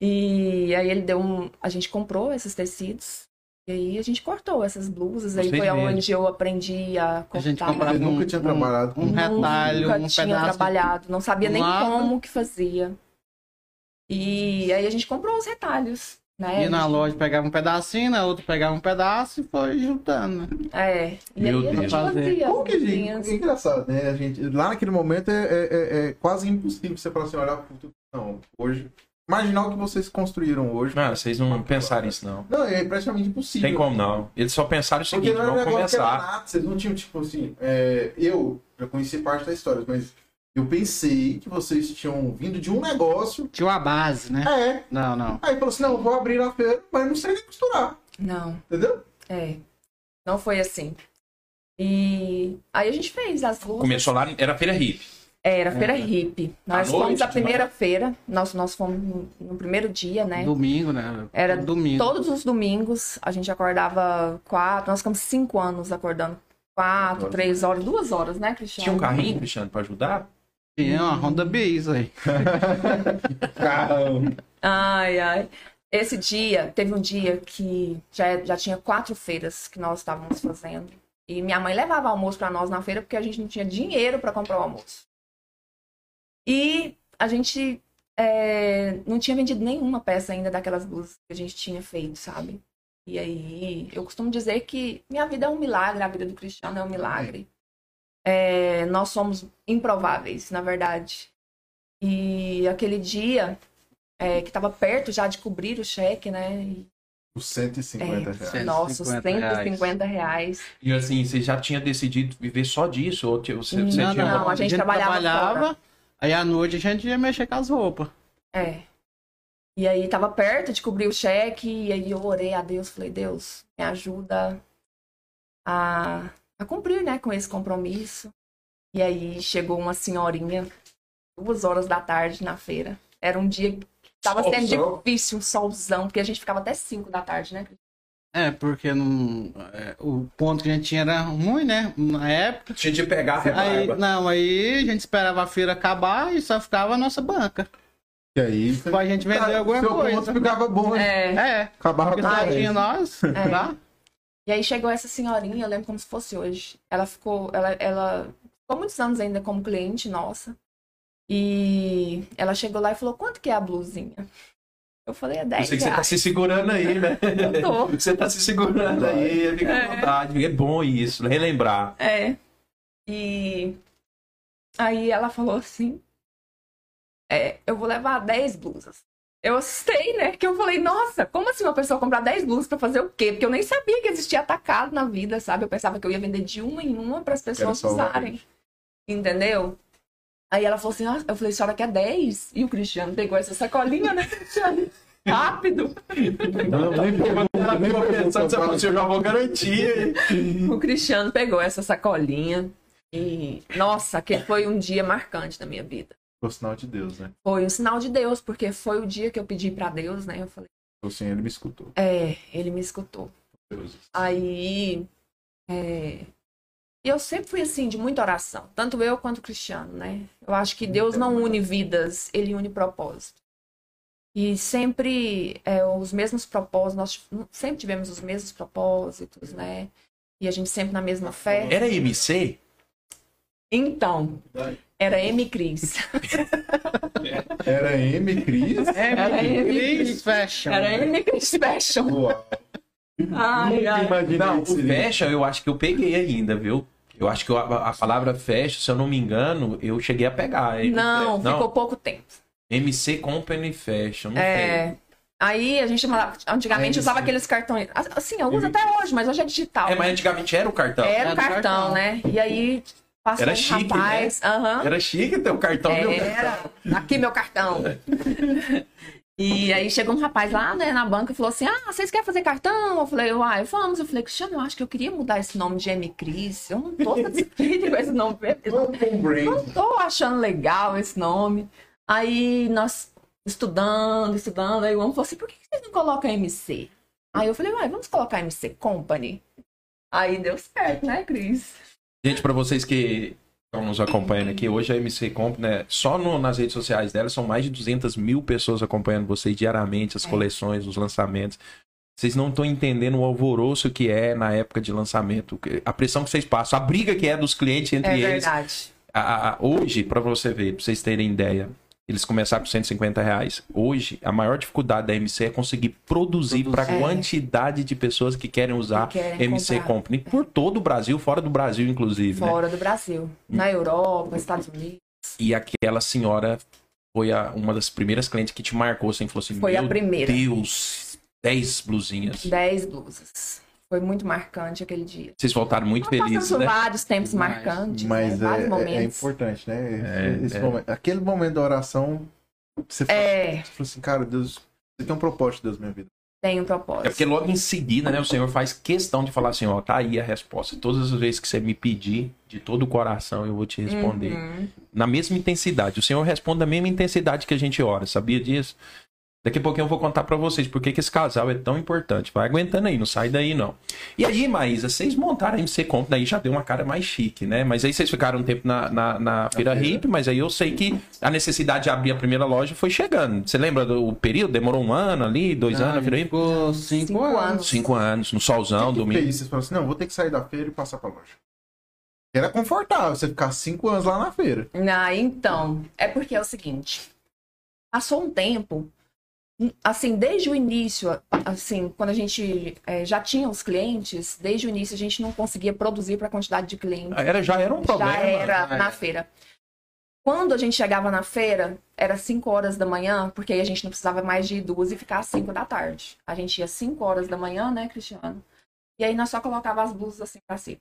C: E aí ele deu um. A gente comprou esses tecidos. E aí a gente cortou essas blusas. Aí
A: Vocês
C: foi
A: mesmo.
C: onde eu aprendi a cortar.
D: A gente comprava um,
B: nunca tinha
D: um-
B: trabalhado com
D: um retalho,
C: Nunca
D: um
C: tinha
D: pedaço.
C: trabalhado, não sabia nem como que fazia. E aí a gente comprou os retalhos, né?
D: Ia na loja, pegava um pedacinho, na outra pegava um pedaço e foi juntando.
C: É. E
A: Meu
C: aí a gente
A: Deus.
C: fazia
B: Como que, gente, é engraçado, né? A gente, lá naquele momento é, é- é- é quase impossível você falar assim, olhar pro futuro. Não, hoje. Imaginar o que vocês construíram hoje.
A: Não, vocês não pensaram isso, não.
B: Não, é praticamente impossível.
A: Tem como não. Eles só pensaram o
B: Porque
A: seguinte,
B: não era um
A: vamos
B: negócio que era
A: começar.
B: nada, vocês não tinham, tipo assim, é, eu já conheci parte da história, mas eu pensei que vocês tinham vindo de um negócio.
D: Tinha uma base, né?
B: É.
D: Não, não.
B: Aí falou assim, não, eu vou abrir na feira, mas não sei nem costurar.
C: Não.
B: Entendeu?
C: É. Não foi assim. E aí a gente fez as blusas.
A: Começou lá, era feira hippie.
C: Era feira hippie. Nós
A: À noite,
C: fomos a primeira feira. Nós, nós fomos no, no primeiro dia, né?
D: Domingo, né?
C: Era
D: domingo.
C: Todos os domingos a gente acordava quatro. Nós ficamos cinco anos acordando quatro, três horas, duas horas, né, Cristiano?
A: Tinha um carrinho, Cristiano, pra ajudar?
D: Tinha uma Honda Bis aí.
B: Caramba.
C: Ai, ai. Esse dia, teve um dia que já, já tinha quatro feiras que nós estávamos fazendo. E minha mãe levava almoço para nós na feira porque a gente não tinha dinheiro para comprar o almoço. E a gente é, não tinha vendido nenhuma peça ainda daquelas blusas que a gente tinha feito, sabe? E aí, eu costumo dizer que minha vida é um milagre, a vida do Cristiano é um milagre. É, nós somos improváveis, na verdade. E aquele dia, é, que estava perto já de cobrir o cheque, né? E,
B: Os 150
C: É.
B: reais.
C: Nossa, os
D: 150
C: 150 reais.
A: E assim, você já tinha decidido viver só disso? Ou você, você
C: Não,
A: tinha...
C: não, a gente trabalhava
D: aí à noite a gente ia mexer com as roupas.
C: É. E aí tava perto de cobrir o cheque, e aí eu orei a Deus, falei, Deus, me ajuda a, a cumprir, né, com esse compromisso. E aí chegou uma senhorinha, duas horas da tarde na feira. Era um dia que tava sendo
B: Solzão.
C: difícil, um solzão, porque a gente ficava até cinco da tarde, né?
D: É, porque não, é, o ponto que a gente tinha era ruim, né? Na época.
A: Tinha de pegar a
D: Aí,
A: rebarba.
D: não, aí a gente esperava a feira acabar e só ficava a nossa banca.
B: E aí,
D: Pra gente vender alguma
B: seu
D: coisa.
B: ponto ficava bom, né?
C: É.
D: É,
B: Acabava com a
D: tinha nós.
C: É.
D: Tá?
C: E aí chegou essa senhorinha, eu lembro como se fosse hoje. Ela ficou, ela, ela ficou muitos anos ainda como cliente nossa. E ela chegou lá e falou, quanto que é a blusinha? Eu falei, é 10
A: Eu sei que você tá
C: reais.
A: se segurando aí, né?
C: Eu tô.
A: Você tá se segurando aí, fica à
C: É.
A: vontade. É bom isso, relembrar.
C: É. E aí ela falou assim, é, eu vou levar 10 blusas. Eu assustei, né? Que eu falei, nossa, como assim uma pessoa comprar 10 blusas pra fazer o quê? Porque eu nem sabia que existia atacado na vida, sabe? Eu pensava que eu ia vender de uma em uma para as pessoas usarem. Entendeu? Aí ela falou assim, ah, eu falei, a senhora quer 10? E o Cristiano pegou essa sacolinha, né, Cristiano? Rápido.
B: Não, nem pergunta.
A: eu já vou garantir.
C: O Cristiano pegou essa sacolinha. E, nossa, aquele foi um dia marcante na minha vida.
B: Foi o sinal de Deus, né?
C: Foi um sinal de Deus, porque foi o dia que eu pedi pra Deus, né? Eu falei,
B: Assim, ele me escutou.
C: é, ele me escutou.
B: Deus.
C: Aí, é, e eu sempre fui assim, de muita oração, tanto eu quanto o Cristiano, né? Eu acho que Deus não une vidas, ele une propósito. E sempre é, os mesmos propósitos, nós sempre tivemos os mesmos propósitos, né? E a gente sempre na mesma fé.
A: Era MC?
C: Então, era M. Cris.
B: Era M. Cris.
C: Era M.
D: Cris Fashion.
C: Era M. Cris Fashion.
B: Uau.
C: Ai,
B: Nunca
C: ai.
A: Não, o fashion eu acho que eu peguei ainda, viu? Eu acho que a, a palavra fashion, se eu não me engano, eu cheguei a pegar.
C: Não, ficou pouco tempo.
A: MC Company Fashion, não
C: É. Aí a gente chamava- antigamente
B: Aí,
C: usava
B: sim.
C: aqueles cartões. Assim, eu uso até hoje, mas hoje é digital.
A: É, mas antigamente era o cartão.
C: Era
D: Era
C: o cartão,
D: cartão.
C: né? E aí Passou
A: Era
C: um
A: chique, né?
C: rapaz. aham.
A: Era chique ter o cartão. meu cartão.
C: Era. Aqui meu cartão. E aí chegou um rapaz lá, né, na banca e falou assim: Ah, vocês querem fazer cartão? Eu falei, uai, vamos. Eu falei, Cristiano, eu acho que eu queria mudar esse nome de M. Cris. Eu não tô satisfeita com esse nome. Eu não- tô achando legal esse nome. Aí nós estudando, estudando, aí o homem falou assim: por que que vocês não colocam MC? Aí eu falei, uai, vamos colocar MC Company. Aí deu certo, né, Cris?
A: Gente, pra vocês que estão nos acompanhando aqui, hoje a MC Comp, né? Só no- nas redes sociais dela são mais de 200 mil pessoas acompanhando vocês diariamente, as
C: É.
A: coleções, os lançamentos. Vocês não estão entendendo o alvoroço que é na época de lançamento, a pressão que vocês passam, a briga que é dos clientes entre
C: É
A: eles.
C: verdade.
A: A- a- hoje, pra você ver, pra vocês terem ideia, eles começaram com 150 reais. Hoje, a maior dificuldade da MC é conseguir produzir para a
C: Produzir.
A: quantidade de pessoas que querem usar
C: Que querem
A: MC
C: comprar.
A: Company por todo o Brasil, fora do Brasil, inclusive. né?
C: Fora do Brasil. Na Europa, Estados Unidos.
A: E aquela senhora foi a- uma das primeiras clientes que te marcou, assim, falou assim:
C: Foi a primeira.
A: Deus, 10 blusinhas.
C: 10 blusas. Foi muito marcante aquele dia.
A: Vocês voltaram muito
C: Nós
A: felizes, né?
C: vários tempos
D: Demais.
C: marcantes,
B: Mas
C: né? vários
B: é, é- é
C: momentos.
B: importante, né?
A: É,
B: Esse
A: é.
B: momento- aquele momento da oração, você fala,
C: É,
B: você fala assim, cara, Deus, você tem um propósito, Deus, na minha vida.
C: tem um
A: É
C: propósito.
A: porque logo em seguida, né, o Senhor faz questão de falar assim, ó, tá aí a resposta. Todas as vezes que você me pedir, de todo o coração, eu vou te responder.
C: Uhum.
A: Na mesma intensidade. O Senhor responde na mesma intensidade que a gente ora, sabia disso? Daqui a pouquinho eu vou contar pra vocês por que que esse casal é tão importante. Vai aguentando aí, não sai daí não. E aí, Maísa, vocês montaram a MC Comp, daí já deu uma cara mais chique, né? Mas aí vocês ficaram um tempo na, na, na Feira
B: feira.
A: Hip, mas aí eu sei que a necessidade de abrir a primeira loja foi chegando. Você lembra do período? Demorou um ano ali, dois
D: Ah,
A: anos na Feira Hip?
D: Ficou cinco,
C: Cinco
D: anos.
A: Cinco anos, no solzão,
B: que que
A: domingo.
B: fez? Vocês falaram assim, não, vou ter que sair da feira e passar pra loja. Era confortável você ficar cinco anos lá na feira.
C: Ah, então, é porque é o seguinte. Passou um tempo, assim, desde o início, assim, quando a gente eh, já tinha os clientes, desde o início a gente não conseguia produzir para a quantidade de clientes.
A: Era, já era um problema.
C: já era
D: já
C: na feira. Quando a gente chegava na feira, era 5 horas da manhã, porque aí a gente não precisava mais de ir duas e ficar às 5 da tarde. A gente ia 5 horas da manhã, né, Cristiano? E aí nós só colocava as blusas assim pra cima.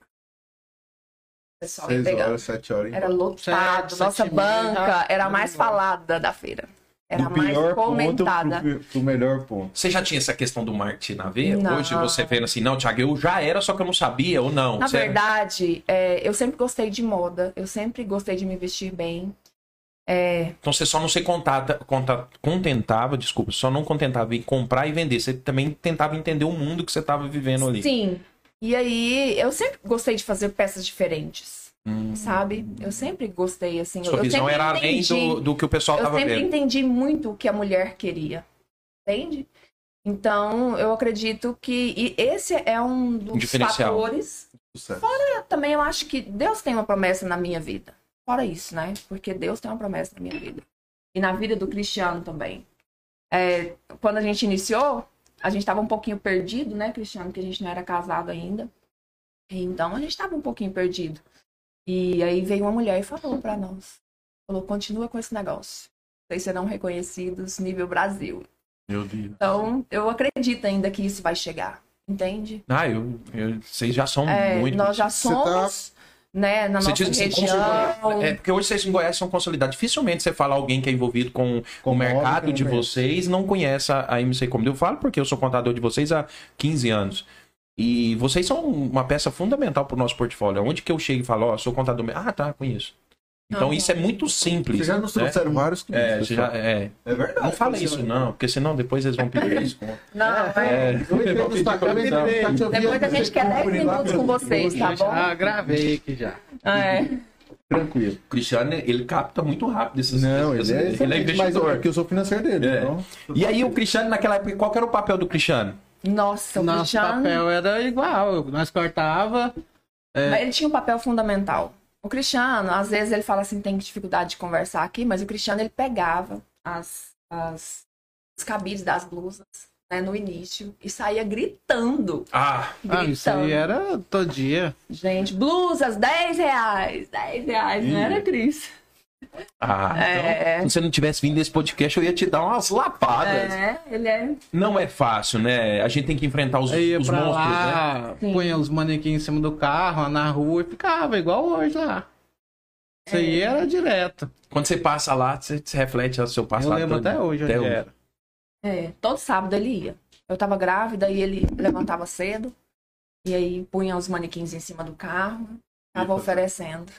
C: Pessoal ia
B: Seis
C: pegando.
B: horas, sete horas.
C: Era lotado.
D: Sete,
C: Nossa
D: sete
C: banca
D: já-
C: era a mais falada da feira. Era a
B: do
C: mais
B: pior ponto
C: comentada.
B: pro, pro melhor ponto.
A: Você já tinha essa questão do marketing na veia?
C: Não.
A: Hoje você vendo assim, não, Thiago, eu já era, só que eu não sabia ou não.
C: Na verdade, é, eu sempre gostei de moda. Eu sempre gostei de me vestir bem. É,
A: Então você só não se contata, conta- contentava, desculpa, só não contentava em comprar e vender. Você também tentava entender o mundo que você estava vivendo ali.
C: sim. E aí, eu sempre gostei de fazer peças diferentes.
A: Hum.
C: Sabe? Eu sempre gostei, assim.
A: Sua
C: eu
A: visão
C: sempre
A: era além
C: entendi-
A: do, do que o pessoal
C: Eu
A: estava
C: sempre
A: vendo.
C: entendi muito o que a mulher queria. Entende? Então, eu acredito que e esse é um dos fatores. Eu também eu acho que Deus tem uma promessa na minha vida. Fora isso, né? Porque Deus tem uma promessa na minha vida. E na vida do Cristiano também. É, quando a gente iniciou, a gente estava um pouquinho perdido, né, Cristiano? Porque a gente não era casado ainda. Então a gente estava um pouquinho perdido. E aí veio uma mulher e falou para nós. Falou, continua com esse negócio. Vocês serão reconhecidos nível Brasil.
A: Meu Deus.
C: Então, eu acredito ainda que isso vai chegar. Entende?
A: Ah, eu, eu- vocês já são
C: É,
A: muito.
C: nós já
B: tá-
C: somos, né, na
A: Você
C: nossa
A: diz assim,
C: região.
A: consolidado. É, porque hoje vocês em Goiás são consolidados. Dificilmente você fala alguém que é envolvido com,
B: Com
A: o mercado de
B: conhece.
A: vocês não conhece a, a MC Comedy. Eu falo porque eu sou contador de vocês há 15 anos. E vocês são uma peça fundamental para o nosso portfólio. Onde que eu chego e falo, ó, sou contador. Ah, tá, conheço. Então
C: Aham.
A: isso é muito simples.
B: Vocês já nos
A: né?
B: trouxeram vários clientes.
A: É, já, é.
B: É verdade.
A: Não fala isso, não, porque senão depois eles vão pedir desconto.
C: Não, é.
A: É,
B: Eu eu eu vi
C: Depois a gente quer 10
B: compre lá,
C: minutos com vocês, tá
D: Eu
C: bom?
D: já gravei aqui já.
C: É.
B: Tranquilo.
A: O Cristiano, ele capta muito rápido esses
B: Não, ele é,
A: ele é
B: excelente, mas
A: investidor.
B: porque eu sou financeiro dele.
A: É.
B: Então,
A: E aí o Cristiano, naquela época, qual era o papel do Cristiano?
C: Nossa, o
D: Nosso
C: Cristiano.
D: papel era igual. Nós cortava.
C: Mas ele tinha um papel fundamental. O Cristiano, às vezes ele fala assim, tem dificuldade de conversar aqui, mas o Cristiano ele pegava as, as os cabides das blusas, né, no início e saía gritando.
A: Ah,
D: Ah, isso
C: Gritando.
D: aí era todo dia.
C: Gente, blusas, 10 reais, 10 reais, não era, Cris?
A: Ah
C: É.
A: então, se você não tivesse vindo nesse podcast, eu ia te dar umas lapadas.
C: É, ele é.
A: Não é fácil, né? A gente tem que enfrentar os, os monstros, né?
D: lá,
C: Sim.
D: punha os manequins em cima do carro, lá na rua e ficava igual hoje lá. Isso aí era direto.
A: Quando você passa lá, você, você reflete o seu passado.
D: Eu lembro
A: todo.
D: até hoje onde
A: Até hoje.
D: era.
C: É, todo sábado ele ia. Eu tava grávida e ele levantava cedo. E aí punha os manequins em cima do carro. Tava oferecendo.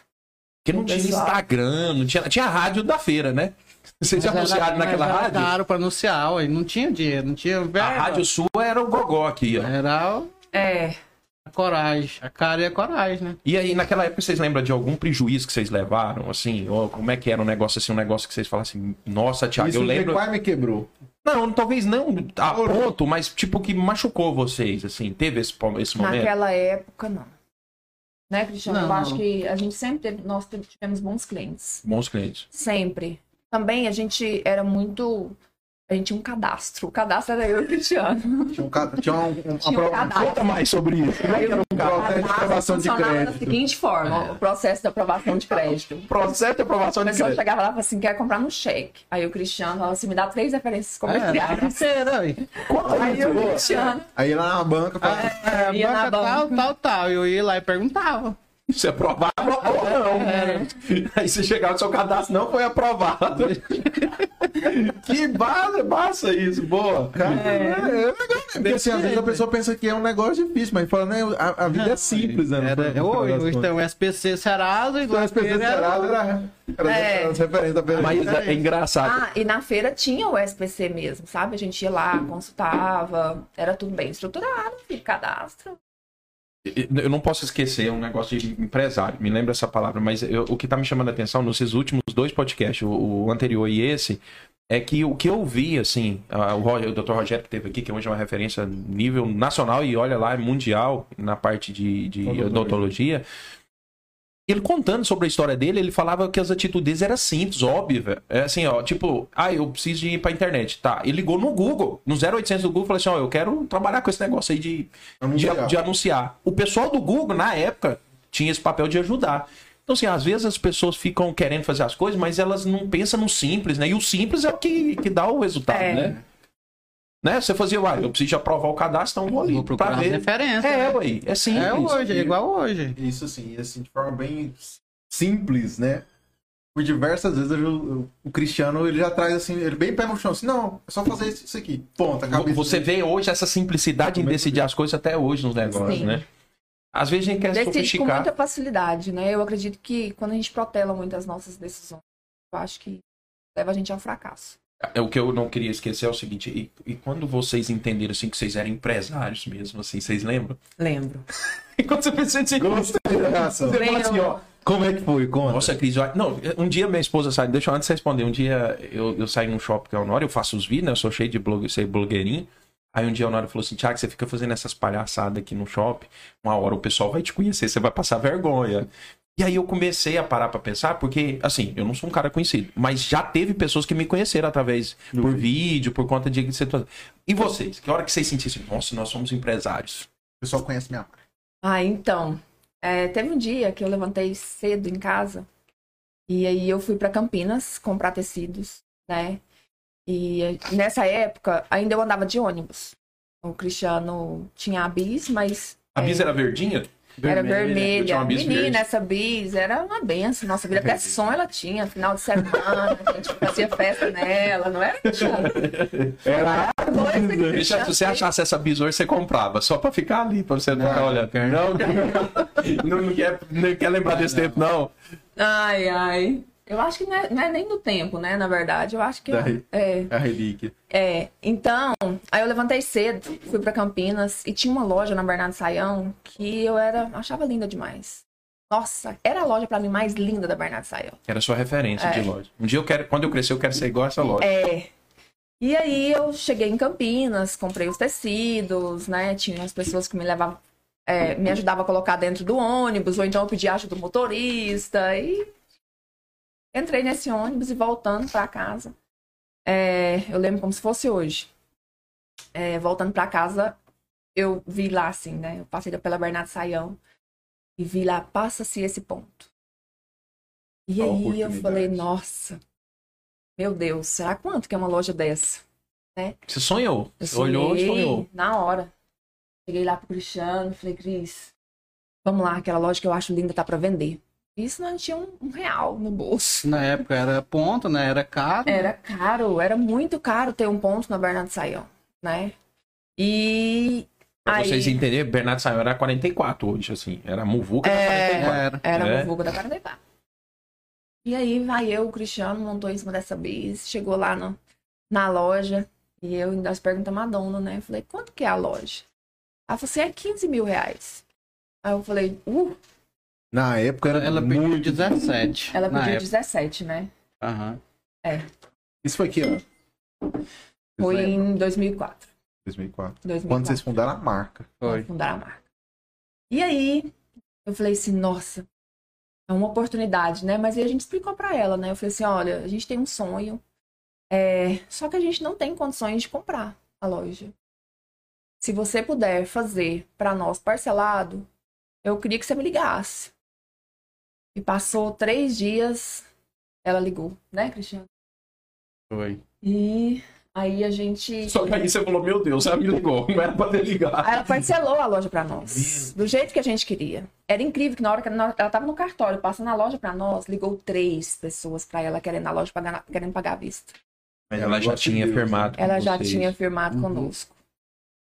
A: Porque não tinha. Instagram, não tinha, tinha a rádio da feira, né? Vocês
D: Mas era-
A: anunciaram
D: mas
A: naquela
D: era
A: rádio?
D: caro pra anunciar, ué. não tinha dinheiro, não tinha verba.
A: A rádio sua era o gogó aqui, ó.
D: Era o-
C: É.
D: a coragem, a cara e a coragem, né?
A: E aí, naquela época, vocês lembram de algum prejuízo que vocês levaram, assim? Ou como é que era um negócio assim, um negócio que vocês falassem, nossa, Thiago,
B: Isso
A: eu lembro...
B: quase me quebrou.
A: Não, talvez não a ponto, mas tipo que machucou vocês, assim. Teve esse, esse momento?
C: Naquela época, não. Né, Cristiano?
D: Não,
C: eu acho
D: não.
C: que a gente sempre teve, nós tivemos bons clientes.
A: Bons clientes.
C: Sempre. Também a gente era muito. A gente tinha um cadastro. O cadastro era eu e o Cristiano.
B: Tinha um, ca- tinha um, um,
C: Tinha um
B: uma
C: cadastro.
A: Conta mais sobre isso. Como é que era o
B: um processo de aprovação de
C: funcionava da
B: crédito.
C: seguinte forma: o processo de aprovação de crédito.
A: processo de aprovação
C: A
A: de
C: pessoa
A: crédito?
C: chegava lá e falava assim: quer comprar no cheque. Aí o Cristiano falava assim: me dá três referências
D: É,
C: comerciais.
D: feira, ué.
C: Aí o Cristiano.
B: Aí lá na banca, falava,
D: É,
C: Ia na
D: banca tal,
C: banca.
D: tal, tal. Eu ia lá e perguntava.
A: Isso é aprovado ou não? Aí você chegava no seu cadastro, não foi aprovado. que bala, massa isso, boa.
B: Cara, é, é legal, né? Porque assim, às vezes a pessoa pensa que é um negócio difícil, mas fala, né? A, a vida é simples, né?
D: Era,
B: final
D: hoje,
B: das
D: hoje
B: contas.
D: tem o SPC Serasa e
B: Então, pessoas
D: feira era-
B: era, era, era
C: É.
B: as referências da pessoa.
A: Mas é engraçado.
C: Ah, e na feira tinha o SPC mesmo, sabe? A gente ia lá, consultava, era tudo bem estruturado, cadastro.
A: Eu não posso esquecer um negócio de empresário, me lembra essa palavra, mas eu- o que tá me chamando a atenção nesses últimos dois podcasts, o, o anterior e esse, é que o que eu vi, assim, a- o, o Dr. Rogério que teve aqui, que hoje é uma referência nível nacional e olha lá, é mundial na parte de, de
B: Odontologia.
A: odontologia, ele contando sobre a história dele, ele falava que as atitudes eram simples, óbvias. velho. É assim, ó, tipo, ah, eu preciso de ir pra internet. Tá, ele ligou no Google, no 0800 do Google, e falou assim, ó, eu quero trabalhar com esse negócio aí de, de,
B: Anunciar.
A: de anunciar. O pessoal do Google, na época, tinha esse papel de ajudar. Então, assim, às vezes as pessoas ficam querendo fazer as coisas, mas elas não pensam no simples, né? E o simples é o que, que dá o resultado,
C: É.
A: né? Né? Você fazia, uai, eu preciso de aprovar o cadastro, então vou ali
D: Vou procurar
A: ver.
D: referências.
A: É,
D: né?
A: ué, é simples.
D: É hoje, é igual hoje.
B: Isso assim, assim, de forma bem simples, né? Por diversas vezes eu- eu- o Cristiano ele já traz assim, ele bem pé no chão, assim, não, é só fazer isso, isso aqui. Ponto, acabou.
A: Você vê hoje essa simplicidade em decidir as coisas até hoje nos negócios,
C: Sim.
A: né? Às vezes a gente quer
C: Decide com
A: sofisticar.
C: muita facilidade, né? Eu acredito que quando a gente protela muito as nossas decisões, eu acho que leva a gente ao fracasso.
A: É, O que eu não queria esquecer é o seguinte, e, e quando vocês entenderam assim que vocês eram empresários mesmo, assim, vocês lembram?
C: Lembro.
A: E quando você pensa assim,
B: Gostei da reação.
A: Você fala assim, ó,
B: Como é que foi? Conta.
A: Nossa, Cris, eu- não, um dia minha esposa sai, deixa eu antes de responder, um dia eu, eu saí num shopping que é o Honório, eu faço os vídeos, né, eu sou cheio de blog, sei blogueirinho, aí um dia o Honório falou assim, Tiago, você fica fazendo essas palhaçadas aqui no shopping, uma hora o pessoal vai te conhecer, você vai passar vergonha. E aí eu comecei a parar pra pensar, porque, assim, eu não sou um cara conhecido, mas já teve pessoas que me conheceram através, por vídeo, por conta de situação. E vocês? Que hora que vocês sentissem, nossa, nós somos empresários?
B: O pessoal conhece minha marca.
C: Ah, então. é, teve um dia que eu levantei cedo em casa e aí eu fui pra Campinas comprar tecidos, né? E nessa época ainda eu andava de ônibus. O Cristiano tinha a bis, mas
A: A
C: É.
A: Bisa era verdinha?
C: Era vermelha.
A: uma bis
C: Menina,
A: verde.
C: essa bis era uma benção. Nossa vida, até som ela tinha. Final de semana, a gente fazia festa nela, não era?
B: Era.
A: Deixa, se você achasse essa bis hoje, você comprava. Só pra ficar ali, pra você não ficar olhando. Não, não, não quer, não quer lembrar desse tempo, não.
C: Ai, ai. Eu acho que não é, não é nem do tempo, né? Na verdade, eu acho que
B: Daí.
C: é.
B: A relíquia.
C: É, então, aí eu levantei cedo, fui pra Campinas e tinha uma loja na Bernardo Saião que eu era, achava linda demais. Nossa, era a loja pra mim mais linda da Bernardo Saião.
A: Era sua referência
C: É.
A: de loja. Um dia eu quero, quando eu crescer, eu quero ser igual a essa loja.
C: É. E aí eu cheguei em Campinas, comprei os tecidos, né? Tinha as pessoas que me levavam, é, me ajudavam a colocar dentro do ônibus, ou então eu pedia ajuda do motorista e entrei nesse ônibus e voltando pra casa. é, eu lembro como se fosse hoje. É, voltando pra casa, eu vi lá assim, né? Eu passei pela Bernardo Saião e vi lá, passa-se esse ponto. E
B: A
C: aí eu falei, nossa, meu Deus, será quanto que é uma loja dessa?
A: Você sonhou.
C: Eu
A: Você olhou e sonhou.
C: Na hora. Cheguei lá pro Cristiano, falei, Cris, vamos lá, aquela loja que eu acho linda tá pra vender. Isso não tinha um, um real no bolso.
D: Na época era ponto, né? Era caro.
C: Era caro, era muito caro ter um ponto na Bernardo Saião, né? E
A: Pra
C: aí
A: vocês entenderem, Bernardo Saião era 44 hoje, assim. Era Muvuca da
C: É.
A: 44.
D: Era.
C: era
A: É.
C: a Muvuca da 44. E aí vai eu, o Cristiano, montou em cima dessa bis, chegou lá no, na loja, e eu ainda perguntamos a dona, né? Eu falei, quanto que é a loja? Ela falou assim, é 15 mil reais. Aí eu falei, uh,
B: Na época era
D: Ela pediu
B: muito...
D: 17.
C: ela pediu
D: época.
C: 17, né?
D: Aham.
B: Isso foi aqui, ó.
C: Foi
B: lembram?
C: em 2004.
B: 2004.
C: 2004.
B: Quando vocês fundaram a marca.
D: Foi.
C: fundar a marca. E aí, eu falei assim, nossa, é uma oportunidade, né? Mas aí a gente explicou pra ela, né? Eu falei assim, olha, a gente tem um sonho, é... só que a gente não tem condições de comprar a loja. Se você puder fazer pra nós parcelado, eu queria que você me ligasse. E passou três dias, ela ligou, né, Cristiano?
D: Foi.
C: E aí a gente.
A: Só que aí você falou, meu Deus, ela me ligou. Não era pra ter ligado.
C: Aí ela parcelou a loja pra nós. Do jeito que a gente queria. Era incrível que na hora que ela tava no cartório, passando a loja pra nós, ligou três pessoas pra ela querendo na loja pagar, querendo pagar à vista.
A: Ela já
B: de
A: tinha
B: né?
A: firmado.
C: Ela já
A: vocês.
C: tinha firmado
D: Uhum.
C: conosco.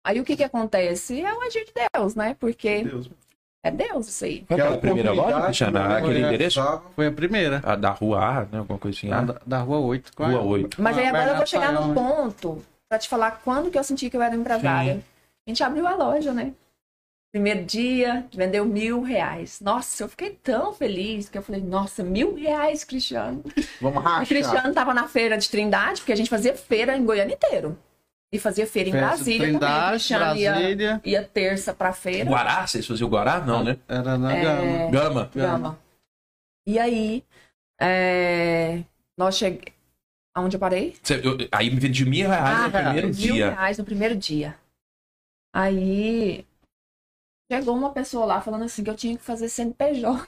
C: Aí o que que acontece? É o agir de Deus, né? Porque
B: Deus.
C: É Deus isso aí.
A: Qual que era a primeira loja, Cristiano? Aquele
D: é,
A: endereço?
D: Foi a primeira.
A: A da rua A, né? Alguma coisa assim.
D: A da, da rua 8. com a-
A: Rua 8.
C: Mas aí agora eu vou chegar no
D: né?
C: ponto pra te falar quando que eu senti que eu era empresária.
A: Sim.
C: A gente abriu a loja, né? Primeiro dia, vendeu mil reais. Nossa, eu fiquei tão feliz que eu falei, nossa, mil reais, Cristiano.
B: Vamos
C: O
B: rachar.
C: Cristiano tava na feira de Trindade, porque a gente fazia feira em Goiânia inteiro. E fazia feira em
D: Festa
C: Brasília também.
D: Trindade,
C: ia,
D: Brasília.
C: ia terça pra feira.
A: Guará? Vocês faziam o Guará? Não, né?
D: Era na
C: É.
D: Gama.
A: Gama.
C: Gama. E aí, é, nós chegamos... Aonde eu parei?
A: Você- eu- aí me vendi mil reais no
C: Ah,
A: primeiro
C: mil
A: dia.
C: reais no primeiro dia. Aí chegou uma pessoa lá falando assim que eu tinha que fazer CNPJ.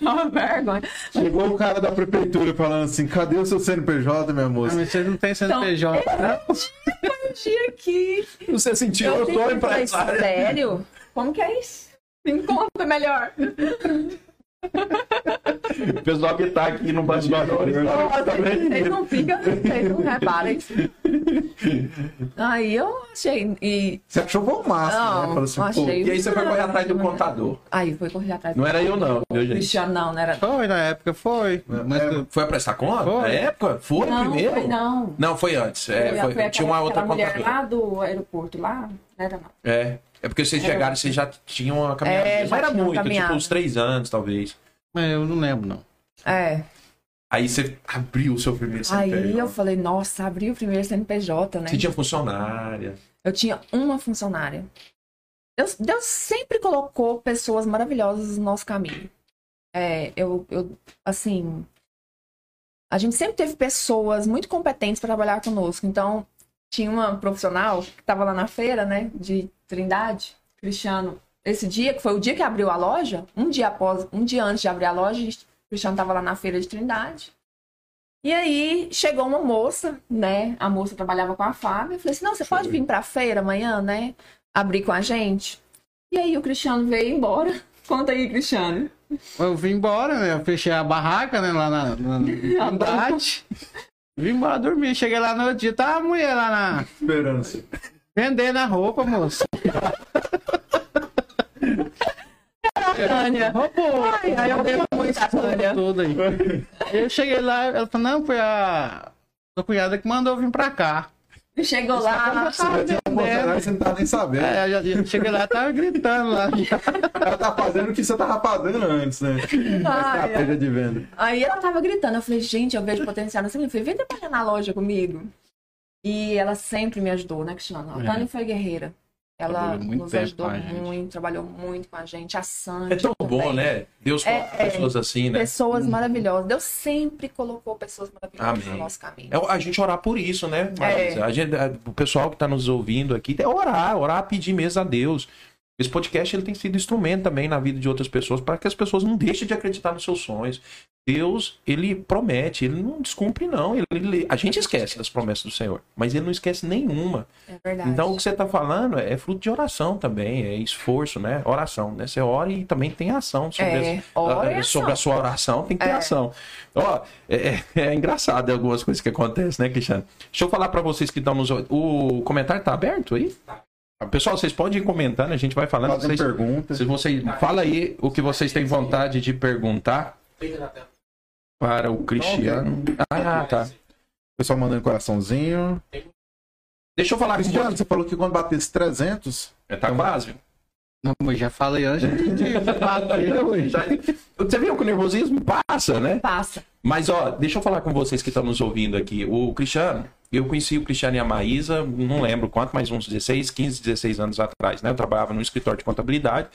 C: Uma vergonha.
B: Chegou o cara da prefeitura falando assim, cadê o seu CNPJ, minha
D: Ah,
B: moça?
D: mas vocês não tem CNPJ, né?
C: Um dia que
A: Você sentiu?
C: eu,
A: Eu, tô empresário.
C: sério? Como que é isso? Me conta melhor.
A: O pessoal que tá aqui no bastidor.
C: Vocês não ficam, vocês não reparem. Aí eu achei. E,
B: Você achou bom máximo, né?
C: Não,
B: Falou assim,
C: achei.
A: E aí você foi correr atrás do contador.
C: aí foi correr atrás.
A: Não era eu não, viu, gente?
C: Cristiano, não, não era.
D: Foi, na época foi. Mas
B: É,
A: Foi a prestar conta?
D: Foi.
A: Na época? Foi
C: Não,
A: primeiro?
C: foi não.
A: Não, foi antes. É,
C: Foi-
A: foi-
C: foi
A: tinha uma outra contadora.
C: lá do aeroporto lá? Não era não.
A: É. É porque vocês chegaram, vocês já tinham uma caminhada.
C: É,
A: Mas era muito,
C: caminhada.
A: tipo uns três anos, talvez.
D: mas eu não lembro, não.
C: É.
A: Aí você abriu o seu primeiro
C: Aí
A: CNPJ.
C: eu falei, nossa, abri o primeiro CNPJ, né?
A: Você tinha funcionária.
C: Eu tinha uma funcionária. Deus, Deus sempre colocou pessoas maravilhosas no nosso caminho. É, eu, eu, assim, a gente sempre teve pessoas muito competentes para trabalhar conosco. Então, tinha uma profissional que estava lá na feira, né, de Trindade, Cristiano. Esse dia, que foi o dia que abriu a loja, um dia após, um dia antes de abrir a loja, a gente- o Cristiano estava lá na feira de Trindade. E aí chegou uma moça, né? A moça trabalhava com a Fábio. Eu falei assim: não, você pode vir pra feira amanhã, né? Abrir com a gente. E aí o Cristiano veio embora. Conta aí, Cristiano.
D: Eu vim embora, né? Eu fechei a barraca, né? Lá na, na, na cidade. Vim embora dormir. Cheguei lá no outro dia, tá a mulher lá na.
B: Esperança.
D: Vendendo a roupa, moço.
C: Tânia.
D: Roubou.
C: Ai, ai, eu devo muito a Tânia.
D: Tudo aí. Aí eu cheguei lá, ela falou, não, foi a sua cunhada que mandou eu vir pra cá.
C: Chegou lá.
B: Você não tá nem sabendo.
D: É, eu, já- eu cheguei lá, tava gritando lá.
B: Ela tá fazendo o que você tava pagando antes, né?
C: Ai,
B: Estratégia de venda.
C: Aí ela tava gritando. Eu falei, gente, eu vejo potencial nessa menina. Eu falei, vem trabalhar na loja comigo. E ela sempre me ajudou, né, Cristiano? A
D: É.
C: Tânia foi guerreira. Ela nos ajudou muito, trabalhou muito com a gente. A Sandy.
A: É tão bom,
C: também.
A: né? Deus
C: É,
A: coloca
C: é.
A: pessoas assim, né?
C: Pessoas maravilhosas. Deus sempre colocou pessoas maravilhosas
A: Amém.
C: no nosso caminho.
A: É a gente orar por isso, né?
C: É.
A: A gente, o pessoal que tá nos ouvindo aqui, é orar, orar, pedir mesmo a Deus. Esse podcast ele tem sido instrumento também na vida de outras pessoas para que as pessoas não deixem de acreditar nos seus sonhos. Deus, ele promete, ele não descumpre, não. Ele, ele- a gente esquece das promessas do Senhor, mas ele não esquece nenhuma.
C: É verdade.
A: Então, o que você está falando é fruto de oração também, é esforço, né? Oração, né? Você ora e também tem ação sobre,
C: É,
A: as-
C: ora
A: a, sobre a sua oração, tem que ter
C: É.
A: ação. Ó, é, é- é engraçado algumas coisas que acontecem, né, Cristiano? Deixa eu falar para vocês que estão nos. O comentário tá aberto aí? Pessoal, vocês podem ir comentando, a gente vai falando.
B: Fazendo
A: Vocês,
B: perguntas.
A: se vocês, fala aí o que vocês têm vontade de perguntar para o Cristiano. Ah, tá.
B: O pessoal mandando coraçãozinho.
A: Deixa eu falar com
B: Cristiano,
A: você.
B: você falou que quando batesse 300,
A: Tá quase.
D: Não, mas já falei antes de bater,
A: Você viu que o nervosismo passa, né?
C: Passa.
A: Mas, ó, deixa eu falar com vocês que estão nos ouvindo aqui. O Cristiano, eu conheci o Cristiano e a Maísa, não lembro quanto, mas uns 16, 15, 16 anos atrás, né? Eu trabalhava no escritório de contabilidade.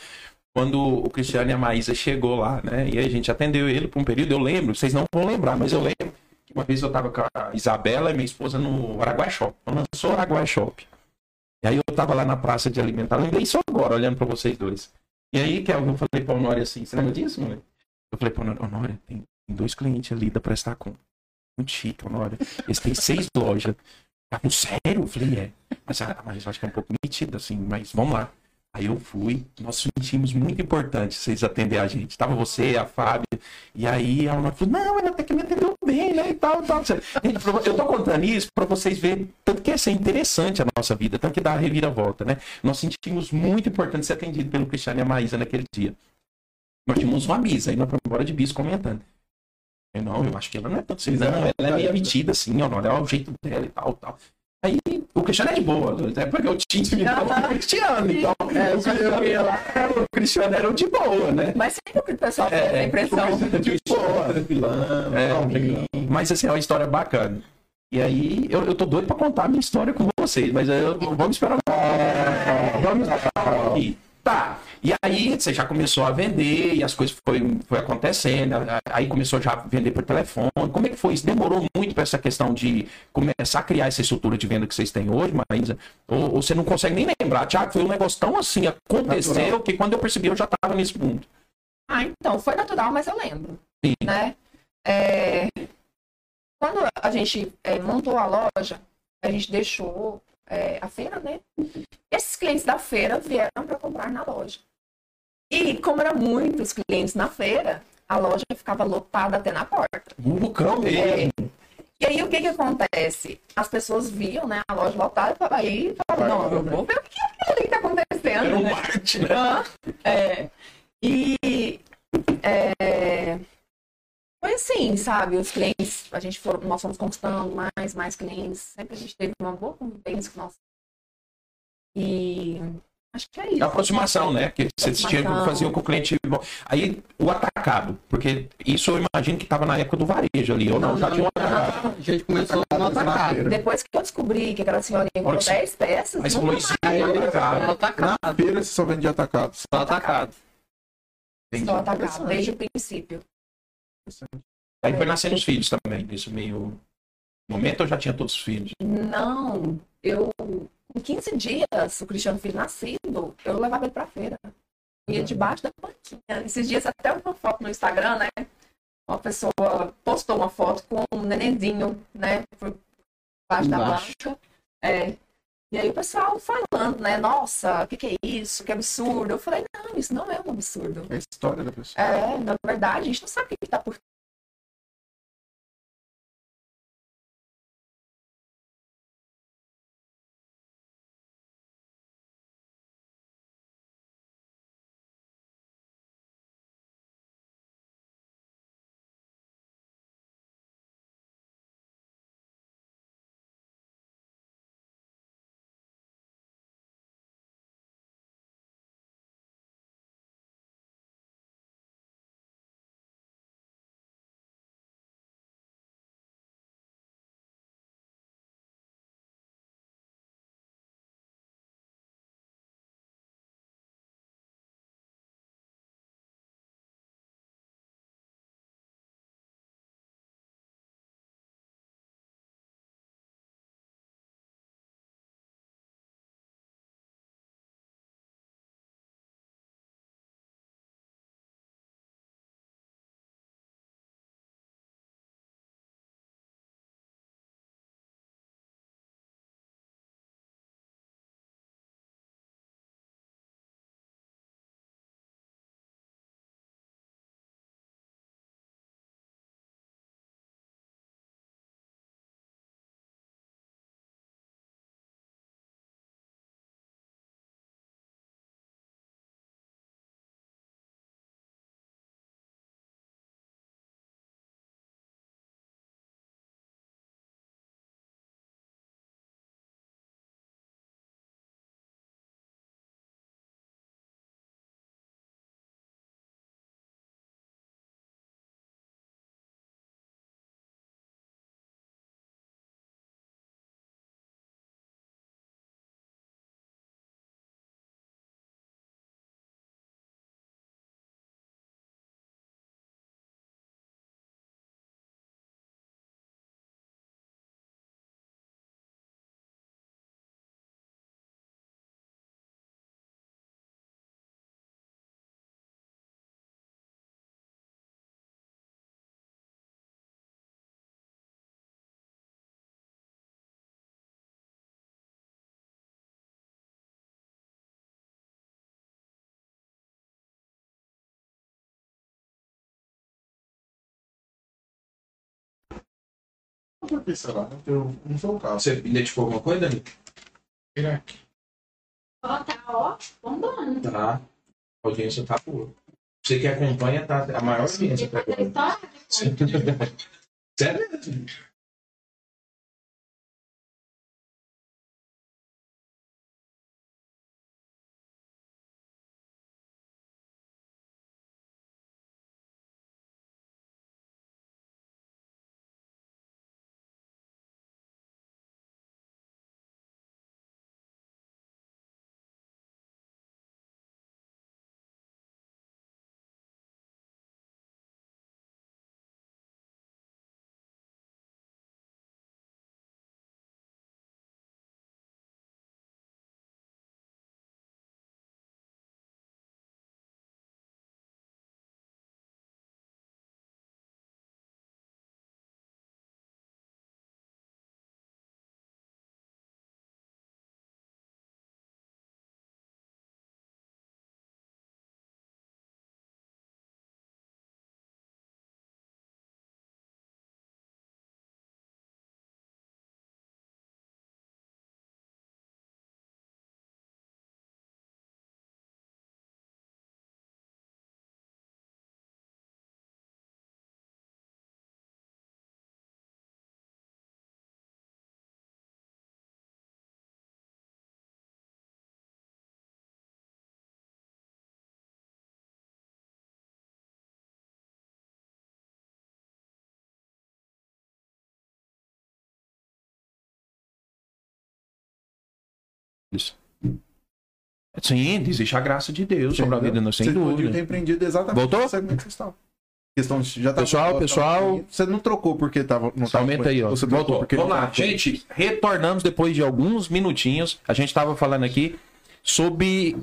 A: Quando o Cristiano e a Maísa chegou lá, né? E a gente atendeu ele por um período, eu lembro, vocês não vão lembrar, mas eu lembro que uma vez eu tava com a Isabela e minha esposa no Araguai Shop. Lançou o Araguai Shop. E aí eu tava lá na praça de alimentar, lembrei só agora, olhando pra vocês dois. E aí, Kelvin, eu falei pra Honória assim, você lembra disso, mano? Eu falei pra Honória, Honória, tem tem dois clientes ali da Prestar Com. Muito chique, Honória. Eles têm seis lojas. Tá com sério? Eu falei, é. Mas, ah, mas acho que é um pouco metido, assim, mas vamos lá. Aí eu fui, nós sentimos muito importante vocês atender a gente. Tava você, a Fábio, e aí a Honória falou, não, ela até que me atendeu bem, né, e tal, tal. Eu tô contando isso pra vocês verem tanto que é ser interessante a nossa vida, tanto que dá a reviravolta, né? Nós sentimos muito importante ser atendido pelo Cristiano e a Maísa naquele dia. Nós tínhamos uma misa, aí nós fomos embora de bis comentando. Eu, não, eu acho que ela não é tanto assim, não, ela é meio metida assim, ó, olha, é o jeito dela e tal, tal. Aí o Cristiano é de boa, é porque eu tinha intimidade com o Cristiano, então é, o, Cristiano, o Cristiano era o de boa, né?
C: Mas sempre que o pessoal tem
A: É,
C: essa impressão.
A: de boa. É, mas assim, é uma história bacana. E aí, eu, eu tô doido pra contar a minha história com vocês, mas eu, vamos esperar. Vamos esperar. Tá. E aí, você já começou a vender e as coisas foi, foi acontecendo. Aí começou já a vender por telefone. Como é que foi isso? Demorou muito pra essa questão de começar a criar essa estrutura de venda que vocês têm hoje, Maísa? Ou, ou você não consegue nem lembrar? Tiago, foi um negócio tão assim, aconteceu
B: Natural.
A: que quando eu percebi eu já tava nesse mundo.
C: Ah, então, foi natural, mas eu lembro.
A: Sim.
C: Né? É, Quando a gente é, montou a loja, a gente deixou é, a feira, né? Esses clientes da feira vieram para comprar na loja. E como eram muitos clientes na feira, a loja ficava lotada até na porta.
A: Bucão
C: É,
A: mesmo.
C: E aí o que que acontece? As pessoas viam, né, a loja lotada e falavam, aí falavam, não, eu vou ver o que é ali que tá acontecendo.
A: Era um
C: né?
A: Marte, né?
C: Ah, é. E é, foi assim, sabe? Os clientes, a gente for, nós fomos conquistando mais, mais clientes. Sempre a gente teve uma boa convivência com nós. E acho que é isso.
A: A aproximação, né? Que vocês tinham que fazer com o cliente. Bom, Aí o atacado, porque isso eu imagino que estava na época do varejo ali, ou não? Já tinha um atacado.
D: A gente começou no atacado.
C: Depois que eu descobri que aquela senhorinha comprou
A: Olha,
C: 10 peças,
A: Mas
C: nunca
A: falou
C: mais
A: isso
D: Aí ele
A: atacado.
D: no atacado.
B: na feira você só vende atacado.
D: Só atacado.
C: sou atacado, desde o princípio.
A: Aí foi nascendo os filhos também, nesse meio momento eu já tinha todos os filhos.
C: Não, eu, com 15 dias, o Cristiano Filho nascido, eu levava ele pra feira. Ia debaixo da banquinha. Esses dias até uma foto no Instagram, né? Uma pessoa postou uma foto com um nenenzinho, né? Por baixo da banca. É. E aí o pessoal falando, né? Nossa, o que, que é isso? Que absurdo. Eu falei, não, isso não é um absurdo.
B: É a história da pessoa.
C: É, na verdade, a gente não sabe o que está por
B: Por sei lá, eu não sou o caso.
A: Você identificou alguma coisa, Dani?
E: Ó, tá, ó, bombando.
A: Tá. A audiência tá boa. Você que acompanha, tá a maior audiência.
E: Da história,
A: Sério? Sim, existe a graça de Deus sobre a vida, não sem
B: Você
A: dúvida.
B: ter empreendido exatamente
A: Voltou?
B: no segmento que vocês. Questão já tá
A: Pessoal, pessoal.
B: Você não trocou porque tava. Não tava
A: aumenta aí, ó.
B: Você
A: Voltou.
B: porque
A: Vamos lá, gente. Retornamos depois de alguns minutinhos. A gente estava falando aqui sobre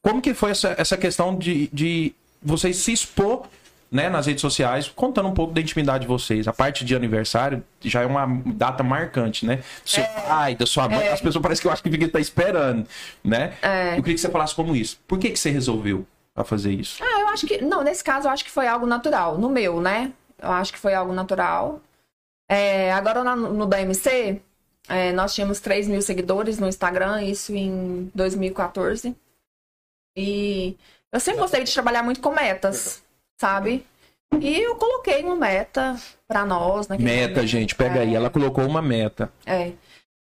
A: como que foi essa, essa questão de, de vocês se expor né, nas redes sociais, contando um pouco da intimidade de vocês. A parte de aniversário já é uma data marcante, né? Do seu pai, da sua mãe. As pessoas parecem que eu acho que fica tá esperando, né?
C: É.
A: Eu queria que você falasse como isso. Por que, que você resolveu a fazer isso?
C: Ah, eu acho que. Não, nesse caso eu acho que foi algo natural. No meu, né? Eu acho que foi algo natural. É, agora na- no DMC, é, nós tínhamos 3 mil seguidores no Instagram, isso em 2014. E eu sempre gostei de trabalhar muito com metas, sabe? E eu coloquei uma meta pra nós. naquele
A: Meta,
C: momento.
A: gente, pega aí.
C: É.
A: Ela colocou uma meta.
C: É.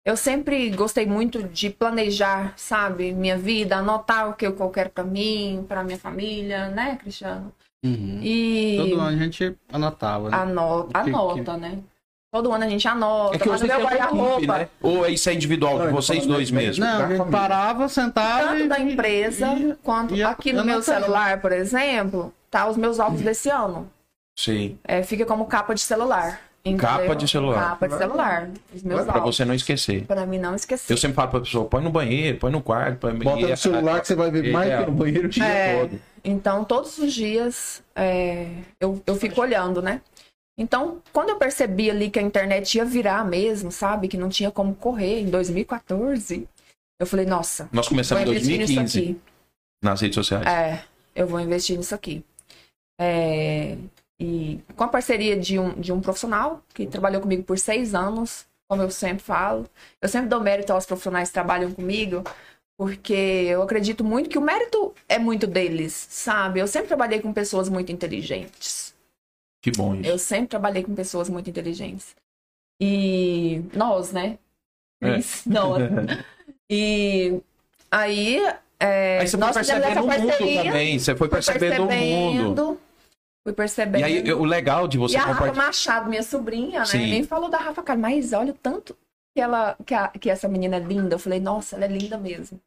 C: Eu sempre gostei muito de planejar, sabe, minha vida, anotar o que eu quero pra mim, pra minha família, né, Cristiano?
D: Uhum.
C: E
D: Todo ano a gente anotava, né?
C: anota,
D: que-
C: anota, né? Todo ano a gente anota,
A: É que
C: mas meu guarda-roupa,
A: né? Ou isso é individual, de
B: Não,
A: vocês
B: eu tô
A: dois mesmo?
D: Não, a gente parava, sentava
C: tanto
D: e...
C: da empresa
D: e-
C: quanto
D: e
C: aqui no meu celular, por exemplo, tá os meus álbuns desse ano.
A: Sim.
C: É, fica como capa de celular. entendeu?
A: Capa de celular.
C: Capa de celular. Os meus
A: Pra
C: álbuns.
A: você não esquecer.
C: Pra mim não esquecer.
A: Eu sempre falo pra pessoa, põe no banheiro, põe no quarto. Põe...
B: Bota no celular que você vai ver mais
A: é,
B: que no banheiro.
A: o dia
C: É.
A: todo.
C: Então, todos os dias é, eu, eu fico olhando, né? Então, quando eu percebi ali que a internet ia virar mesmo, sabe? Que não tinha como correr em 2014, eu falei, nossa,
A: Nós começamos em
C: investir nisso
A: 2015
C: aqui.
A: nas redes sociais.
C: É, eu vou investir nisso aqui. É, e com a parceria de um, de um profissional que trabalhou comigo por seis anos, como eu sempre falo, eu sempre dou mérito aos profissionais que trabalham comigo, porque eu acredito muito que o mérito é muito deles, sabe? Eu sempre trabalhei com pessoas muito inteligentes.
A: Que bom isso.
C: Eu sempre trabalhei com pessoas muito inteligentes. E nós, né?
A: É.
C: Nós. E aí, é,
A: Aí você foi percebendo o mundo também. Você foi
C: Fui
A: percebendo, o mundo.
C: Fui percebendo.
A: E aí, o legal de você
C: E a Rafa. Machado, minha sobrinha, né?
A: Sim.
C: Nem falou da Rafa, cara, mas olha o tanto que, ela, que, a- que essa menina é linda. Eu falei, nossa, ela é linda mesmo.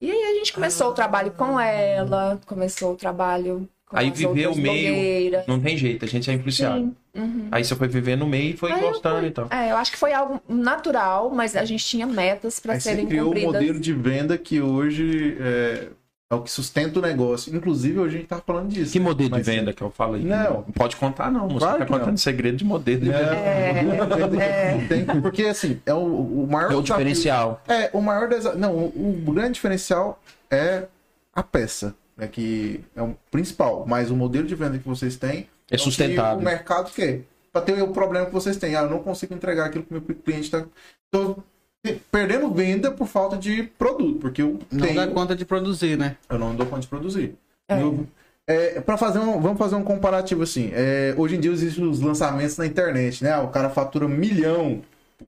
C: E aí a gente começou o trabalho com ela, começou o trabalho com
A: Aí
C: as
A: viveu o meio.
C: blogueiras.
A: Não tem jeito, a gente é influenciado.
C: Sim. Uhum.
A: Aí você foi viver no meio e foi
C: Aí eu
A: gostando
C: fui.
A: então.
C: É, eu acho que foi algo natural, mas a gente tinha metas para
B: Aí você
C: serem
B: criou um
C: cumpridas.
B: modelo de venda que hoje é, é o que sustenta o negócio. Inclusive, hoje a gente tá falando disso.
A: Que modelo de
B: Mas-
A: venda que eu falo aí?
B: Não.
A: pode contar, não. Você
B: Claro
A: tá
B: que não.
A: contando segredo de modelo de
B: Não,
A: venda.
C: É,
B: modelo de venda tem- porque assim, é o, o maior
A: É o
B: desafio-
A: diferencial.
B: É, o maior desa... Não, o, o grande diferencial é a peça, né, que é o principal, mas o modelo de venda que vocês têm
A: É
B: o que
A: sustentável.
B: O mercado quer. para ter o problema que vocês têm. Ah, eu não consigo entregar aquilo que o meu cliente está. Tô perdendo venda por falta de produto, porque eu
D: Não
B: tenho,
D: dá conta de produzir, né?
B: eu não dou conta de produzir.
C: É.
B: Eu- é, para fazer um, vamos fazer um comparativo assim. É, hoje em dia existem os lançamentos na internet, né? O cara fatura milhão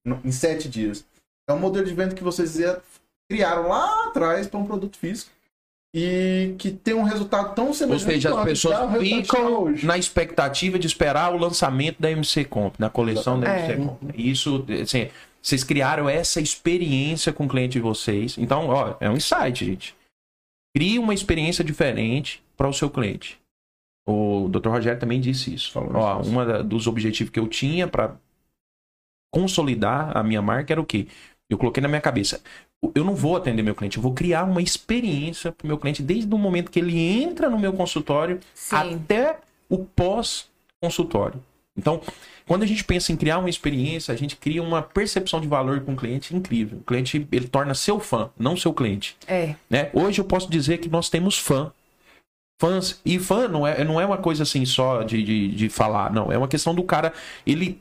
B: no- em sete dias. É um modelo de venda que vocês criaram lá atrás para um produto físico e que tem um resultado tão
A: Ou
B: semelhante.
A: seja, as pessoas
B: tá
A: ficam
B: hoje.
A: na expectativa de esperar o lançamento da MC Comp, na coleção da
C: É.
A: MC Comp. Isso, assim, vocês criaram essa experiência com o cliente de vocês. Então, ó, é um insight, gente. Crie uma experiência diferente para o seu cliente. O Dr. Rogério também disse isso. Falou, ó, um dos objetivos que eu tinha para consolidar a minha marca era o quê? Eu coloquei na minha cabeça. Eu não vou atender meu cliente, eu vou criar uma experiência para o meu cliente desde o momento que ele entra no meu consultório
C: Sim.
A: até o pós-consultório. Então, quando a gente pensa em criar uma experiência, a gente cria uma percepção de valor com o cliente incrível. O cliente ele torna seu fã, não seu cliente.
C: É.
A: Né? Hoje eu posso dizer que nós temos fã. Fãs. E fã não é, não é uma coisa assim só de, de, de falar, não. É uma questão do cara. Ele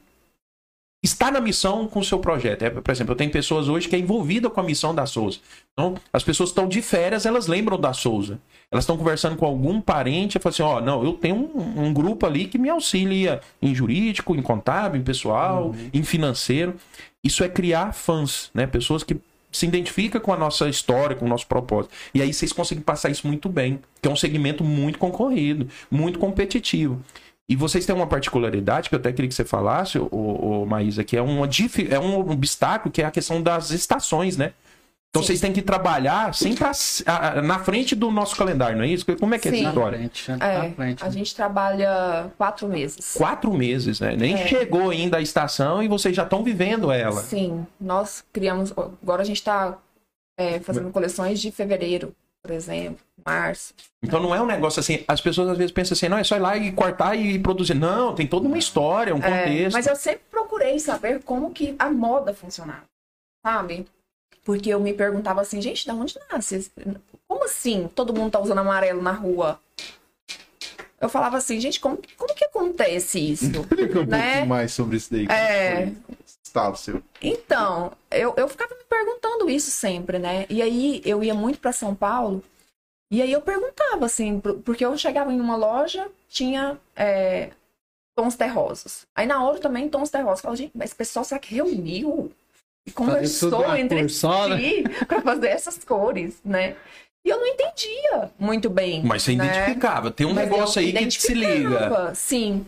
A: está na missão com o seu projeto. É, por exemplo, eu tenho pessoas hoje que é envolvida com a missão da Souza. Então, as pessoas estão de férias, elas lembram da Souza. Elas estão conversando com algum parente e falam assim: ó, não, eu tenho um, um grupo ali que me auxilia em jurídico, em contábil, em pessoal, em financeiro. Isso é criar fãs, né? Pessoas que se identificam com a nossa história, com o nosso propósito. E aí vocês conseguem passar isso muito bem, que é um segmento muito concorrido, muito competitivo. E vocês têm uma particularidade que eu até queria que você falasse, o, o Maísa, que é, uma, é um obstáculo, que é a questão das estações, né? Então
C: Sim.
A: vocês têm que trabalhar sempre as- a- a- na frente do nosso calendário, não é isso? Como é que é
C: Sim.
A: essa
D: Na
A: história?
D: frente, né?
C: É,
D: Na frente.
C: a gente trabalha quatro meses.
A: Quatro meses, né? Nem
C: É.
A: chegou ainda a estação e vocês já estão vivendo ela.
C: Sim, nós criamos. Agora a gente está fazendo coleções de fevereiro, por exemplo, março.
A: Então não é um negócio assim, as pessoas às vezes pensam assim, não, é só ir lá e cortar e produzir. Não, tem toda uma história, um
C: É,
A: contexto.
C: mas eu sempre procurei saber como que a moda funcionava, sabe? Porque eu me perguntava assim, gente, da onde nasce? Como assim todo mundo tá usando amarelo na rua? Eu falava assim, gente, como, como que acontece isso?
B: Explica um
C: né?
B: pouquinho mais sobre isso daí.
C: É.
B: Estado seu.
C: Então, eu, eu ficava me perguntando isso sempre, né? E aí eu ia muito para São Paulo, e aí eu perguntava, assim, porque eu chegava em uma loja, tinha é, tons terrosos. Aí na outra também tons terrosos. Eu falava, gente, mas esse pessoal será que reuniu e conversou entre
D: cor só, né?
C: si para fazer essas cores, né? E eu não entendia muito bem.
A: Mas você
C: né?
A: identificava, tem um
C: Mas
A: negócio aí que se liga.
C: Sim.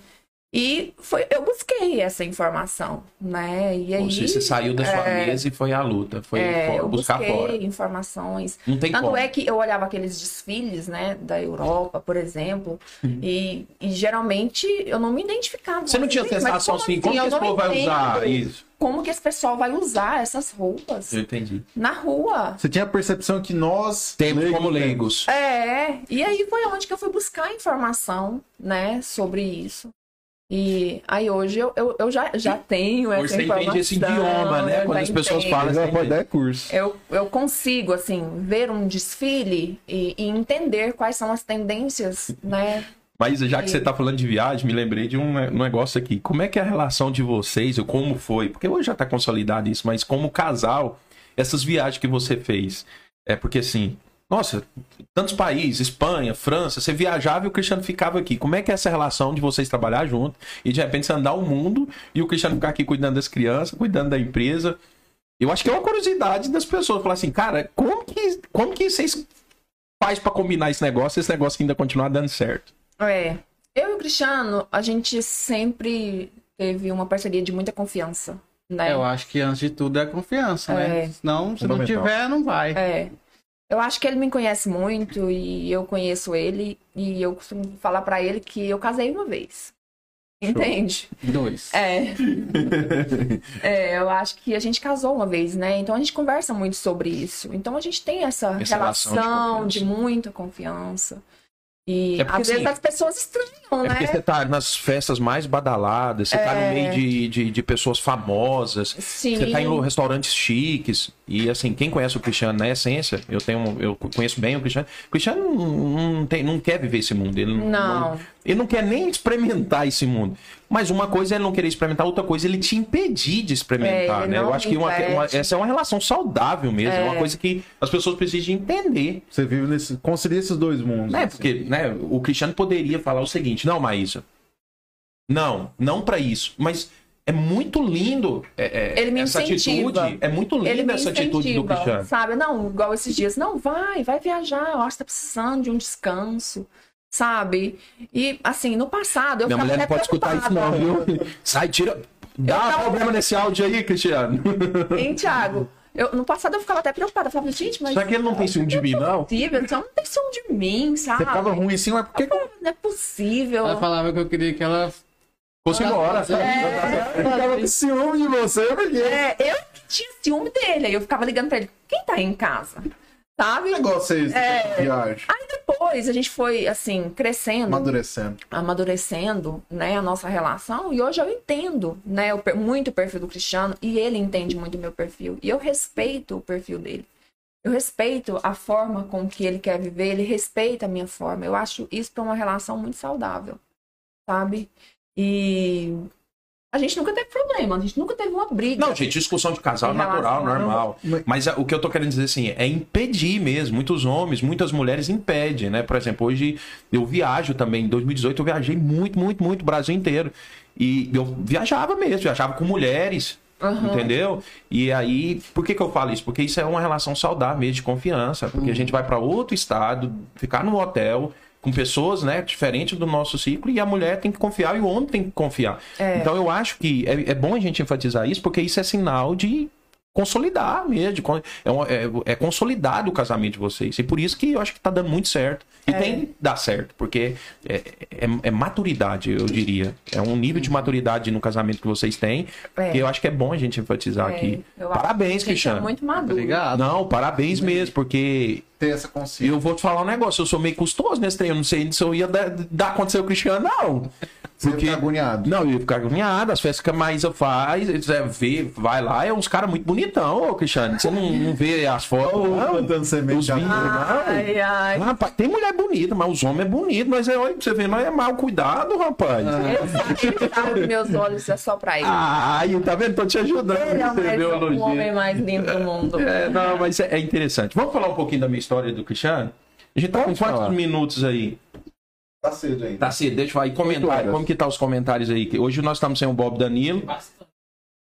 C: E foi, eu busquei essa informação, né? E aí,
A: Ou seja, você saiu da sua
C: é,
A: mesa e foi à luta, foi
C: é,
A: fora,
C: eu
A: buscar
C: busquei
A: fora.
C: informações.
A: Não tem
C: Tanto
A: como.
C: é que eu olhava aqueles desfiles, né, da Europa, por exemplo, e, e geralmente eu não me identificava.
A: Você não tinha
C: mas
A: sensação assim, como que
C: Eu
A: esse
C: não
A: povo vai usar isso?
C: Como que esse pessoal vai usar essas roupas
A: Eu entendi.
C: na rua?
B: Você tinha a percepção que nós.
A: Temos
B: leigos,
A: como leigos.
C: É, e aí foi onde que eu fui buscar informação, né, sobre isso. E aí hoje eu, eu, eu já, já tenho essa
A: Hoje você
C: informação.
A: entende esse idioma, né?
C: eu
A: Quando as pessoas
C: entendo.
A: falam, você
B: pode dar curso.
C: Eu, eu consigo, assim, ver um desfile e, e entender quais são as tendências, né?
A: Mas já que
C: E-
A: você tá falando de viagem, me lembrei de um um negócio aqui. Como é que é a relação de vocês, ou como foi? Porque hoje já tá consolidado isso, mas como casal, essas viagens que você fez. É porque assim, nossa, tantos países, Espanha, França, você viajava e o Cristiano ficava aqui. Como é que é essa relação de vocês trabalhar junto e de repente você andar o mundo e o Cristiano ficar aqui cuidando das crianças, cuidando da empresa? Eu acho que é uma curiosidade das pessoas falar assim, cara, como que, como que vocês faz pra combinar esse negócio, esse negócio ainda continuar dando certo?
C: É. Eu e o Cristiano, a gente sempre teve uma parceria de muita confiança, né?
D: Eu acho que antes de tudo é confiança, né?
C: É.
D: Senão, se não tiver, não vai.
C: É. Eu acho que ele me conhece muito e eu conheço ele e eu costumo falar pra ele que eu casei uma vez. Entende?
D: Dois.
C: É. É, eu acho que a gente casou uma vez, né? Então a gente conversa muito sobre isso. Então a gente tem essa,
A: Essa relação de
C: relação
A: confiança.
C: de, muita confiança. E
A: É porque,
C: às vezes
A: assim,
C: as pessoas estranham,
A: É
C: né?
A: porque você tá nas festas mais badaladas, você tá no
C: É.
A: meio de, de, de pessoas famosas,
C: Sim.
A: você tá em restaurantes chiques. E assim, quem conhece o Cristiano na essência, eu tenho, eu conheço bem o Cristiano. O Cristiano não, não tem, não quer viver esse mundo. Ele
C: Não.
A: Ele não quer nem experimentar esse mundo. Mas uma coisa é ele não querer experimentar, outra coisa é ele te impedir de experimentar,
C: É,
A: né? Eu acho que uma- uma- essa é uma relação saudável mesmo. É. uma coisa que as pessoas precisam entender.
B: Você vive nesse. Concilia esses dois mundos.
A: Né?
B: assim.
A: Porque né, o Cristiano poderia falar o seguinte: não, Maísa. Não, não pra isso. Mas é muito lindo é, é,
C: Ele me
A: essa
C: incentiva.
A: atitude. É muito
C: Ele
A: linda
C: me
A: essa atitude do Cristiano.
C: sabe? Não, igual esses dias. Não, vai, vai viajar. Eu acho que tá precisando de um descanso, sabe? E, assim, no passado, eu
A: Minha
C: ficava
A: mulher não
C: até
A: pode escutar isso, não,
C: preocupada.
A: viu? Sai, tira. Dá
C: Eu tava-
A: problema nesse áudio aí, Cristiano.
C: Hein, Thiago? Eu, no passado eu ficava até preocupada. Eu falava, gente, mas...
A: Será que ele não tem ciúme de mim, não?
C: possível, então não tem ciúme de mim, sabe?
B: Você ficava ruim assim, mas por que.
C: Não é possível.
D: Ela falava que eu queria que ela.
A: Fosse embora.
B: Eu ficava com ciúme de você, porque.
C: É, eu que tinha ciúme dele. Aí eu ficava ligando pra ele, quem tá aí em casa? Sabe?
B: negócio vocês
C: É.
B: viagem.
C: Aí depois a gente foi, assim, crescendo.
B: Amadurecendo.
C: amadurecendo, né, a nossa relação, e hoje eu entendo, né, o muito o perfil do Cristiano, e ele entende muito o meu perfil, e eu respeito o perfil dele. Eu respeito a forma com que ele quer viver, ele respeita a minha forma. Eu acho isso para uma relação muito saudável, sabe? E a gente nunca teve problema, a gente nunca teve uma briga.
A: Não, gente, discussão de casal é natural, normal.
B: Mas-
A: Mas ah, o que eu tô querendo dizer assim, é impedir mesmo. Muitos homens, muitas mulheres impedem, né? Por exemplo, hoje eu viajo também. Em 2018 eu viajei muito, muito, muito o Brasil inteiro. E eu viajava mesmo, viajava com mulheres.
C: Aham.
A: Entendeu? E aí, por que, que eu falo isso? Porque isso é uma relação saudável mesmo, de confiança. Porque a gente vai para outro estado, ficar num hotel com pessoas, né, diferentes do nosso ciclo, e a mulher tem que confiar e o homem tem que confiar.
C: É.
A: Então eu acho que é, é bom a gente enfatizar isso, porque isso é sinal de consolidar mesmo, é, um- é, é consolidado o casamento de vocês. E por isso que eu acho que tá dando muito certo. E tem que dar certo, porque é, é- é maturidade, eu diria. É um nível de maturidade no casamento que vocês têm,
C: É.
A: que eu acho que é bom a gente enfatizar
C: É,
A: aqui.
C: eu
A: Parabéns, Cristiano.
C: É muito maduro.
D: Obrigado.
A: Não, parabéns mesmo, porque
B: Ter essa consciência.
A: eu vou te falar um negócio, eu sou meio custoso nesse trem, eu não sei se eu ia dar, dar conta o Cristiano, não.
B: Você
A: Porque,
B: fica agoniado.
A: não, eu ia ficar agoniado, as festas que a Maísa faz, você vê, vai lá, é uns caras muito bonitão, ô Cristiano, você não, não vê as fotos, não?
B: plantando semente
A: Os vinhos.
C: Ai, ai.
A: Rapaz, tem mulher bonita, mas os homens é bonito, mas é, olha, você ver, nós é mal cuidado, rapaz.
C: Ele sabe, ele sabe que meus olhos é só pra ele.
A: Ah, aí, tá vendo? Tô te ajudando.
C: Ele é o,
A: vê
C: homem mais lindo do mundo.
A: É, não, mas é, é interessante. Vamos falar um pouquinho da minha história do Cristiano? A gente tá com quantos
B: falar.
A: minutos aí?
B: Tá cedo ainda.
A: Tá cedo, deixa eu falar. E comentário, como que tá os comentários aí? Que Hoje nós estamos sem o Bob Danilo.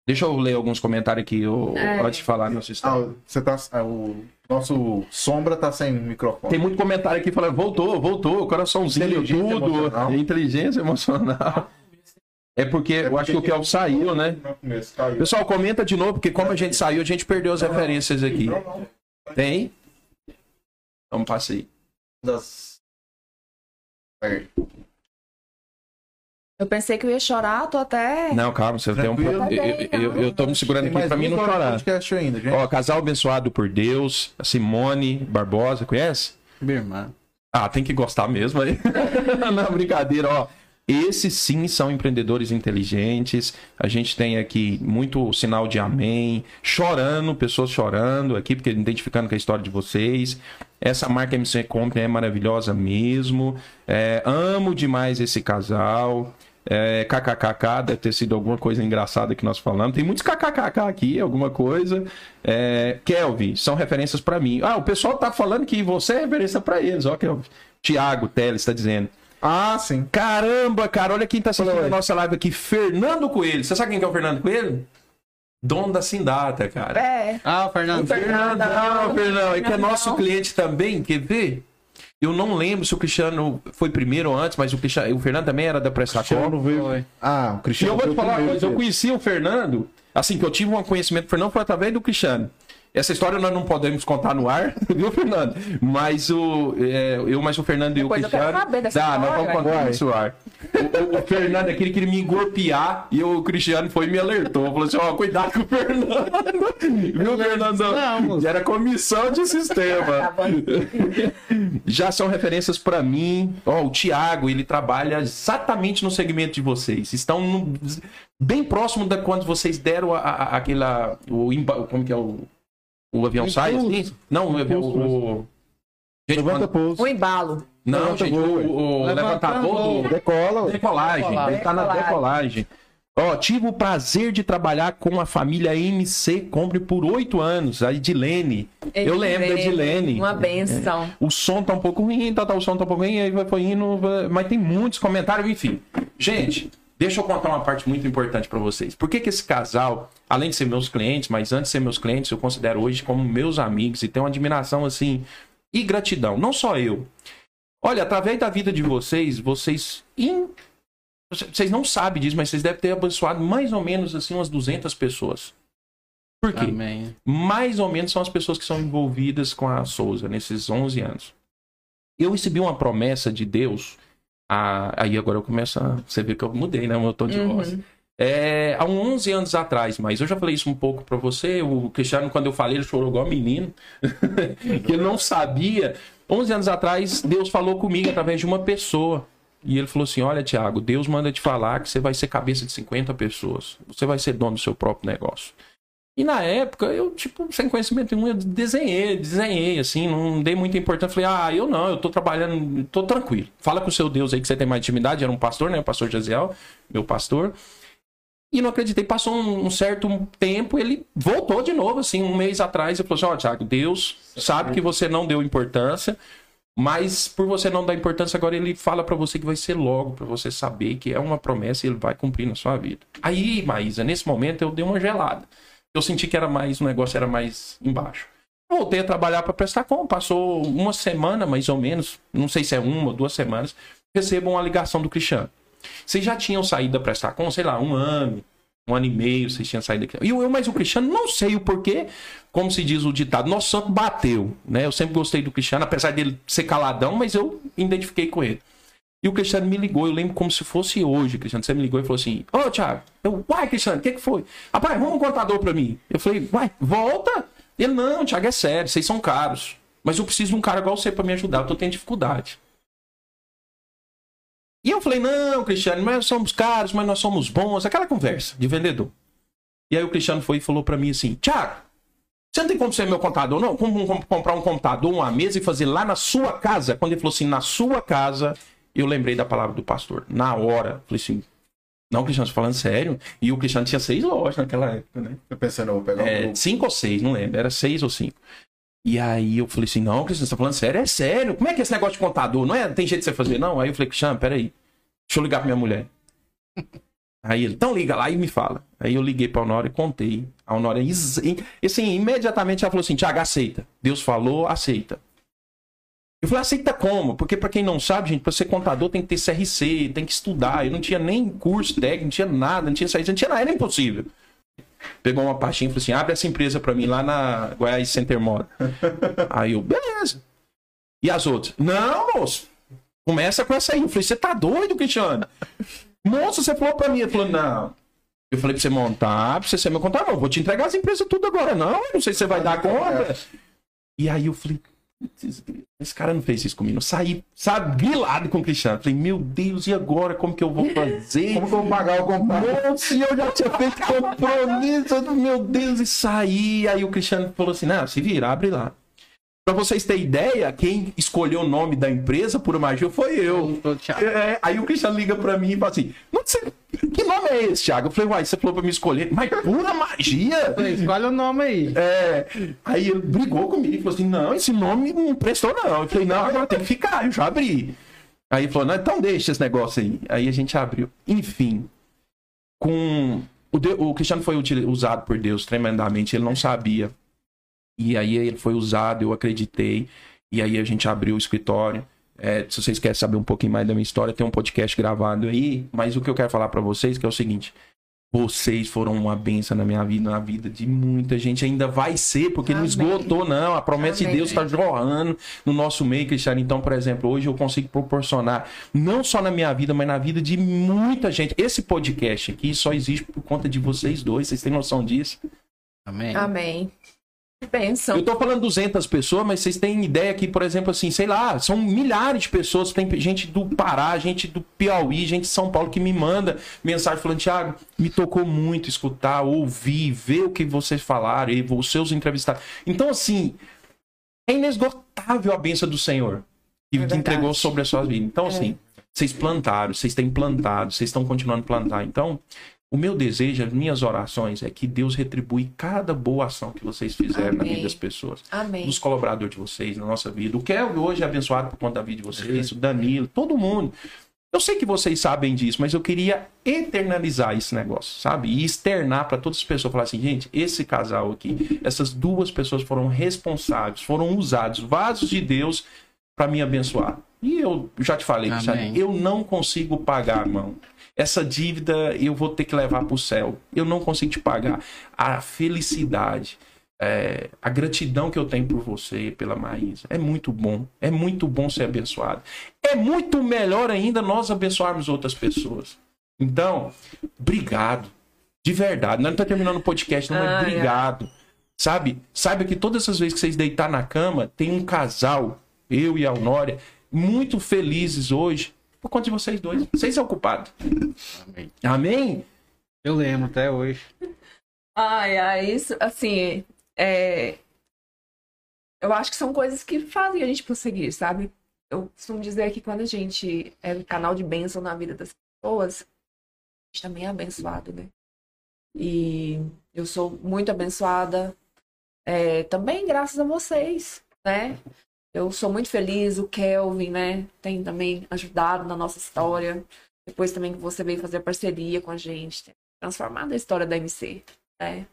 A: Deixa eu ler alguns comentários aqui ô,
C: É.
A: antes de falar nossa
B: Ah,
A: história.
B: você tá. ah, o nosso sombra tá sem microfone.
A: Tem muito comentário aqui falando, voltou, voltou, coraçãozinho,
B: Inteligência
A: tudo.
B: emocional.
A: Inteligência emocional. É porque eu acho que o Kelvin saiu, né?
B: Começo, caiu.
A: Pessoal, comenta de novo, porque como a gente saiu, a gente perdeu as referências aqui.
B: Não, não.
A: Tem? Vamos passar aí.
B: Das...
C: Eu pensei que eu ia chorar, tô até.
A: Não, calma, você tem um. Eu, eu, eu tô me segurando aqui pra mim não chorar.
B: ainda, gente.
A: Ó, casal abençoado por Deus, Simone Barbosa, conhece?
D: Minha irmã.
A: Ah, tem que gostar mesmo aí. Não, brincadeira, ó. Esses sim são empreendedores inteligentes. A gente tem aqui muito sinal de amém, chorando, pessoas chorando aqui, porque identificando com a história de vocês. Essa marca MC Company é maravilhosa mesmo. É, amo demais esse casal. É, KKKK, deve ter sido alguma coisa engraçada que nós falamos. Tem muitos KKKK aqui, alguma coisa. É, Kelvin, são referências pra mim. Ah, o pessoal tá falando que você é referência pra eles, ó, Kelvin. Tiago Teles tá dizendo.
B: Ah, sim.
A: Caramba, cara, olha quem tá assistindo
B: Fala
A: a nossa live aqui. Fernando Coelho. Você sabe quem que é o Fernando Coelho? Dono da Sindata, cara.
C: É.
D: Ah, o Fernando.
C: Fernanda.
A: Fernandão, Fernandão. É que é nosso cliente também, quer ver? Eu não lembro se o Cristiano foi primeiro ou antes, mas o, Cristiano, o Fernando também era da.
B: Cristiano veio.
D: Foi.
B: Ah, o
A: E
B: Cristiano
A: eu vou te falar uma coisa, eu conheci o Fernando, assim, que eu tive um conhecimento do Fernando foi através do Cristiano. Essa história nós não podemos contar no ar, viu, Fernando? Mas o. é, eu, mas o Fernando e o
C: Depois eu quero
A: Cristiano.
C: saber dessa
A: Dá, nós vamos contar isso no ar. O, o- Fernando aquele que queria me engorpear e o Cristiano foi e me alertou. Falou assim: ó, cuidado com o Fernando. Viu, Fernando?
D: Não.
A: Era comissão de sistema.
C: Tá.
A: Já são referências pra mim. Ó, o Thiago, ele trabalha exatamente no segmento de vocês. Estão no- bem próximo da quando vocês deram a, a- aquela. O, como que é o. O avião sai
D: Impulso.
A: assim? Não, o avião. O... Gente,
B: Levanta pouso.
C: O embalo.
A: Não,
B: levanta
A: gente,
B: voo,
A: o, o levantador do.
B: Decola.
A: Decolagem.
D: Decolagem.
A: Ele tá na
C: Decolagem.
A: Ó, tive o prazer de trabalhar com a família MC Compre por oito anos, a Edilene. Eu lembro da Edilene.
C: Uma benção.
A: O som tá um pouco ruim, tá, tá, o som tá um pouco ruim, aí vai, foi indo, mas tem muitos comentários, enfim. Gente, deixa eu contar uma parte muito importante pra vocês. Por que que esse casal, além de ser meus clientes, mas antes de ser meus clientes, eu considero hoje como meus amigos e tenho uma admiração assim e gratidão, não só eu. Olha, através da vida de vocês, vocês in- vocês não sabem disso, mas vocês devem ter abençoado mais ou menos assim umas 200 pessoas. Por quê?
D: Amém.
A: mais ou menos são as pessoas que são envolvidas com a Souza nesses 11 anos. Eu recebi uma promessa de Deus. Ah, aí agora eu começo a. Você vê que eu mudei, né? O meu tom de
C: Uhum.
A: voz. É, há uns 11 anos atrás, mas eu já falei isso um pouco pra você. O Cristiano, quando eu falei, ele chorou igual menino. que ele não sabia. 11 anos atrás, Deus falou comigo através de uma pessoa. E ele falou assim: Olha, Tiago, Deus manda te falar que você vai ser cabeça de 50 pessoas. Você vai ser dono do seu próprio negócio. E na época, eu, tipo, sem conhecimento nenhum, eu desenhei, desenhei, assim, não dei muita importância. Falei, ah, eu não, eu tô trabalhando, tô tranquilo. Fala com o seu Deus aí que você tem mais intimidade. Era um pastor, né? O pastor Jaziel, meu pastor. E não acreditei. Passou um, um certo tempo, ele voltou de novo, assim, um mês atrás. Ele falou assim: Ó, Tiago, Deus sabe que você não deu importância, mas por você não dar importância, agora ele fala pra você que vai ser logo, pra você saber que é uma promessa e ele vai cumprir na sua vida. Aí, Maísa, nesse momento eu dei uma gelada. Eu senti que era mais, o negócio era mais embaixo. Voltei a trabalhar para prestar conta. Passou uma semana, mais ou menos, não sei se é uma ou duas semanas, recebo uma ligação do Cristiano. Vocês já tinham saído da prestar conta, sei lá, um ano, um ano e meio, vocês tinham saído daqui. E eu, mas o Cristiano, não sei o porquê, como se diz o ditado, nosso santo bateu, né? Eu sempre gostei do Cristiano, apesar dele ser caladão, mas eu identifiquei com ele. E o Cristiano me ligou, eu lembro como se fosse hoje, Cristiano. Você me ligou e falou assim: Ô, Thiago, eu, uai, Cristiano, o que, que foi? Rapaz, vamos um contador pra mim. Eu falei, uai, volta. Ele, não, Thiago, é sério, vocês são caros. Mas eu preciso de um cara igual você pra me ajudar, eu tô tendo dificuldade. E eu falei, não, Cristiano, nós somos caros, mas nós somos bons. Aquela conversa de vendedor. E aí o Cristiano foi e falou pra mim assim: Thiago, você não tem como ser meu contador, não? Como como comprar um computador, uma mesa e fazer lá na sua casa? Quando ele falou assim, na sua casa, eu lembrei da palavra do pastor. Na hora, falei assim, não, Cristiano, você tá falando sério? E o Cristiano tinha seis lojas naquela época, né?
B: Eu pensando, eu vou pegar um
A: É,
B: grupo.
A: cinco ou seis, não lembro. Era seis ou cinco. E aí eu falei assim, não, Cristiano, você tá falando sério? É sério. Como é que é esse negócio de contador? Não é? Tem jeito de você fazer? Não. Aí eu falei, Cristiano, peraí. Deixa eu ligar pra minha mulher. Aí ele, então liga lá e me fala. Aí eu liguei pra Honora e contei. A Honora, em- assim, imediatamente ela falou assim, Tiago, aceita. Deus falou, aceita. Eu falei, aceita como? Porque pra quem não sabe, gente, pra ser contador tem que ter CRC, tem que estudar. Eu não tinha nem curso técnico, não tinha nada, não tinha CRC, não tinha nada, era impossível. Pegou uma pastinha e falou assim, abre essa empresa pra mim lá na Goiás Center Moda. Aí eu, beleza. E as outras? Não, moço. Começa com essa aí. Eu falei, você tá doido, Cristiano? Moço, você falou pra mim. Ele falou, não. Eu falei pra você montar, pra você ser meu contador. Eu vou te entregar as empresas tudo agora. Não, eu não sei se você vai dar conta. E aí eu falei, "Putz, esse cara não fez isso comigo. Eu saí, sabe, grilado com o Cristiano. Falei, meu Deus, e agora? Como que eu vou fazer?
B: Como que eu vou pagar o computador?
A: Nossa, eu já tinha feito compromisso, meu Deus, e saí. Aí o Cristiano falou assim: não, se vira, abre lá. Pra vocês terem ideia, quem escolheu o nome da empresa por magia foi eu.
D: Thiago.
A: É, aí o Cristiano liga pra mim e fala assim: "Não sei, que nome é esse, Thiago? Eu falei, uai, você falou pra me escolher, mas pura magia.
D: Escolhe o nome aí.
A: É, aí ele brigou comigo e falou assim: não, esse nome não prestou, não. Eu falei, não, agora tem que ficar, eu já abri. Aí ele falou, não, então deixa esse negócio aí. Aí a gente abriu. Enfim, com. O, de- o Cristiano foi util- usado por Deus tremendamente, ele não sabia. E aí ele foi usado, eu acreditei. E aí a gente abriu o escritório. É, se vocês querem saber um pouquinho mais da minha história, tem um podcast gravado aí. Mas o que eu quero falar pra vocês que é o seguinte: vocês foram uma benção na minha vida, na vida de muita gente. Ainda vai ser, porque não
C: Amém.
A: esgotou, não. A promessa de
C: Amém.
A: Deus está jorrando no nosso meio, Cristiano. Então, por exemplo, hoje eu consigo proporcionar, não só na minha vida, mas na vida de muita gente. Esse podcast aqui só existe por conta de vocês dois. Vocês têm noção disso?
D: Amém.
C: Amém.
A: Eu tô falando 200 pessoas, mas vocês têm ideia que, por exemplo, assim, sei lá, são milhares de pessoas. Tem gente do Pará, gente do Piauí, gente de São Paulo que me manda mensagem falando: Thiago, me tocou muito escutar, ouvir, ver o que vocês falaram, e os seus entrevistados. Então, assim, é inesgotável a bênção do Senhor que,
C: verdade.
A: entregou sobre as suas vidas. Então, assim, vocês plantaram, vocês têm plantado, vocês estão continuando a plantar. Então, o meu desejo, as minhas orações é que Deus retribui cada boa ação que vocês fizeram na
C: Amém.
A: vida das pessoas
C: Amém.
A: dos colaboradores de vocês, na nossa vida. O Kelvin hoje é abençoado por conta da vida de vocês, o Danilo, todo mundo. Eu sei que vocês sabem disso, mas eu queria eternalizar esse negócio, sabe? E externar para todas as pessoas, falar assim, gente, esse casal aqui, essas duas pessoas foram responsáveis, foram usados, vasos de Deus para me abençoar. E eu já te falei,
D: Amém.
A: Cristiano, eu não consigo pagar, irmão. Essa dívida eu vou ter que levar para o céu. Eu não consigo te pagar. A felicidade, é, a gratidão que eu tenho por você, pela Maísa, é muito bom. É muito bom ser abençoado. É muito melhor ainda nós abençoarmos outras pessoas. Então, obrigado. De verdade. Não estou terminando o podcast, não, mas
C: ai.
A: obrigado. Sabe? Saiba que todas essas vezes que vocês deitar na cama, tem um casal, eu e a Honória, muito felizes hoje por conta de vocês dois. Vocês são culpados.
D: Amém.
A: Amém?
D: Eu lembro até hoje.
C: Ai, ai, isso, assim, é... eu acho que são coisas que fazem a gente prosseguir, sabe? Eu costumo dizer que quando a gente é um canal de bênção na vida das pessoas, a gente também é abençoado, né? E eu sou muito abençoada, é, também graças a vocês, né? Eu sou muito feliz, o Kelvin, né? Tem também ajudado na nossa história. Depois também que você veio fazer parceria com a gente, tem transformado a história da MC, né?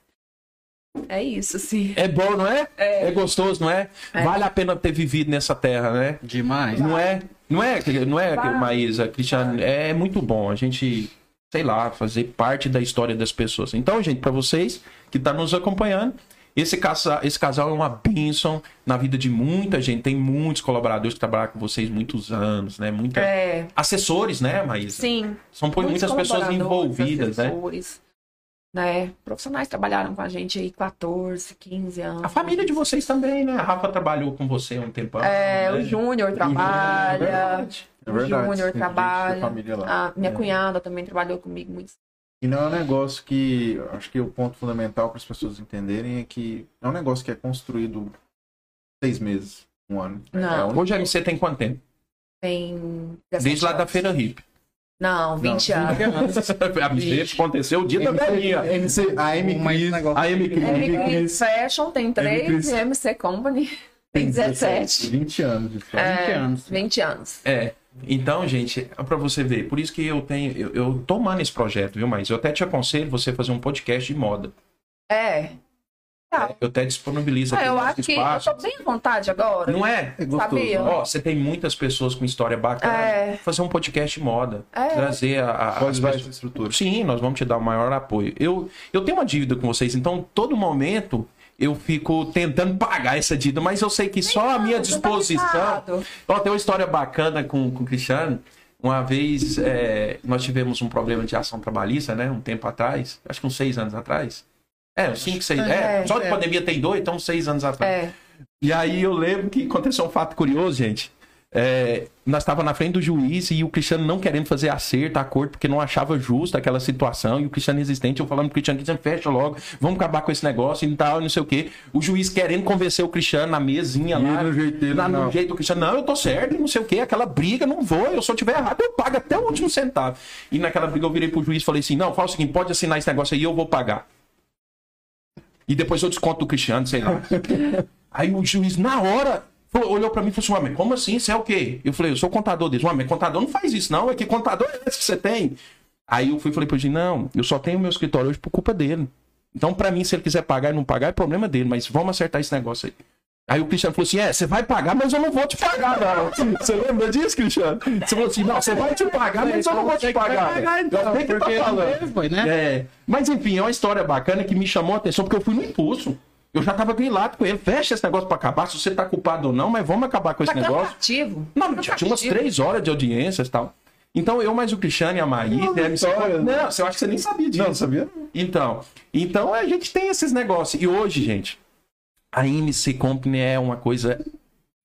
C: É isso, sim.
A: É bom, não é?
C: É.
A: É gostoso, não é?
C: É.
A: Vale a pena ter vivido nessa terra, né?
D: Demais.
A: Não é? Não é, não é. Maísa, Cristiano? É muito bom a gente, sei lá, fazer parte da história das pessoas. Então, gente, para vocês que estão nos acompanhando, esse casal, esse casal é uma bênção na vida de muita gente. Tem muitos colaboradores que trabalham com vocês muitos anos, né? Muita...
C: É,
A: Assessores, né, Maísa?
C: sim.
A: São muitas pessoas envolvidas, né?
C: assessores, né? Profissionais trabalharam com a gente aí 14, 15 anos.
A: A família de vocês também, né? A Rafa trabalhou com você há um tempão.
C: É,
A: né?
C: o Júnior
A: É
C: trabalha.
A: verdade.
B: É
C: O
B: verdade.
C: Júnior
B: tem gente da
C: trabalha. A minha
B: É.
C: cunhada também trabalhou comigo muito.
B: E não é um negócio que. Acho que o ponto fundamental para as pessoas entenderem é que é um negócio que é construído seis meses, um ano.
C: Não.
B: É
A: Hoje a MC tem quanto tempo?
C: Tem.
A: Desde lá da Feira Hip.
C: Não, 20
B: Não,
C: anos.
A: a MC aconteceu o dia da
B: MC,
A: velhinha.
B: MC, a M Cris,
D: negócio-
A: A M Cris.
C: M.
B: M.
C: Cris Fashion tem 3
B: Cris.
C: e MC Company tem 17.
B: 20 anos de história.
C: É,
D: 20 anos.
C: 20 anos.
A: É. Então, gente, é pra você ver. Por isso que eu tenho. Eu, eu tô amando esse projeto, viu? Mas eu até te aconselho você fazer um podcast de moda.
C: É. Tá.
A: Eu até disponibilizo
C: Ah,
A: aqui
C: eu
A: no
C: acho que eu tô bem à vontade agora.
A: Não é?
B: É gostoso.
C: Sabia?
B: né?
A: Ó, você tem muitas pessoas com história bacana.
C: É.
A: Fazer um podcast de moda.
C: É.
A: Trazer a. a
B: Pode
A: as
B: estrutura.
A: Sim, nós vamos te dar o maior apoio. Eu, eu tenho uma dívida com vocês, então todo momento eu fico tentando pagar essa dívida, mas eu sei que só a minha
C: tá
A: disposição. Ó, tem uma história bacana com, com o Cristiano. Uma vez é, nós tivemos um problema de ação trabalhista, né? Um tempo atrás, acho que uns seis anos atrás. É, uns cinco, seis. É,
C: É,
A: só de
D: é.
A: pandemia tem dois, então uns seis anos atrás.
C: É.
A: E aí eu lembro que aconteceu um fato curioso, gente. É, nós estávamos na frente do juiz e o Cristiano não querendo fazer acerto, acordo, porque não achava justo aquela situação. E o Cristiano resistente, eu falando pro Cristiano, Cristiano, fecha logo, vamos acabar com esse negócio e tal, não sei o quê. O juiz querendo convencer o Cristiano na mesinha
B: E
A: lá.
B: no jeito
A: lá no
B: não.
A: jeito do Cristiano, não, eu tô certo, não sei o quê, aquela briga, não vou, eu se eu tiver errado, eu pago até o último centavo. E naquela briga eu virei pro juiz e falei assim: não, fala o seguinte, pode assinar esse negócio aí, eu vou pagar. E depois eu desconto do Cristiano, sei lá. Aí o juiz, na hora, falou- olhou pra mim e falou assim: Ué, como assim? Você é o quê? Eu falei: Eu sou contador deles. Ué, mas contador não faz isso, não. É que contador é esse que você tem. Aí eu fui e falei pro juiz: Não, eu só tenho meu escritório hoje por culpa dele. Então, pra mim, se ele quiser pagar e não pagar, é problema dele. Mas vamos acertar esse negócio aí. Aí o Cristiano falou assim: É, você vai pagar, mas eu não vou te pagar, não. Você lembra disso, Cristiano? Você falou assim: Não, você vai te pagar, mas eu não vou te pagar.
D: pagar, então,
A: Eu sei que tá falando.
D: foi, né?
A: É, mas enfim, é uma história bacana que me chamou a atenção, porque eu fui no impulso. Eu já tava grilado com ele. Fecha esse negócio pra acabar, se você tá culpado ou não, mas vamos acabar com esse
C: Tá
A: negócio.
C: cansativo.
A: Não,
C: Tá
A: já tinha umas três horas de audiências e tal. Então eu, mais o Cristiano e a Maísa. e a MC
B: história.
A: Não, eu acho que você nem sabia disso.
B: Não, sabia?
A: Então, então a gente tem esses negócios. E hoje, gente, A MC Company é uma coisa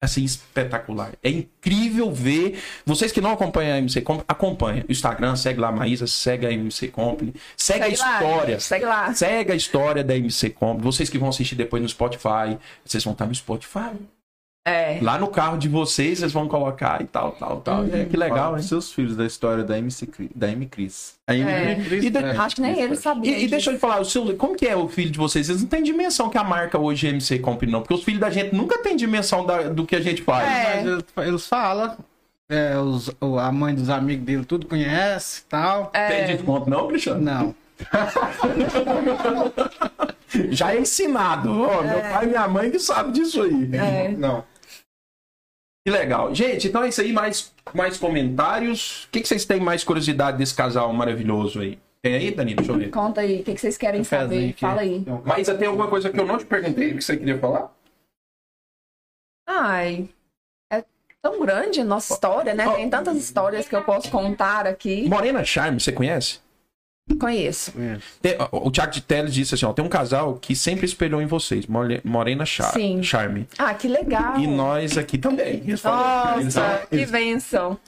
A: assim espetacular. É incrível ver. Vocês que não acompanham a MC Company, acompanha. O Instagram, segue lá a Maísa, segue a MC Company, segue, a
C: Segue lá,
A: história.
C: gente, segue lá.
A: Segue a história da MC Company. Vocês que vão assistir depois no Spotify, vocês vão estar no Spotify.
C: É.
A: Lá no carro de vocês, vocês vão colocar e tal, tal, tal. É, que legal,
B: Fala
A: hein?
B: seus filhos da história da MC da M Cris.
A: Aí,
C: É.
A: e, de-
C: Acho que nem ele sabia.
A: e- e deixa eu te falar, o seu, como que é o filho de vocês? Vocês não têm dimensão que a marca hoje é MC Company, não. Porque os filhos da gente nunca têm dimensão da- do que a gente faz.
C: É.
D: Mas eles, falam. é, os- a mãe dos amigos dele tudo conhece e tal.
A: Tem
C: É.
A: desconto não, Cristiano?
D: Não.
A: Já é ensinado. Ó, Meu pai e minha mãe que sabem disso aí.
C: É.
B: Não.
A: Que legal. Gente, então é isso aí. Mais, mais comentários. O que, que vocês têm mais curiosidade desse casal maravilhoso aí? Tem aí, Danilo? Deixa eu ver.
C: Conta aí, o que, que vocês querem
D: Cafézinho
C: saber?
D: aqui.
C: Fala aí.
A: Mas tem alguma coisa que eu não te perguntei que você queria falar?
C: Ai, é tão grande a nossa história, né? Tem tantas histórias que eu posso contar aqui.
A: Morena Charme, você conhece?
C: Conheço.
A: Tem- o Thiago de Teles disse assim: ó, tem um casal que sempre espelhou em vocês, More- Morena Char
C: Sim.
A: Charme.
C: Ah, que legal.
A: E nós aqui também. Eles falam- eles
C: Nossa,
A: falam-
C: que bênção.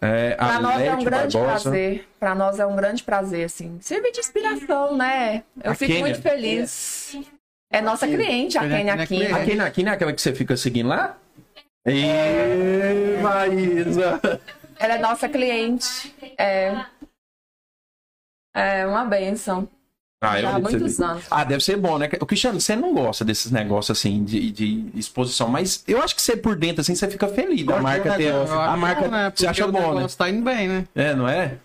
A: É, a
C: Pra nós é um grande
A: Barbosa.
C: prazer. Pra nós é um grande prazer, assim. Servir de inspiração, né? Eu
A: A
C: fico
A: Kênia.
C: muito feliz. É nossa cliente, a
D: Kênia
C: Kênia
D: é
C: aqui.
A: Aqui, na- aqui é aquela que você fica seguindo lá? Ê, Maísa!
C: Ela é nossa cliente. É. É uma bênção.
A: Ah,
C: Já há muitos anos.
A: Ah, deve ser bom, né? O Cristiano, você não gosta desses negócios assim de, de exposição, mas eu acho que você por dentro assim, você fica feliz da marca ter.
D: Eu acho
A: A marca.
D: bom, né?
A: Você
D: Porque
A: acha
D: o
A: bom, né?
D: Tá indo bem, né?
A: É, não é?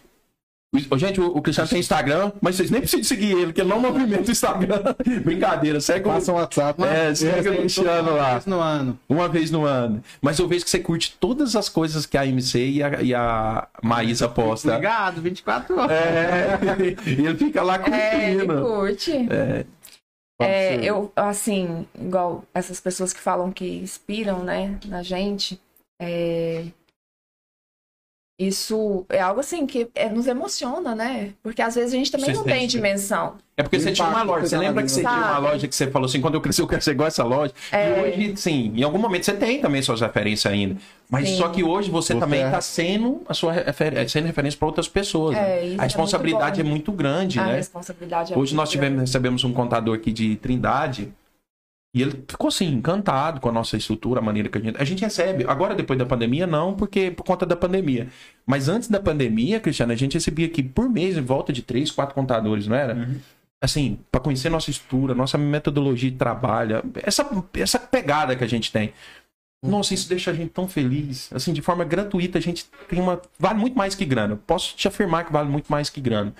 A: O- Gente, o, o Cristiano tem Instagram, mas vocês nem precisam seguir ele, porque ele não movimenta o Instagram. Brincadeira, segue o.
B: Passa um WhatsApp.
A: É, segue o Cristiano lá.
D: Vez no ano.
A: Uma vez no ano. Mas eu vejo que você curte todas as coisas que a MC e a, e a Maísa posta.
D: Ligado, 24 horas.
A: É, e ele fica lá
C: É, ele
A: curtindo.
C: curte.
A: É,
C: É, eu, assim, igual essas pessoas que falam que inspiram, né, na gente, é, isso é algo assim que é, nos emociona, né? Porque às vezes a gente também
A: Vocês
C: não tem dimensão.
A: É porque você tinha uma loja. Você
B: tem
A: lembra que você
B: vida.
A: tinha uma
C: Sabe?
A: loja que você falou assim, quando eu crescer eu quero ser igual essa loja.
C: É.
A: E hoje, sim, em algum momento você tem também suas referências ainda. Mas
C: Sim.
A: só que hoje você,
B: Você
A: também
B: é-
A: está sendo a sua refer... sendo referência para outras pessoas. né?
C: É, isso
A: A
C: é
A: responsabilidade é
C: muito
A: muito, grande,
C: a
A: né?
C: responsabilidade é
A: Hoje
C: muito
A: nós tivemos,
C: grande.
A: recebemos um contador aqui de Trindade. E ele ficou assim, encantado com a nossa estrutura, a maneira que a gente. A gente recebe. Agora, depois da pandemia, não, porque por conta da pandemia. Mas antes da pandemia, Cristiano, a gente recebia aqui por mês em volta de três, quatro contadores, não era? Assim, para conhecer nossa estrutura, nossa metodologia de trabalho, essa, essa pegada que a gente tem. Nossa, isso deixa a gente tão feliz. Assim, de forma gratuita, a gente tem uma. Vale muito mais que grana. Posso te afirmar que vale muito mais que grana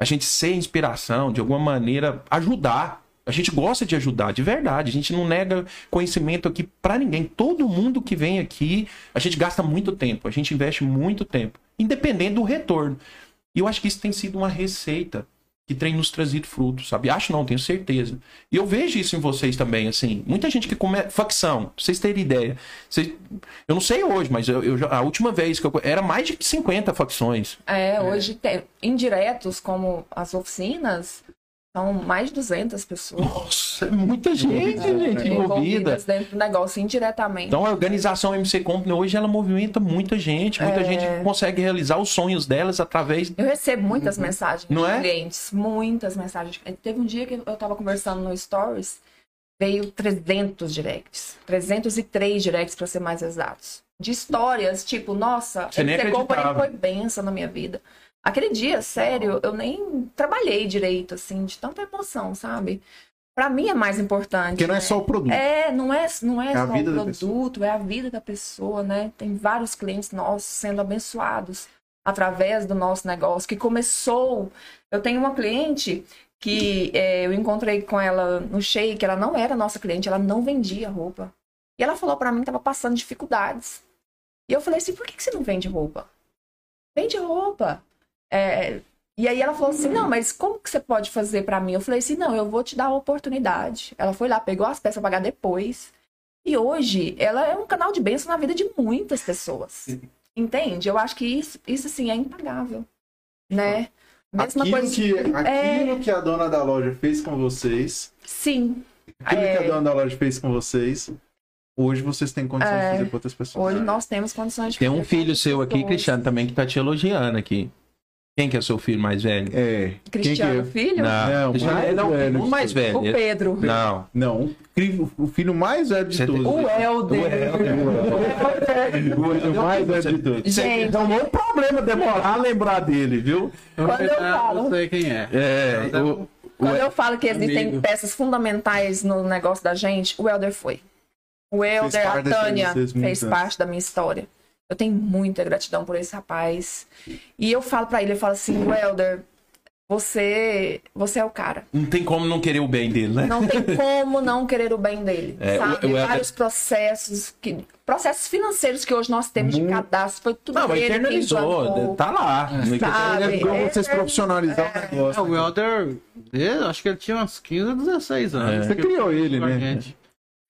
A: a gente ser inspiração, de alguma maneira ajudar. A gente gosta de ajudar, de verdade. A gente não nega conhecimento aqui pra ninguém. Todo mundo que vem aqui, a gente gasta muito tempo, a gente investe muito tempo, independente do retorno. E eu acho que isso tem sido uma receita que tem nos trazido frutos, sabe? Acho não, tenho certeza. E eu vejo isso em vocês também, assim. Muita gente que come facção, pra vocês terem ideia. Vocês- Eu não sei hoje, mas eu, eu a última vez que eu era mais de 50 facções.
C: É, hoje tem indiretos como as oficinas, são mais de 200 pessoas
A: Nossa, é muita gente, gente, envolvida.
C: dentro do negócio indiretamente.
A: Então a organização MC Company hoje ela movimenta muita gente, muita
C: É.
A: gente consegue realizar os sonhos delas através.
C: Eu recebo muitas mensagens
A: Não
C: de
A: é?
C: clientes, muitas mensagens. Teve um dia que eu tava conversando no Stories, veio 300 directs, 303 directs para ser mais exatos. De histórias, tipo, nossa,
A: Você
C: MC Company foi benção na minha vida. Aquele dia, sério, eu nem trabalhei direito, assim, de tanta emoção, sabe? Pra mim é mais importante.
B: Porque não é
C: né?
B: só o produto.
C: É, não é, não é,
B: É
C: só o produto, é a vida da pessoa, né? Tem vários clientes nossos sendo abençoados através do nosso negócio, que começou. Eu tenho uma cliente que é, eu encontrei com ela no Shake, ela não era nossa cliente, ela não vendia roupa. E ela falou pra mim que tava passando dificuldades. E eu falei assim: por que, que você não vende roupa? Vende roupa. É, e aí ela falou assim: não, mas como que você pode fazer pra mim? Eu falei assim: não, eu vou te dar a oportunidade. Ela foi lá, pegou as peças pra pagar depois. E hoje ela é um canal de bênção na vida de muitas pessoas. Entende? Eu acho que isso, isso assim, é impagável. Né? Mesma
B: aquilo
C: coisa.
B: que, aquilo
C: É.
B: que a dona da loja fez com vocês,
C: Sim.
B: Aquilo
C: É.
B: que a dona da loja fez com vocês, hoje vocês têm condição de
C: É.
B: fazer com outras pessoas.
C: Hoje nós temos condições de
A: Tem um
C: fazer
A: filho
C: com
A: seu aqui. Cristiano, também, que tá te elogiando aqui. Quem que é seu filho mais velho?
B: É.
C: Cristiano,
B: que
C: filho?
B: Não,
A: Cristiano-
B: mais
A: ele é o
B: velho
A: mais velho.
C: O Pedro.
A: Não.
B: é? Não, o- o filho mais velho de
A: Você tem-
B: todos.
C: O Helder.
B: O filho mais velho de todos.
C: Gente,
A: Então não é um problema demorar a lembrar dele, viu?
C: Quando eu falo-
D: Eu sei quem é.
A: É, o,
C: Quando eu falo que existem
D: Amigo.
C: peças fundamentais no negócio da gente, o Helder foi. O Helder, a Tânia, fez parte da minha história. Eu tenho muita gratidão por esse rapaz. E eu falo pra ele, eu falo assim, o Helder, você, você é o cara.
A: não tem como não querer o bem dele, né?
C: Não tem como não querer o bem dele.
A: É,
C: sabe?
A: o- o
C: Vários processos, que, processos financeiros que hoje nós temos de cadastro, foi tudo
A: Não, mas
C: ele que
A: internalizou, tá lá.
C: Sabe?
B: Ele ajudou
C: É,
B: vocês
C: é,
B: profissionalizar o
D: É,
B: negócio.
D: o Helder, ele- acho que ele tinha uns 15, 16 anos.
B: Você criou ele, né?
D: gente.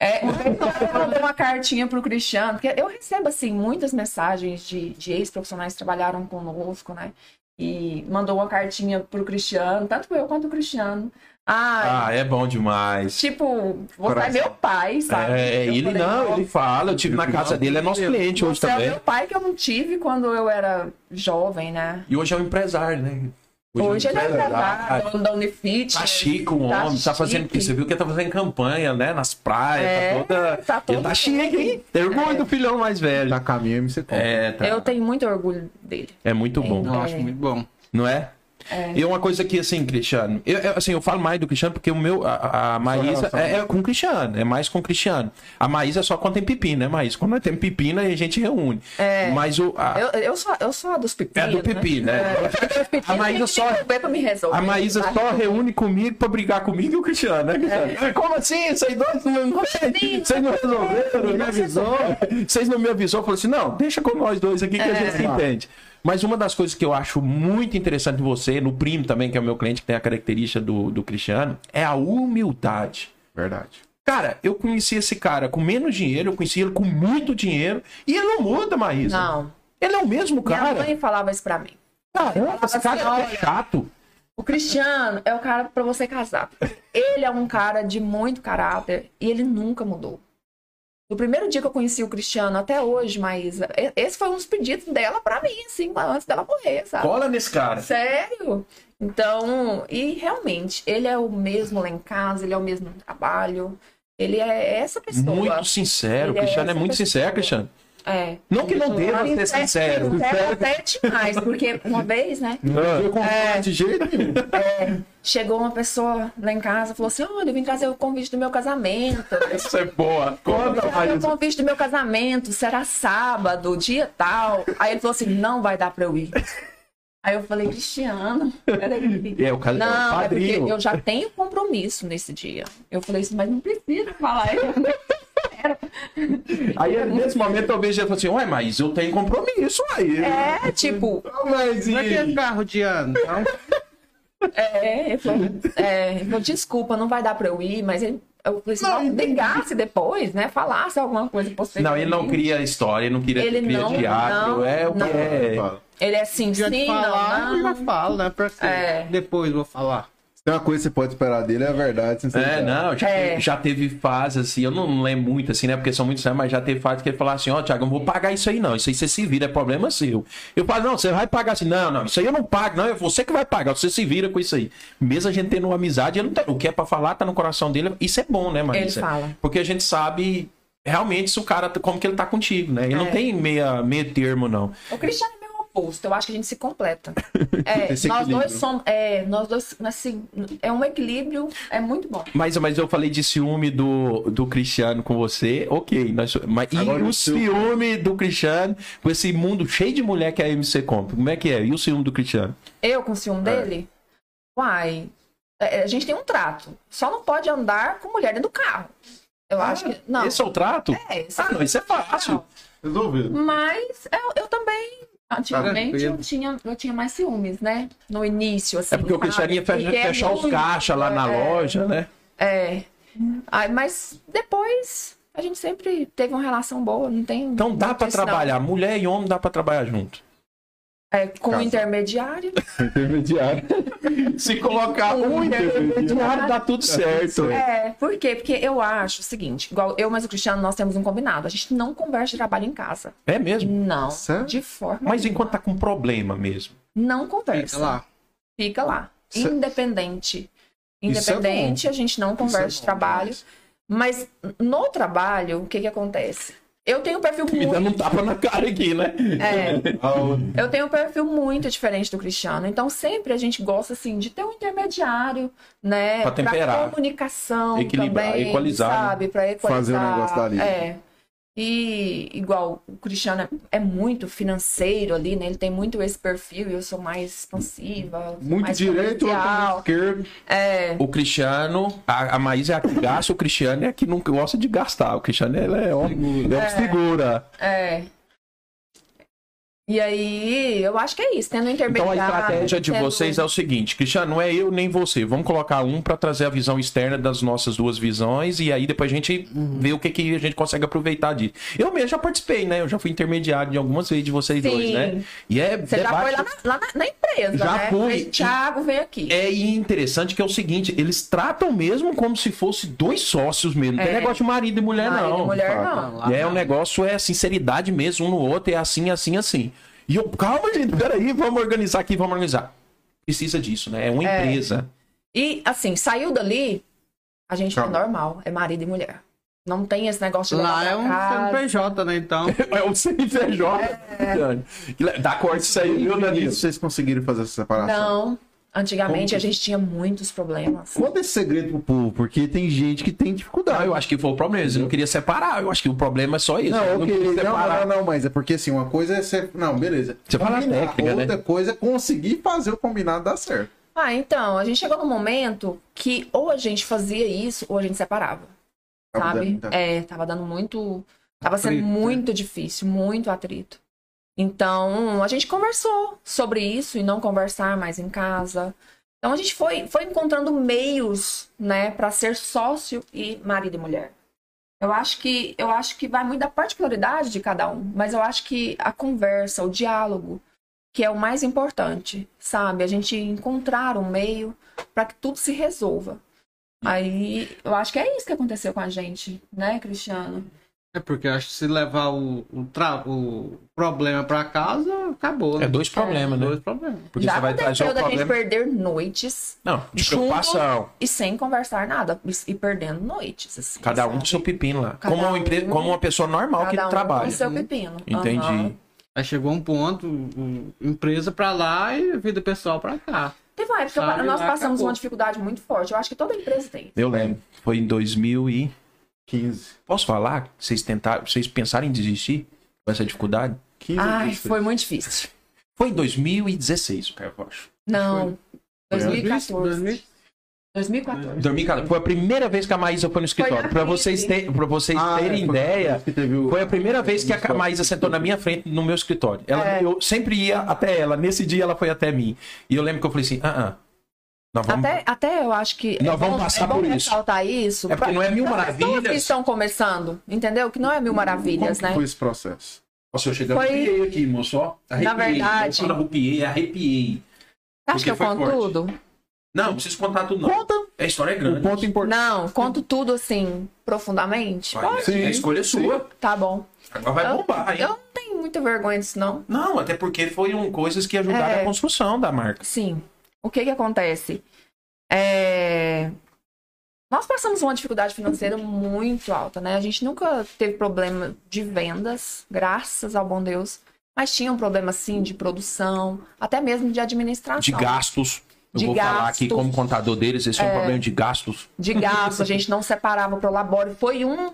C: É, vez eu mandei uma cartinha pro Cristiano, porque eu recebo, assim, muitas mensagens de, de ex-profissionais que trabalharam conosco, né? E mandou uma cartinha pro Cristiano, tanto eu quanto o Cristiano. Ah,
A: Ah, é bom demais.
C: tipo, você é meu pai, sabe?
A: É,
C: Eu
A: ele
C: falei,
A: não,
C: "Nossa,
A: ele fala, eu tive na casa dele, é nosso cliente hoje
C: Você é
A: também.
C: meu pai que eu não tive quando eu era jovem, né?
A: E hoje é um empresário, né?
C: Hoje,
A: é um
C: ele é dono da Unifit.
A: Tá chique o
C: Tá
A: homem, tá fazendo.
C: chique.
A: Você viu que ele tá fazendo campanha, né? Nas praias,
C: É,
A: tá toda.
C: tá todo
A: ele tá chique, hein? Tem orgulho do filhão mais velho.
B: Tá caminho MC Com.
A: É, tá.
C: Eu tenho muito orgulho dele.
A: É muito bom,
D: Eu acho muito bom.
A: não é? E uma coisa que, assim, Cristiano, eu, eu, assim, eu falo mais do Cristiano porque o meu, a- a, Maísa
B: relação.
A: é, é com o Cristiano, é mais com o Cristiano. A Maísa é só quando tem pepino, né, Maísa? Quando nós temos pepino, aí a gente reúne. Mas o, a,
C: Eu, eu, sou, eu sou a dos pepinos.
A: é do pepino, né?
C: A
A: A Maísa só-
C: resolver.
A: A Maísa
C: tá?
A: só reúne comigo pra brigar comigo e o Cristiano, né, Cristiano? Como assim? Vocês dois não, não, vocês não resolveram, não me avisou. Vocês não me avisou, falou assim: não, deixa com nós dois aqui que a gente se entende. Mas uma das coisas que eu acho muito interessante em você, no primo também, que é o meu cliente, que tem a característica do, do Cristiano, é a humildade.
B: Verdade.
A: Cara, eu conheci esse cara com menos dinheiro, eu conheci ele com muito dinheiro, e ele não muda, Maísa.
C: Não.
A: Ele é o mesmo
C: Minha
A: cara.
C: mãe falava isso pra mim.
A: Caramba, esse cara
C: Assim,
A: é
C: olha,
A: chato.
C: O Cristiano é o cara pra você casar. Ele é um cara de muito caráter e ele nunca mudou. Do primeiro dia que eu conheci o Cristiano até hoje, Maísa, esse foi um dos pedidos dela pra mim, assim, antes dela morrer, sabe?
A: Cola nesse cara.
C: Sério? Então, e realmente, ele é o mesmo lá em casa, ele é o mesmo no trabalho. Ele é essa pessoa.
A: Muito sincero.
C: Ele é
A: Cristiano é
C: essa
A: muito
C: pessoa.
A: sincero, Cristiano.
C: É.
A: Não que não deva ser sincero.
C: Sincero até demais, porque uma vez, né?
B: Eu confio de jeito nenhum.
C: Chegou uma pessoa lá em casa e falou assim: Olha, eu vim trazer o convite do meu casamento.
A: Isso é boa. Conta,
C: Trazer o convite do meu casamento, será sábado, dia tal. Aí ele falou assim: Não vai dar pra eu ir. Aí eu falei: Cristiano, peraí.
A: É, o cara é o
C: Não, é porque
A: padrinho.
C: eu já tenho compromisso nesse dia. Eu falei assim, mas não precisa falar. Eu não quero.
A: Aí nesse momento eu vejo ele falou assim: Ué, mas eu tenho compromisso aí.
C: É, tipo,
B: Mas
D: é que é
B: e...
D: carro de ano? Então,
C: é, ele falou, é, ele falou, desculpa, não vai dar pra eu ir, mas ele, eu falei assim,
B: Não,
C: não, ligasse depois, né? Falasse alguma coisa pra você.
A: Não, ele não cria história, ele não cria,
C: Ele
A: cria
C: não-
A: teatro.
C: não,
A: é o que
C: não.
A: é.
C: Ele é assim, sim,
D: falar,
C: não,
D: eu já
C: não.
D: falo, né? Pra?
C: É.
D: Depois vou falar.
B: Tem uma coisa que você pode esperar dele, é a verdade.
A: É, não, já,
C: É.
A: Teve, já teve fase assim, eu não lembro muito assim, né? Porque são muitos anos, mas já teve fase que ele falava assim: Ó, Thiago, eu não vou pagar isso aí não, isso aí você se vira, é problema seu. Eu falo: Não, você vai pagar assim, não, não, isso aí eu não pago, não, é você que vai pagar, você se vira com isso aí. Mesmo a gente tendo uma amizade, ele não tem, o que é pra falar tá no coração dele, isso é bom, né, Marisa?
C: Ele fala.
A: Porque a gente sabe realmente se o cara, como que ele tá contigo, né? Ele não
C: É.
A: tem meia, meia termo, não.
C: O Cristiano oposto, eu acho que a gente se completa. É, nós
B: equilíbrio.
C: dois somos, é, nós dois, assim, é um equilíbrio, é muito bom.
A: Mas, mas eu falei de ciúme do, do Cristiano com você, ok. Nós, mas, e
B: Agora
A: o
B: o
A: ciúme do Cristiano com esse mundo cheio de mulher que é a MC Comp? Como é que é? E o ciúme do Cristiano?
C: Eu com ciúme dele? Uai, é, a gente tem um trato. Só não pode andar com mulher dentro do carro. Eu acho que. Não.
A: Esse é o trato?
C: É, esse
A: Ah, não, isso é fácil.
B: Resolvido.
C: Mas eu, eu também. Antigamente
D: Tranquilo.
C: eu tinha, eu tinha mais ciúmes, né? No início, assim.
A: É porque o Cristiano ia
C: sabe?
A: fe-
C: Porque é
A: fechar os caixas lá na
C: é,
A: loja, né?
C: É. Ai, mas depois a gente sempre teve uma relação boa, não tem.
A: Então dá
C: não.
A: trabalhar. Mulher e homem dá pra trabalhar junto.
C: É, com o
B: Casal.
C: intermediário.
B: Intermediário.
A: Se colocar um intermediário, dá tudo certo.
C: É, por quê? Porque eu acho o seguinte, igual eu mas o Cristiano, nós temos um combinado. A gente não conversa de trabalho em casa.
A: É mesmo?
C: Não,
B: Sério?
C: de forma
A: Mas
C: alguma.
A: enquanto tá com problema mesmo.
C: Não conversa.
D: Fica lá.
C: Fica lá. Independente.
B: É
C: Independente, a gente não conversa
B: Isso é
C: de
B: bom
C: trabalho. Mas no trabalho, o que que acontece? Eu tenho um perfil
A: Me dando um
C: muito...
A: tapa na cara aqui, né?
C: É, eu tenho um perfil muito diferente do Cristiano. Então, sempre a gente gosta, assim, de ter um intermediário, né?
A: Pra temperar.
C: comunicação
A: Equilibrar,
C: também,
A: equalizar, né?
C: sabe? Pra equalizar.
B: Fazer o negócio dali.
C: É. E, igual, o Cristiano é, é muito financeiro ali, né? Ele tem muito esse perfil e eu sou mais expansiva.
B: Muito
C: mais
B: direito, esquerdo.
C: É,
A: O Cristiano, a, a Maísa é a que gasta, o Cristiano é a que não gosta de gastar. O Cristiano ele é, ó, ele é um segura.
C: é. E aí, eu acho que é isso, tendo um
A: Então a
C: intermediário.
A: estratégia de
C: tendo-
A: vocês é o seguinte, Cristiano, não é eu nem você. Vamos colocar um para trazer a visão externa das nossas duas visões e aí depois a gente vê o que, que a gente consegue aproveitar disso. Eu mesmo já participei, né? Eu já fui intermediário de algumas vezes de vocês
C: Sim.
A: dois, né? E é
C: Você já
A: debate-
C: foi lá na, lá na- na empresa,
A: Já
C: né?
A: fui.
C: Aí, Thiago, vem aqui.
A: É interessante que é o seguinte, eles tratam mesmo como se fosse dois sócios mesmo. Não tem
C: É.
A: negócio de marido e mulher,
C: Marido e
A: não.
C: mulher,
B: fato.
C: não.
D: Lá
A: É, o negócio é sinceridade mesmo, um no outro, é assim, assim, assim. E eu, calma, gente, peraí, vamos organizar aqui, vamos organizar. Precisa disso, né? É uma
C: É.
A: empresa.
C: E, assim, saiu dali, a gente
B: Calma.
C: é normal, é marido e mulher. Não tem esse negócio de
D: Lá é
C: pra
D: um
C: casa.
D: CNPJ, né? Então.
A: É o CNPJ. Dani. Dá corte isso aí, viu, Danilo?
B: Vocês conseguiram fazer essa separação?
C: Não. Antigamente
B: Como
C: a gente tinha muitos problemas.
B: Conta esse segredo pro povo, porque tem gente que tem
A: Não,
B: dificuldade.
A: eu acho que foi o problema. Eles não queriam separar. Eu acho que o problema é só isso.
B: Não,
A: queriam
B: não,
A: separar.
B: não, não, mas é porque assim, uma coisa é ser. Não, beleza.
A: Você fala técnica, né?
B: Outra coisa é conseguir fazer o combinado dar certo.
C: Ah, então, a gente chegou num momento que ou a gente fazia isso ou a gente separava.
B: Tava
C: sabe?
B: dando muita-
C: É, tava dando muito. Tava sendo
D: Atrito, né?
C: muito difícil, muito atrito. Então, a gente conversou sobre isso e não conversar mais em casa. Então, a gente foi, foi encontrando meios, né, para ser sócio e marido e mulher. Eu acho que eu acho que vai muito da particularidade de cada um, mas eu acho que a conversa, o diálogo, que é o mais importante, sabe? A gente encontrar um meio para que tudo se resolva. Aí, eu acho que é isso que aconteceu com a gente, né, Cristiano?
D: É porque eu acho que se levar o, o, tra- o problema pra casa, acabou. né?
A: É dois problemas, né?
D: Dois problemas.
A: Porque
C: Já
A: você vai trazer o
C: da
A: problema.
C: gente perder noites
A: Não, de preocupação.
C: e sem conversar nada, e- perdendo noites, assim.
A: Cada um com
C: sabe?
A: seu pepino lá.
C: Cada
A: Como uma, empre-
C: um-
A: como uma pessoa normal que
C: Cada um
A: trabalha.
C: com seu pepino.
A: Entendi.
C: Aham.
D: Aí chegou um ponto, empresa pra lá e vida pessoal pra cá.
C: Teve uma época que
D: Sabe,
C: nós passamos
D: acabou.
C: uma dificuldade muito forte. Eu acho que toda empresa tem.
A: Eu lembro. Foi em 2000 e...
B: 15.
A: Posso falar? Vocês tentaram, vocês pensaram em desistir com essa dificuldade?
B: 15
C: Ai, foi muito difícil.
A: Foi em 2016, cara, eu acho.
C: Não.
B: Foi
C: 2014.
D: 2000?
C: 2014.
A: 2014. Foi a primeira vez que a Maísa foi no escritório.
C: na
A: Pra vocês, terem, pra vocês
B: Ah,
A: terem
B: é,
A: ideia,
B: que teve o-
A: foi a primeira vez que a Maísa sentou na minha frente no meu escritório. Ela,
C: É.
A: Eu sempre ia até ela. Nesse dia ela foi até mim. E eu lembro que eu falei assim, ah, ah. Vamos...
C: Até, até eu acho que.
A: Nós
C: é
A: vamos
C: bom-
A: passar
C: é bom
A: por isso.
C: ressaltar isso.
A: É porque não é mil
C: pessoas que
A: maravilhas.
C: estão começando, entendeu? Que não é mil
B: Como
C: maravilhas,
B: que
C: né?
B: foi esse processo?
A: Nossa, eu cheguei
C: Foi-
A: arrepiei aqui, moço. ó. Arrepiei.
C: verdade-
A: Eu falo arrepiei, arrepiei.
C: Acho que eu conto
A: forte.
C: tudo.
A: Não, não preciso contar tudo, não.
B: Conta
A: A história é
B: o
A: grande.
B: ponto importante.
C: Não, conto tudo assim, profundamente.
A: Vai,
C: Pode?
B: Sim,
A: a escolha é sua.
C: Tá bom.
A: Agora vai
C: Eu-
A: bombar, hein?
C: Eu não tenho muita vergonha disso, não.
A: Não, até porque foram coisas que ajudaram
C: É.
A: a construção da marca.
C: Sim. O que que acontece? É... Nós passamos uma dificuldade financeira muito alta, né? A gente nunca teve problema de vendas, graças ao bom Deus. Mas tinha um problema, sim, de produção, até mesmo de administração.
A: De gastos. Eu
C: De
A: vou falar aqui
C: gastos.
A: como contador deles, esse é um problema de gastos.
C: de gasto, a gente não separava pro labore. Foi um,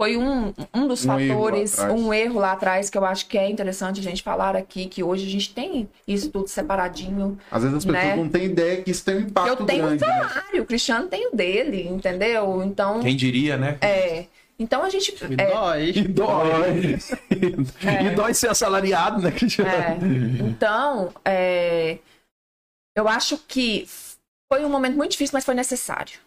C: foi um, um dos
B: Um erro
C: fatores,
B: atrás.
C: um erro lá atrás que eu acho que é interessante a gente falar aqui, que hoje a gente tem isso tudo separadinho.
B: Às vezes as pessoas
C: Né?
B: não têm ideia que isso tem um impacto
C: eu tenho
B: grande.
C: um
B: né?
C: salário, o Cristiano tem o dele, entendeu? Então,
A: Quem diria, né?
C: é. Então a gente.
D: Me
C: é,
D: dói.
A: E dói. E dói ser assalariado, né, Cristiano?
C: É. Então, é, eu acho que foi um momento muito difícil, mas foi necessário.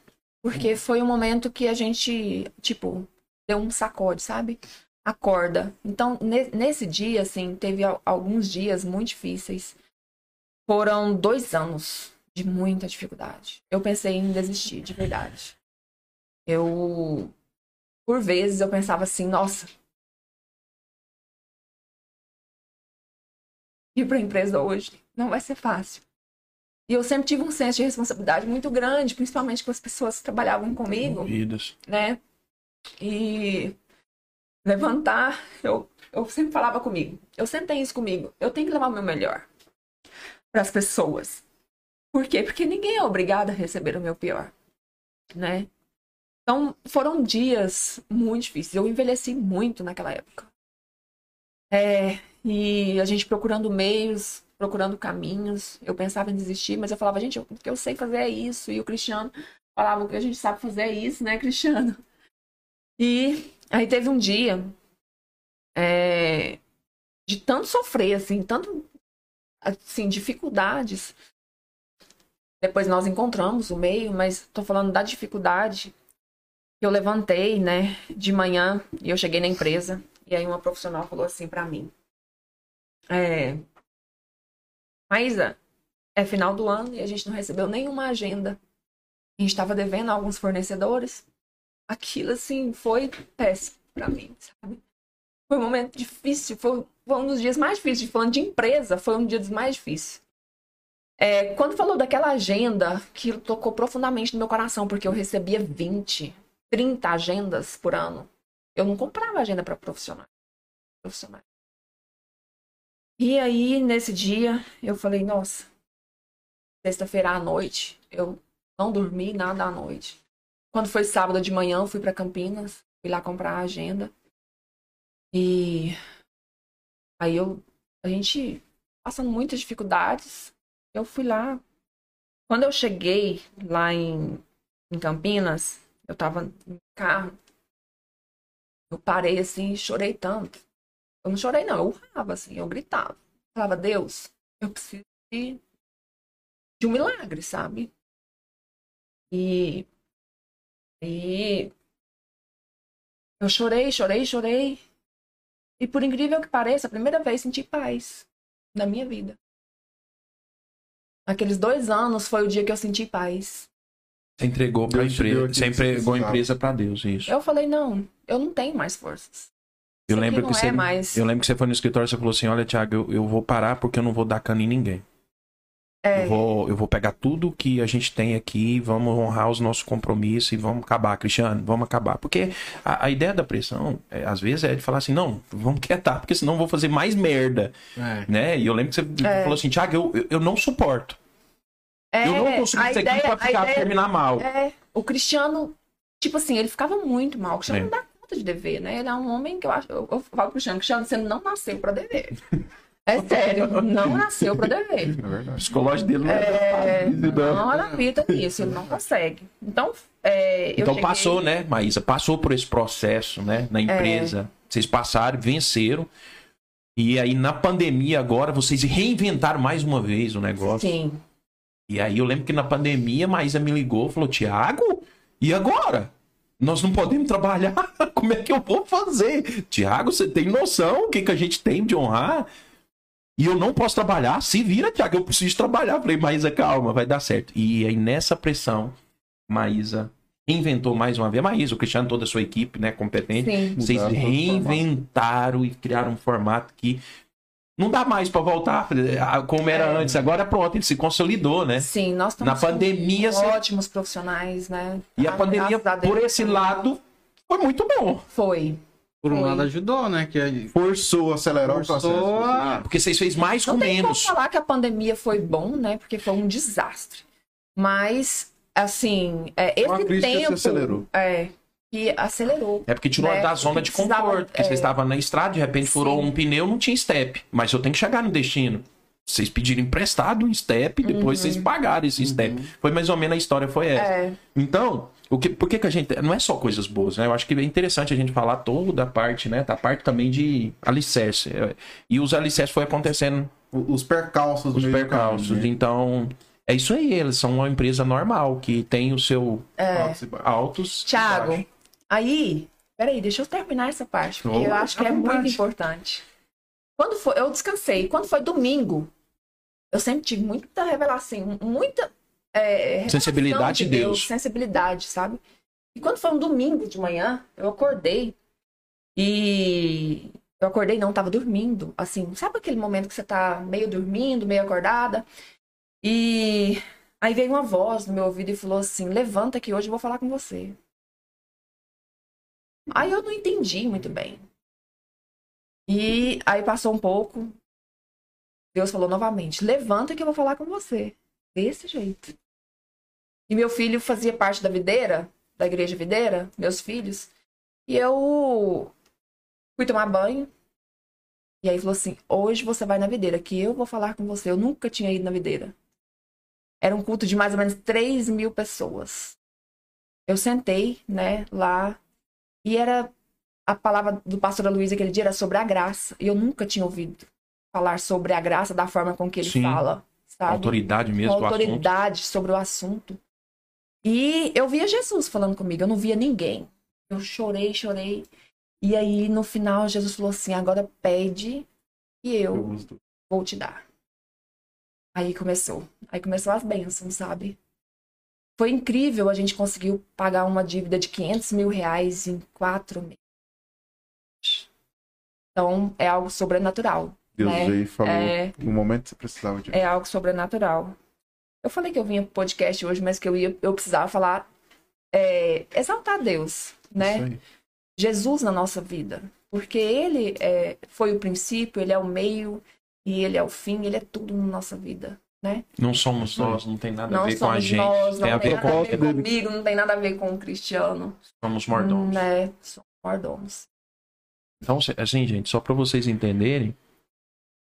C: Porque foi um momento que a gente, tipo, deu um sacode, sabe? Acorda. Então, ne- nesse dia, assim, teve al- alguns dias muito difíceis. Foram dois anos De muita dificuldade. Eu pensei em desistir, de verdade. Eu. Por vezes eu pensava assim, nossa. Ir para a empresa hoje não vai ser fácil. E eu sempre tive um senso de responsabilidade muito grande, principalmente com as pessoas que trabalhavam comigo
A: Vidas.
C: né? E levantar, eu, eu sempre falava comigo, eu tenho isso comigo, eu tenho que levar o meu melhor para as pessoas. Por quê? Porque ninguém é obrigado a receber o meu pior, né? Então, foram dias muito difíceis. Eu envelheci muito naquela época. É, e a gente procurando meios, procurando caminhos. Eu pensava em desistir, mas eu falava, gente, o que eu sei fazer é isso. E o Cristiano falava, o que a gente sabe fazer é isso, né, Cristiano? E aí teve um dia é, de tanto sofrer, assim, tanto assim, dificuldades. Depois nós encontramos o meio, mas tô falando da dificuldade. Eu levantei, né, de manhã e eu cheguei na empresa. E aí uma profissional falou assim pra mim: é, Maísa, é final do ano e a gente não recebeu nenhuma agenda. A gente estava devendo a alguns fornecedores. Aquilo, assim, foi péssimo pra mim, sabe? Foi um momento difícil, foi, foi um dos dias mais difíceis. Falando de empresa, foi um dia dos mais difíceis. É, quando falou daquela agenda, aquilo tocou profundamente no meu coração, porque eu recebia 20, 30 agendas por ano. Eu não comprava agenda para profissionais. E aí, nesse dia, eu falei, nossa, sexta-feira à noite, eu não dormi nada à noite. Quando foi sábado de manhã, eu fui para Campinas, fui lá comprar a agenda. E aí eu, a gente passando muitas dificuldades, eu fui lá. Quando eu cheguei lá em, em Campinas, eu tava no carro, eu parei assim chorei tanto. Eu não chorei, não, eu urrava, assim, eu gritava. Falava, Deus, eu preciso de, de um milagre, sabe? E, e eu chorei, chorei, chorei. E por incrível que pareça, a primeira vez senti paz na minha vida. Aqueles dois anos foi o dia que eu senti paz.
A: Você entregou
B: deu
A: empresa. Você entregou a empresa pra Deus, isso.
C: Eu falei, não, eu não tenho mais forças.
A: Eu
C: Isso
A: lembro que
C: não
A: você.
C: é mais.
A: Eu lembro que você foi no escritório e você falou assim: olha, Thiago, eu, eu vou parar porque eu não vou dar cano em ninguém.
C: É,
A: Eu, vou, eu vou pegar tudo que a gente tem aqui, vamos honrar os nossos compromissos e vamos acabar, Cristiano, vamos acabar. Porque a, a ideia da pressão, é, às vezes, é de falar assim: não, vamos quietar, porque senão eu vou fazer mais merda.
D: É.
A: Né? E eu lembro que você
C: É.
A: falou assim: Thiago, eu, eu, eu não suporto.
C: é,
A: eu não consigo isso aqui pra ficar,
C: ideia-
A: terminar mal.
C: É, o Cristiano, tipo assim, ele ficava muito mal. O Cristiano não dá conta de dever, né? Ele é um homem que eu acho. Eu, eu falo pro Cristiano, Cristiano, você não nasceu pra dever. É sério, não nasceu pra dever.
B: É verdade.
A: O psicológico dele não
C: É,
A: Não.
C: não adapta nisso, ele não consegue. Então, é, eu
A: Então
C: cheguei-
A: passou, né, Maísa? Passou por esse processo, né, na empresa. Vocês passaram, venceram. E aí, na pandemia agora, vocês reinventaram mais uma vez o negócio.
C: Sim.
A: E aí, eu lembro que na pandemia, a Maísa me ligou e falou, Tiago, e agora? Nós não podemos trabalhar? Como é que eu vou fazer? Tiago, você tem noção o que, que a gente tem de honrar? E eu não posso trabalhar? Se vira, Tiago, eu preciso trabalhar. Falei, Maísa, calma, vai dar certo. E aí, nessa pressão, Maísa inventou mais uma vez. Maísa, o Cristiano, toda a sua equipe, né, competente.
C: Sim.
A: Vocês
B: Mudaram
A: reinventaram e criaram um formato que não dá mais pra voltar ah, como era
C: É.
A: antes. Agora pronto, ele se consolidou, né?
C: Sim, nós estamos
A: Na pandemia,
C: com
A: você-
C: ótimos profissionais, né?
A: E a
C: Ah,
A: pandemia,
C: a Deus,
A: por esse
C: foi.
A: lado, foi muito bom.
C: Foi.
D: Por um
C: Foi.
D: lado ajudou, né? Que a-
B: Forçou, acelerou o
D: forçou
B: processo.
D: a...
A: Porque vocês fez mais
C: Não
A: com
C: tem
A: menos.
C: falar que a pandemia foi bom, né? Porque foi um desastre. Mas, assim, é, esse
B: Uma crise que
C: tempo...
B: acelerou.
C: É, que acelerou.
A: É porque tirou
C: né?
A: da zona de
C: Porque
A: conforto. Porque
C: é.
A: vocês estavam na estrada, de repente furou
C: Sim.
A: um pneu, não tinha step. Mas eu tenho que chegar no destino. Vocês pediram emprestado um step, depois vocês pagaram esse step. Foi mais ou menos a história, foi essa.
C: Uhum. É,
A: Então, o que, por que, que a gente. Não é só coisas boas, né? Eu acho que é interessante a gente falar toda a parte, né? Da parte também de alicerce. É, E os alicerces foi acontecendo,
B: Os percalços
A: os percalços.
B: caminho, né?
A: Então, é isso aí. Eles são uma empresa normal, que tem o seu
B: Altos baixos.
A: altos.
C: Thiago,
A: baixos.
C: aí, peraí, deixa eu terminar essa parte, porque
A: Oh,
C: eu acho que é muito
A: vontade.
C: importante. Quando foi, eu descansei. Quando foi domingo, eu sempre tive muita revelação, muita, é,
A: Sensibilidade de Deus.
C: Sensibilidade, sabe? E quando foi um domingo de manhã, eu acordei e. Eu acordei, não, tava dormindo. Assim, sabe aquele momento que você tá meio dormindo, meio acordada? E aí veio uma voz no meu ouvido e falou assim: Levanta que hoje eu vou falar com você. Aí eu não entendi muito bem. E aí passou um pouco. Deus falou novamente: Levanta que eu vou falar com você. Desse jeito. E meu filho fazia parte da videira, da igreja videira, meus filhos. E eu fui tomar banho. E aí falou assim: Hoje você vai na videira, que eu vou falar com você. Eu nunca tinha ido na videira. Era um culto de mais ou menos 3 mil pessoas. Eu sentei, né, lá. E era a palavra do pastor Luiz aquele dia era sobre a graça. E eu nunca tinha ouvido falar sobre a graça da forma com que ele
A: Sim.
C: fala, sabe?
A: Autoridade mesmo
C: autoridade sobre o assunto. E eu via Jesus falando comigo, eu não via ninguém. Eu chorei, chorei. E aí, no final, Jesus falou assim: agora pede e eu vou te dar. Aí começou. Aí começou as bênçãos, sabe? Foi incrível, a gente conseguiu pagar uma dívida de 500 mil reais em quatro meses. Então, é algo sobrenatural.
B: Deus
C: né?
B: veio e falou
C: É,
B: no momento que você precisava de
C: é algo sobrenatural. Eu falei que eu vinha pro podcast hoje, mas que eu ia, eu precisava falar, é, exaltar Deus, né? Jesus na nossa vida. Porque ele é, foi o princípio, ele é o meio e ele é o fim, ele é tudo na nossa vida, né?
A: Não somos nós, não tem nada a
C: Não
A: ver com a gente.
C: nós,
A: tem
C: não
A: a
C: tem
A: ver
C: nada a
A: com
C: ver comigo, não tem nada a ver com o cristiano.
A: somos mordomos.
C: Né? Somos mordomos.
A: Então, assim, gente, só pra vocês entenderem,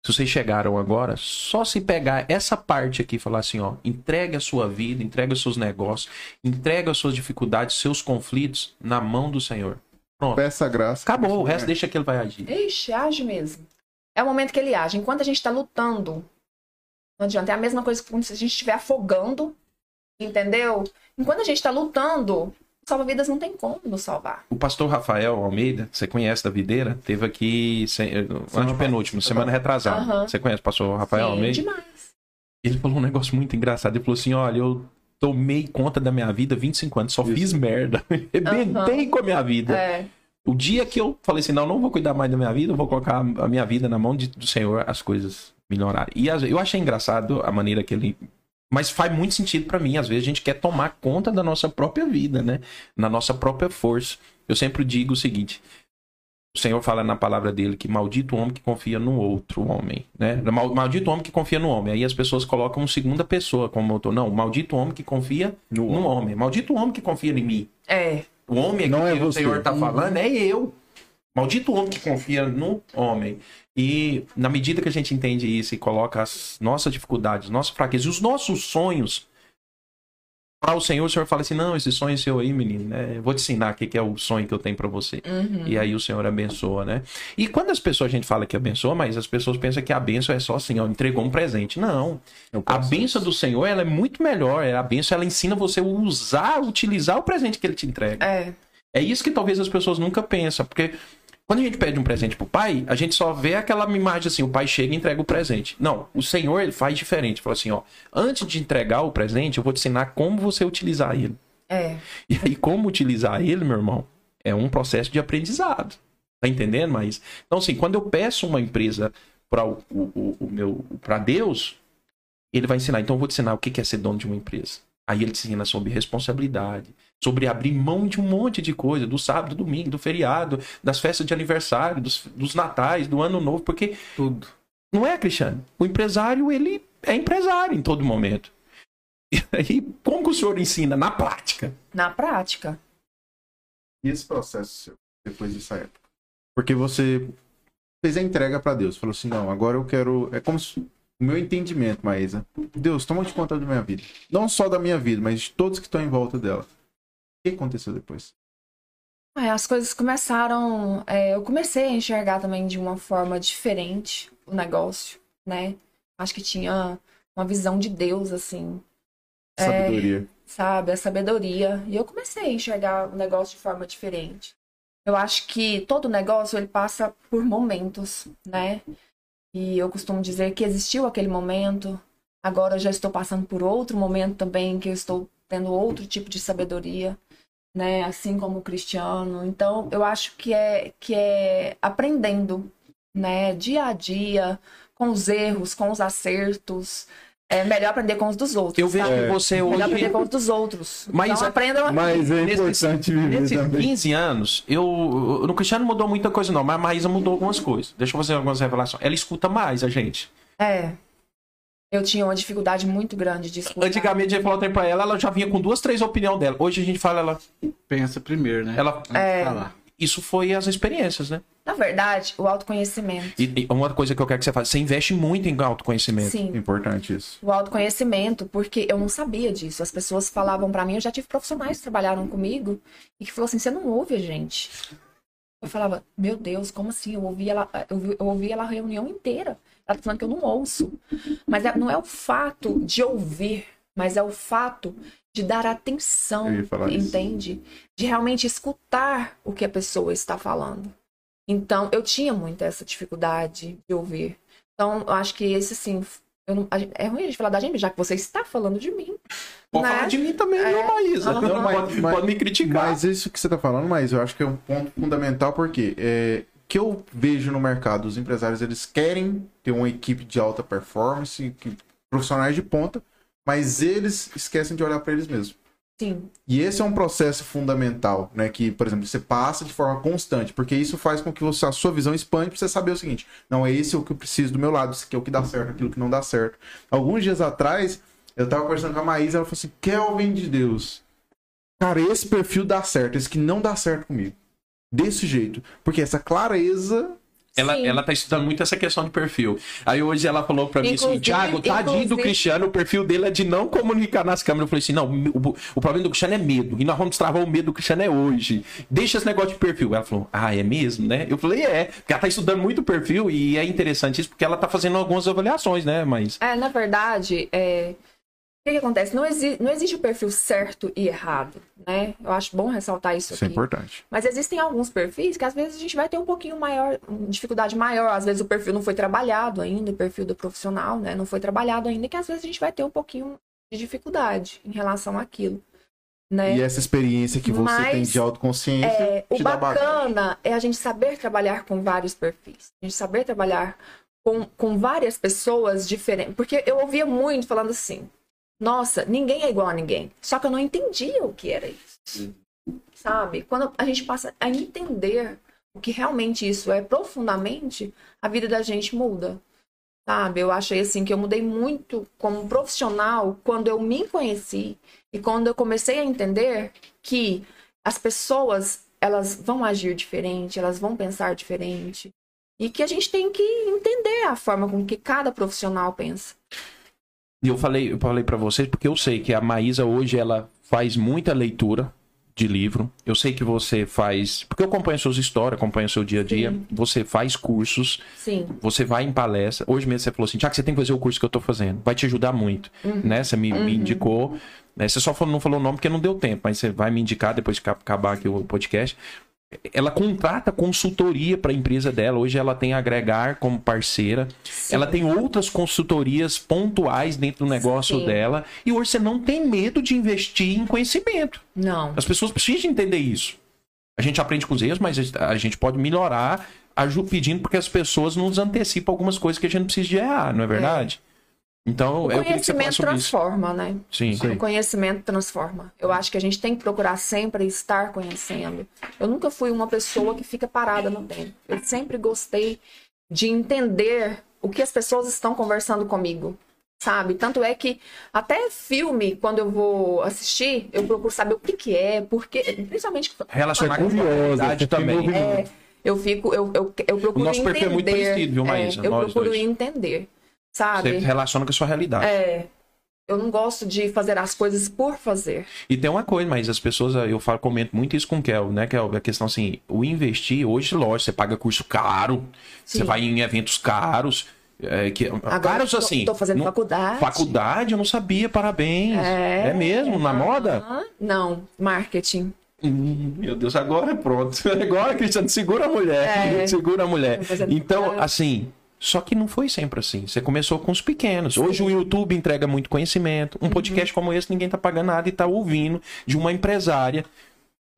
A: se vocês chegaram agora, só se pegar essa parte aqui e falar assim, ó, entregue a sua vida, entregue os seus negócios, entregue as suas dificuldades, seus conflitos na mão do Senhor.
B: Peça graça.
A: Acabou, o resto deixa que ele vai agir.
C: Ixi, age mesmo. É o momento que ele age. Enquanto a gente tá lutando, não adianta. É a mesma coisa que quando a gente estiver afogando, entendeu? Enquanto a gente tá lutando, salva-vidas não tem como nos salvar.
A: O pastor Rafael Almeida, você conhece da videira, teve aqui se- antepenúltimo, semana retrasada.
C: Aham.
A: Você conhece o pastor Rafael
C: Sim,
A: Almeida?
C: demais.
A: Ele falou um negócio muito engraçado. Ele falou assim: olha, eu tomei conta da minha vida 25 anos, só
B: Isso.
A: fiz merda. Rebentei com a minha vida.
C: É,
A: O dia que eu falei assim, não, não vou cuidar mais da minha vida, eu vou colocar a minha vida na mão de- do Senhor, as coisas melhorarem. E às- eu achei engraçado a maneira que ele. Mas faz muito sentido pra mim. Às vezes a gente quer tomar conta da nossa própria vida, né? Na nossa própria força. Eu sempre digo o seguinte: o Senhor fala na palavra dele que maldito o homem que confia no outro homem, né? Mal- Maldito o homem que confia no homem. Aí as pessoas colocam uma segunda pessoa como autor. Não, maldito o homem que confia
B: No
A: no homem. Maldito o homem que confia em mim.
C: é.
A: O homem
B: Não
A: aqui
B: é
A: que o. Senhor está falando é eu. Maldito o homem que confia no homem. E na medida que a gente entende isso e coloca as nossas dificuldades, nossas fraquezas os nossos sonhos para o Senhor, o Senhor fala assim: não, esse sonho é seu aí, menino, né? Vou te ensinar o que é o sonho que eu tenho para você.
C: Uhum.
A: E aí o Senhor abençoa, né? E quando as pessoas, a gente fala que abençoa, mas as pessoas pensam que a benção é só assim, ó, entregou um presente. Não.
B: É
A: A benção do Senhor, ela é muito melhor. A benção, ela ensina você a usar, utilizar o presente que ele te entrega.
C: É.
A: É isso que talvez as pessoas nunca pensam, porque quando a gente pede um presente pro pai, a gente só vê aquela imagem assim, o pai chega e entrega o presente. Não, o Senhor ele faz diferente. Fala assim, ó, antes de entregar o presente, eu vou te ensinar como você utilizar ele.
C: É.
A: E aí como utilizar ele, meu irmão, é um processo de aprendizado. Tá entendendo? Mas então assim, quando eu peço uma empresa para o, o, o- meu para Deus, ele vai ensinar. Então eu vou te ensinar o que é ser dono de uma empresa. Aí ele te ensina sobre responsabilidade, sobre abrir mão de um monte de coisa, do sábado, do domingo, do feriado, das festas de aniversário, dos, dos natais, do ano novo, porque
D: Tudo.
A: não é, Cristiano? O empresário, ele é empresário em todo momento. E aí, como que o senhor ensina? Na prática.
C: Na prática.
B: E esse processo seu, depois dessa época? Porque você fez a entrega pra Deus. Falou assim, não, agora eu quero... É como se... O meu entendimento, Maísa. Deus, toma de conta da minha vida. Não só da minha vida, mas de todos que estão em volta dela. O que aconteceu depois?
C: É, as coisas começaram. é, eu comecei a enxergar também de uma forma diferente o negócio, né? Acho que tinha uma visão de Deus, assim, É.
B: Sabedoria.
C: sabe? A sabedoria. E eu comecei a enxergar o negócio de forma diferente. Eu acho que todo negócio ele passa por momentos, né? E eu costumo dizer que existiu aquele momento Agora eu já estou passando por outro momento também que eu estou tendo outro tipo de sabedoria, né? Assim como o Cristiano. Então, eu acho que é que é aprendendo, né, dia a dia, com os erros, com os acertos. É melhor aprender com os dos outros.
A: Eu vejo
C: sabe?
A: que você
C: Melhor aprender
A: hoje.
C: com os dos outros.
A: Mas
C: então
A: a-
C: aprendam
B: Mas é
A: Nesses-
B: importante viver
A: Nesses
B: também.
A: 15 anos, eu. No Cristiano mudou muita coisa, não, mas a Maísa mudou algumas coisas. Deixa eu fazer algumas revelações. Ela escuta mais a gente.
C: É. Eu tinha uma dificuldade muito grande de escutar.
A: Antigamente a gente falou tempo pra ela, ela já vinha com duas, três opiniões dela. Hoje a gente fala, ela.
D: Pensa primeiro, né?
A: ela
C: É.
A: Isso foi as experiências, né?
C: Na verdade, o autoconhecimento.
A: E, e uma coisa que eu quero que você faça, você investe muito em autoconhecimento.
C: Sim.
B: Importante isso.
C: O autoconhecimento, porque eu não sabia disso. As pessoas falavam pra mim, eu já tive profissionais que trabalharam comigo e que falou assim: "Você não ouve a gente". Eu falava: "Meu Deus, como assim? Eu ouvi ela, eu, ouvi- eu ouvi ela a reunião inteira. Ela tá falando que eu não ouço". Mas é- não é o fato de ouvir, mas é o fato de dar atenção,
B: falar isso.
C: entende? De realmente escutar o que a pessoa está falando. Então, eu tinha muito essa dificuldade de ouvir. Então, eu acho que esse, assim, eu não- gente- é ruim a gente falar da gente, já que você está falando de mim.
A: Pode
C: né?
A: falar de mim também,
C: É.
A: não, Maísa. Não,
B: Mas-
A: pode,
B: mas-
A: pode me criticar.
B: Mas isso que você tá falando, mas eu acho que é um ponto fundamental porque é, que eu vejo no mercado, os empresários eles querem ter uma equipe de alta performance, que- profissionais de ponta, mas eles esquecem de olhar para eles mesmos.
C: Sim,
B: E esse é um processo fundamental, né? Que, por exemplo, você passa de forma constante, porque isso faz com que você, a sua visão expande pra você saber o seguinte: não, é esse o que eu preciso do meu lado, isso aqui é o que dá certo, aquilo que não dá certo. Alguns dias atrás, eu tava conversando com a Maísa, ela falou assim: Kelvin de Deus, cara, esse perfil dá certo, esse que não dá certo comigo. Desse jeito. Porque essa clareza.
A: Ela,
C: Sim.
A: ela tá estudando muito essa questão de perfil. Aí hoje ela falou pra mim assim, Thiago, tadinho do
C: inclusive-
A: Cristiano, o perfil dele é de não comunicar nas câmeras. Eu falei assim, não, o, o problema do Cristiano é medo. E nós vamos destravar o medo do Cristiano é hoje. Deixa esse negócio de perfil. Ela falou, ah, é mesmo, né? Eu falei, é. Porque ela tá estudando muito o perfil e é interessante isso porque ela tá fazendo algumas avaliações, né? Mas...
C: É, na verdade, é... o que, que acontece? Não, exi... não existe o perfil certo e errado, né? Eu acho bom ressaltar isso
B: Isso é
C: aqui.
B: importante.
C: Mas existem alguns perfis que às vezes a gente vai ter um pouquinho maior, dificuldade maior. Às vezes o perfil não foi trabalhado ainda, o perfil do profissional, né? Não foi trabalhado ainda, que às vezes a gente vai ter um pouquinho de dificuldade em relação àquilo, né?
B: E essa experiência que você
C: Mas,
B: tem de autoconsciência
C: É, o bacana é a gente saber trabalhar com vários perfis. A gente saber trabalhar com, com várias pessoas diferentes. Porque eu ouvia muito falando assim: nossa, ninguém é igual a ninguém. Só que eu não entendia o que era isso. Sabe? Quando a gente passa a entender o que realmente isso é profundamente, a vida da gente muda. Sabe? Eu achei assim que eu mudei muito como profissional quando eu me conheci e quando eu comecei a entender que as pessoas elas vão agir diferente, elas vão pensar diferente. E que a gente tem que entender a forma com que cada profissional pensa.
A: E eu falei, eu falei para vocês porque eu sei que a Maísa hoje ela faz muita leitura de livro. Eu sei que você faz, porque eu acompanho suas histórias, acompanho seu dia a dia.
C: Sim.
A: Você faz cursos,
C: Sim.
A: você vai em palestra. Hoje mesmo você falou assim, Tiago, você tem que fazer o curso que eu tô fazendo. Vai te ajudar muito, né? Você me, me indicou. né? Você só falou- não falou o nome porque não deu tempo, mas você vai me indicar depois que acabar aqui o podcast. Ela contrata consultoria para a empresa dela. Hoje ela tem a Agregar como parceira. Ela tem outras consultorias pontuais dentro do negócio
C: Sim.
A: dela. E hoje você não tem medo de investir em conhecimento.
C: Não.
A: As pessoas precisam entender isso. A gente aprende com os erros, mas a gente pode melhorar pedindo porque as pessoas nos antecipam algumas coisas que a gente precisa de errar, não é verdade? Então,
C: O
A: eu
C: conhecimento
A: sobre isso.
C: transforma, né?
A: Sim.
C: O conhecimento transforma. Eu acho que a gente tem que procurar sempre estar conhecendo. Eu nunca fui uma pessoa que fica parada no tempo. Eu sempre gostei de entender o que as pessoas estão conversando comigo. Sabe? Tanto é que até filme, quando eu vou assistir, eu procuro saber o que, que é, porque. Principalmente.
A: Relacionar com
B: tem
A: também.
B: movimento.
C: É, eu fico, eu, eu, eu procuro
A: O nosso
C: entender.
A: perfil é muito parecido, viu,
C: é,
A: Maísa?
C: eu
A: Nós
C: procuro
A: dois.
C: entender,
A: Você
C: sabe?
A: relaciona com a sua realidade.
C: É, eu não gosto de fazer as coisas por fazer.
A: E tem uma coisa, mas as pessoas, eu falo, comento muito isso com o Kel, né? Que é a questão assim, o investir, hoje, lógico, você paga curso caro,
C: Sim.
A: você vai em eventos caros. É, que, caros
C: tô-
A: assim.
C: tô fazendo
A: não-
C: faculdade.
A: Faculdade, eu não sabia, parabéns. É,
C: É.
A: mesmo? Na moda?
C: Não, marketing.
A: Hum, meu Deus, agora pronto. Agora, Cristiano, segura a mulher.
C: É.
A: Segura a mulher. Então, assim, Só que não foi sempre assim. Você começou com os pequenos. Hoje o YouTube entrega muito conhecimento. Um podcast como esse, ninguém tá pagando nada e tá ouvindo de uma empresária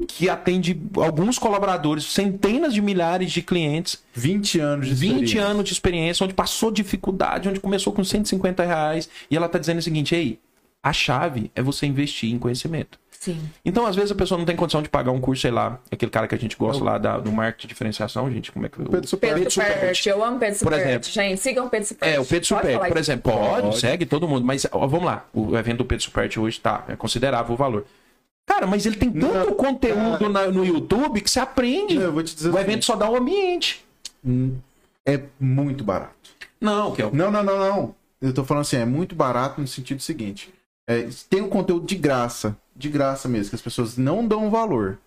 A: que atende alguns colaboradores, centenas de milhares de clientes,
B: 20 anos de
A: 20
B: experiência.
A: anos de experiência, onde passou dificuldade, onde começou com 150 reais. E ela tá dizendo o seguinte: ei, a chave é você investir em conhecimento.
C: Sim.
A: Então, às vezes, a pessoa não tem condição de pagar um curso, sei lá, aquele cara que a gente gosta lá da, do marketing de diferenciação, gente, como é que...
B: Pedro Super-
C: Pedro
A: Pedro Superti.
C: Superti, eu amo Pedro
A: Por
C: Superti.
A: exemplo.
C: Gente, sigam o Pedro Superti.
A: É, o Pedro
C: falar
A: por exemplo, pode,
B: Pode.
A: segue todo mundo, mas ó, vamos lá, o evento do Pedro Superti hoje tá, é considerável o valor. Cara, mas ele tem tanto
B: Não,
A: conteúdo na- no YouTube que você aprende.
B: Não, eu vou te dizer
A: o
B: o
A: evento só dá o ambiente.
B: É muito barato.
A: Não, que é o...
B: Não, não, não, não. Eu tô falando assim, é muito barato no sentido seguinte. É, tem um conteúdo de graça. De graça mesmo, que as pessoas não dão valor.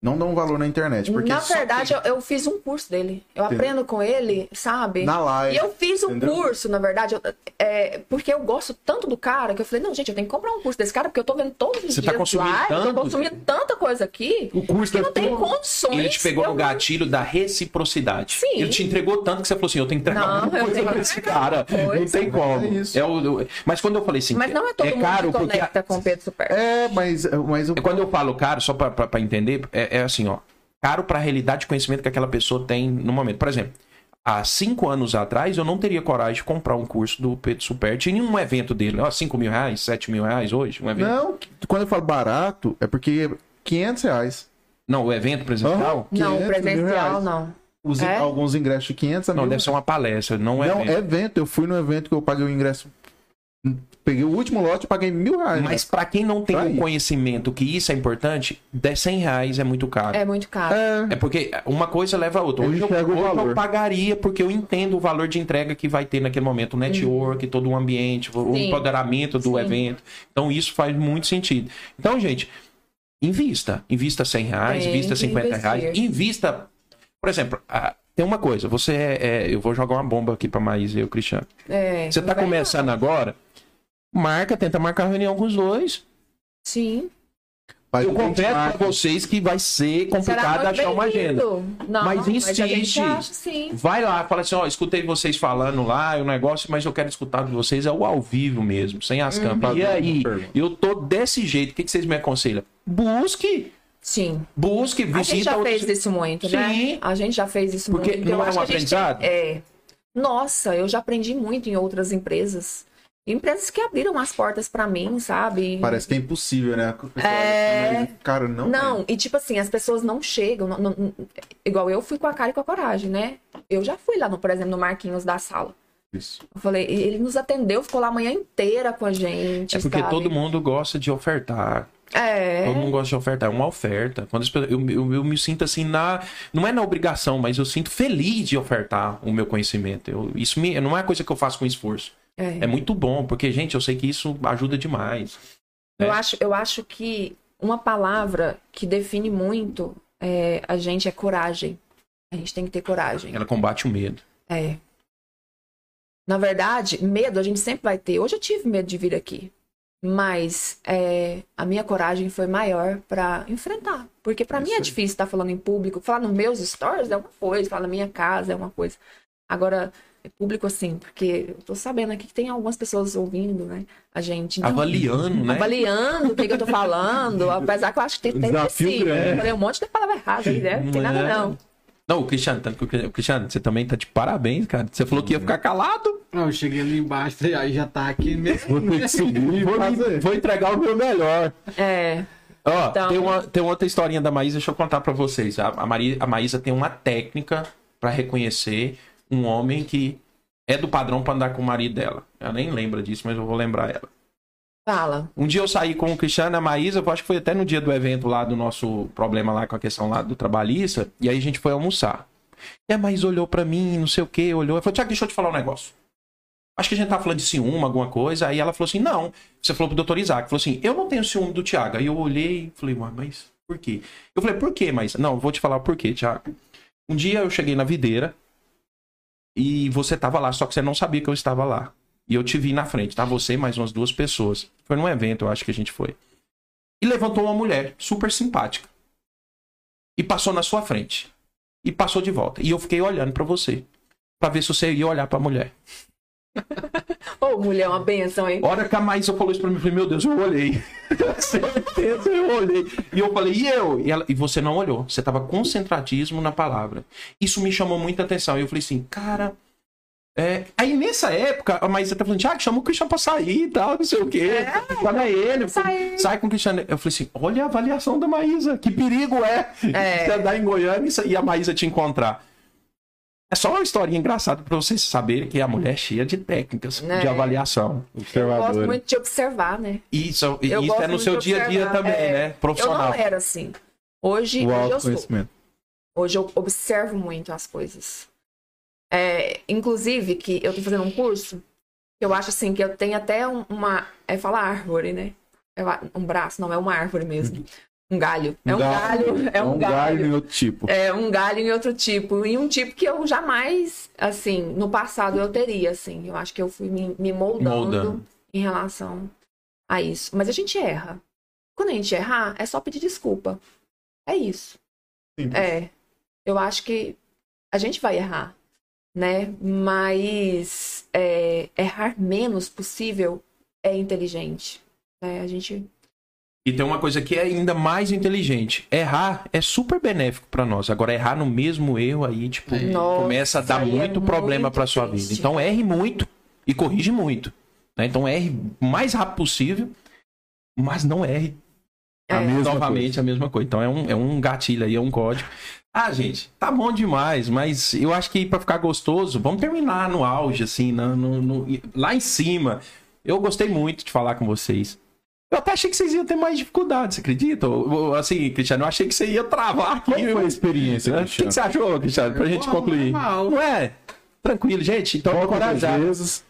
B: Não dão valor na internet. Porque
C: Na verdade, eu, eu fiz um curso dele. Eu
B: Entendeu?
C: aprendo com ele, sabe?
B: Na live,
C: E eu fiz um
B: entendeu?
C: curso, na verdade, eu- é, porque eu gosto tanto do cara que eu falei, não, gente, eu tenho que comprar um curso desse cara, porque eu tô vendo todos os
A: Você tá
C: dias
A: consumindo
C: live,
A: tanto?
C: eu tô consumindo tanta coisa aqui.
A: O curso
C: que
A: deve
C: não tem
A: um-
C: condições.
A: Ele te pegou
C: eu
A: no
C: não-
A: gatilho da reciprocidade.
C: Sim.
A: Ele te entregou tanto que você falou assim: eu tenho que entregar
C: Não,
A: coisa
C: tenho
A: pra esse cara.
C: alguma
A: Não
C: coisa.
A: tem como.
B: É isso.
A: É o- Mas quando eu falei assim,
C: Mas não é todo
A: é
C: mundo
A: caro
C: que
A: porque.
C: conecta com o Pedro Superti.
B: É, mas, mas o
A: É Quando eu falo caro, só pra, pra, pra entender, é, é assim, ó. Caro pra realidade de conhecimento que aquela pessoa tem no momento. Por exemplo, há cinco anos atrás, eu não teria coragem de comprar um curso do Pedro Superti em um evento dele. Ó, 5 mil reais, 7 mil reais hoje, um evento.
B: Não, quando eu falo barato, é porque 500 reais.
A: Não, o evento presencial?
C: Não,
B: 500 mil
C: presencial
B: reais.
C: não.
B: Os-
C: É?
B: Alguns ingressos de 500 a
A: Não,
B: mil.
A: deve ser uma palestra, não é
B: Não,
A: evento.
B: evento. Eu fui no evento que eu paguei o ingresso. Peguei o último lote e paguei mil reais.
A: Mas pra quem não tem
B: Pra
A: o
B: ir.
A: conhecimento que isso é importante, 10 100 reais é muito caro.
C: É muito caro.
B: É,
A: É porque uma coisa leva a outra.
B: Eu
A: Hoje, eu,
B: enxergo o
A: hoje eu
B: valor.
A: pagaria porque eu entendo o valor de entrega que vai ter naquele momento, o network, todo o ambiente, o
C: Sim.
A: empoderamento do
C: Sim.
A: evento. Então isso faz muito sentido. Então, gente, invista. Invista 100 reais,
C: Tem
A: invista
C: que
A: 50 reais.
C: investir.
A: Invista. Por exemplo, ah, tem uma coisa. Você é, é- Eu vou jogar uma bomba aqui pra Maísa e o Cristiano.
C: É,
A: Você tá começando agora, marca, tenta marcar reunião com os dois.
C: Sim.
B: faz
A: Eu confesso pra vocês que vai ser complicado achar uma agenda.
C: Não,
A: Mas insiste.
C: acha, sim.
A: Vai lá, fala assim, ó, escutei vocês falando lá, o negócio, mas eu quero escutar de vocês é o ao vivo mesmo, sem as câmeras. E aí, eu tô desse jeito, o que, que vocês me aconselham? Busque,
C: Sim.
A: busque,
C: A gente
A: visita
C: já
A: outros-
C: fez isso muito, né?
A: Sim.
C: A gente já fez isso
A: Porque
C: muito.
A: não é um aprendizado?
C: tem- É. Nossa, eu já aprendi muito em outras empresas. Empresas que abriram as portas pra mim, sabe?
B: Parece que é impossível, né?
C: É.
B: olha Cara, não.
C: Não, e tipo assim, as pessoas não chegam. não- não- igual eu fui com a cara e com a coragem, né? Eu já fui lá, no, por exemplo, no Marquinhos da sala.
B: é Isso.
C: Eu falei, ele nos atendeu, ficou lá a manhã inteira com a gente.
A: É porque
C: sabe?
A: todo mundo gosta de ofertar.
C: É.
A: Todo mundo gosta de ofertar, é uma oferta. Quando pessoas- eu, eu, eu me sinto assim na. Não é na obrigação, mas eu sinto feliz de ofertar o meu conhecimento. Eu- isso me, não é coisa que eu faço com esforço.
C: É.
A: É muito bom, porque, gente, eu sei que isso ajuda demais.
C: Eu,
A: É.
C: acho, eu acho que uma palavra que define muito é, a gente é coragem. A gente tem que ter coragem.
A: Ela combate o medo.
C: É. Na verdade, medo a gente sempre vai ter. Hoje eu tive medo de vir aqui. Mas é, a minha coragem foi maior pra enfrentar. Porque pra mim é
B: Isso aí.
C: difícil estar falando em público. Falar nos meus stories é uma coisa, falar na minha casa é uma coisa. Agora, é público assim, porque eu tô sabendo aqui que tem algumas pessoas ouvindo, né? A gente. Então,
A: Avaliando, né?
C: avaliando o que, que eu tô falando, apesar que eu acho que tem falei um monte de palavra errada aí, né? Não tem nada
A: É.
C: não.
A: Não, o Cristiano, tanto que o Cristiano- você também tá de parabéns, cara. Você falou que ia ficar calado.
D: Não, eu cheguei ali embaixo, aí já tá aqui mesmo.
B: Vou ter que subir
A: Vou,
B: fazer.
A: vou entregar o meu melhor.
C: É.
A: Ó,
C: Então-
A: tem, uma, tem outra historinha da Maísa, deixa eu contar pra vocês. A, a, Mari- a Maísa tem uma técnica pra reconhecer um homem que é do padrão pra andar com o marido dela. Ela nem lembra disso, mas eu vou lembrar ela.
C: Fala.
A: Um dia eu saí com o Cristiano e a Maísa, eu acho que foi até no dia do evento lá do nosso problema lá com a questão lá do trabalhista, e aí a gente foi almoçar. E a Maísa olhou pra mim, não sei o que, olhou, e falou, Tiago, deixa eu te falar um negócio. Acho que a gente tá falando de ciúme, alguma coisa, aí ela falou assim, não. Você falou pro doutor Isaac, falou assim, eu não tenho ciúme do Tiago. Aí eu olhei e falei, "Ué, mas por quê? Eu falei, por quê, mas Não, vou te falar por quê, Tiago. Um dia eu cheguei na videira e você tava lá, só que você não sabia que eu estava lá. E eu te vi na frente, tá? Você e mais umas duas pessoas. Foi num evento, eu acho que a gente foi. E levantou uma mulher super simpática. E passou na sua frente. E passou de volta. E eu fiquei olhando pra você. pra ver se você ia olhar pra mulher.
C: Ô, mulher, é uma benção, hein?
A: A hora que a Maísa falou isso pra mim, eu falei, meu Deus, eu olhei. Certeza, eu olhei. E eu falei, e eu? E, ela, e você não olhou. Você tava concentradíssimo na palavra. Isso me chamou muita atenção. E eu falei assim, cara. é, Aí nessa época, a Maísa tá falando, Tiago, chama o Cristiano pra sair e tal, não sei o quê. Olha ele. eu falei,
C: Sai.
A: Sai com o Cristiano. Eu falei assim, olha a avaliação da Maísa. Que perigo é,
C: É.
A: você andar em Goiânia e a Maísa te encontrar. É só uma historinha engraçada pra vocês saberem que a mulher é cheia de técnicas
C: É.
A: de avaliação.
C: Eu gosto muito de observar, né?
A: Isso,
C: Eu
A: isso é no seu dia a dia também,
C: É.
A: né?
C: Eu
A: Profissional.
C: não era assim. Hoje,
B: O
C: hoje eu sou. Hoje eu observo muito as coisas. É, inclusive, que eu tô fazendo um curso, que eu acho assim, que eu tenho até um- uma. É falar árvore, né? É um braço, não, é uma árvore mesmo. Um galho. É um galho. É um galho.
B: em outro tipo.
C: É um galho em outro tipo. E um tipo que eu jamais, assim, no passado eu teria, assim. Eu acho que eu fui me, me moldando,
A: Moldando.
C: em relação a isso. Mas a gente erra. Quando a gente errar, é só pedir desculpa. É isso.
B: Simples.
C: É. Eu acho que a gente vai errar, né? Mas é, errar menos possível é inteligente. Né? A gente.
A: E tem uma coisa que é ainda mais inteligente. Errar é super benéfico pra nós. Agora, errar no mesmo erro aí, tipo,
D: É.
C: Nossa,
A: começa a dar
C: é
A: muito problema
C: muito
A: pra sua vida. Então, erre muito e corrige muito. né? Então, erre o mais rápido possível, mas não erre
C: É.
B: A mesma
A: novamente a mesma coisa. Então, é um, é um gatilho aí, é um código. Ah, gente, tá bom demais, mas eu acho que pra ficar gostoso, vamos terminar no auge, assim, na- no- no- lá em cima. Eu gostei muito de falar com vocês. Eu até achei que vocês iam ter mais dificuldade, você acredita? Assim, Cristiano, eu achei que você ia travar aqui.
B: Como foi a experiência,
A: O que, você achou, Cristiano? Pra gente
D: Bom,
A: concluir.
D: normal.
A: Não é? Tranquilo, gente. Então,
B: Volta
A: encorajar.
B: vezes.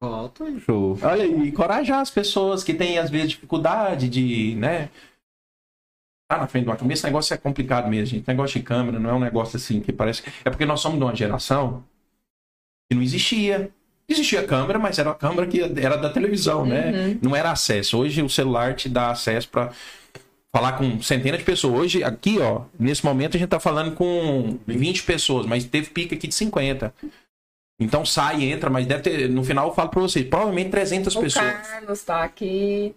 D: Volta aí.
B: Show.
A: Olha aí, encorajar as pessoas que têm, às vezes, dificuldade de, né? Tá na frente de uma câmera. Esse negócio é complicado mesmo, gente. Negócio de câmera não é um negócio assim que parece. É porque nós somos de uma geração que não existia. Existia câmera, mas era uma câmera que era da televisão, né?
C: Uhum.
A: Não era acesso. Hoje o celular te dá acesso para falar com centenas de pessoas. Hoje, aqui, ó, nesse momento a gente tá falando com 20 pessoas, mas teve pica aqui de 50. Então sai, entra, mas deve ter. No final eu falo pra vocês, provavelmente 300
C: O
A: pessoas.
C: Carlos tá aqui.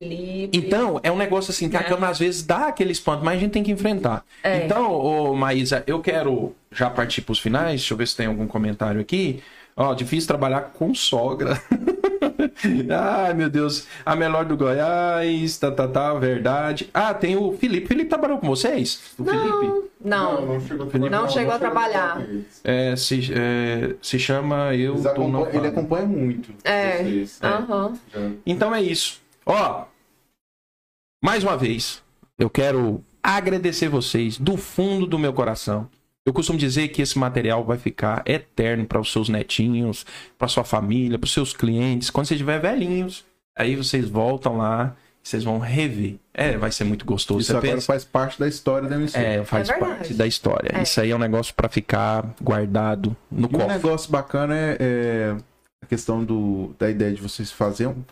C: Felipe.
A: Então, é um negócio assim que a
C: É.
A: câmera às vezes dá aquele espanto, mas a gente tem que enfrentar.
C: É.
A: Então, ô, Maísa, eu quero já partir pros finais. Deixa eu ver se tem algum comentário aqui. Ó, difícil trabalhar com sogra. Ai, meu Deus. A melhor do Goiás, tá, tá, tá, verdade. Ah, tem o Felipe. Felipe trabalhou com vocês? O Felipe?
C: Não,
B: chegou
C: Não chegou a trabalhar.
A: É, se, é, se chama Eu Não
B: ele acompanha muito.
C: É.
B: vocês.
C: aham.
B: Já-
A: Então é isso. Ó, mais uma vez, eu quero agradecer vocês do fundo do meu coração. Eu costumo dizer que esse material vai ficar eterno para os seus netinhos, para sua família, para os seus clientes. Quando você tiver velhinhos, aí vocês voltam lá, vocês vão rever. É, vai ser muito gostoso.
B: Isso
A: você
B: agora
A: pensa?
B: faz parte da história da emissora.
A: É, faz
C: É
A: parte da história.
C: É.
A: Isso aí é um negócio para ficar guardado no
B: E um
A: cofre.
B: negócio bacana é, é a questão do, da ideia de vocês fazer um,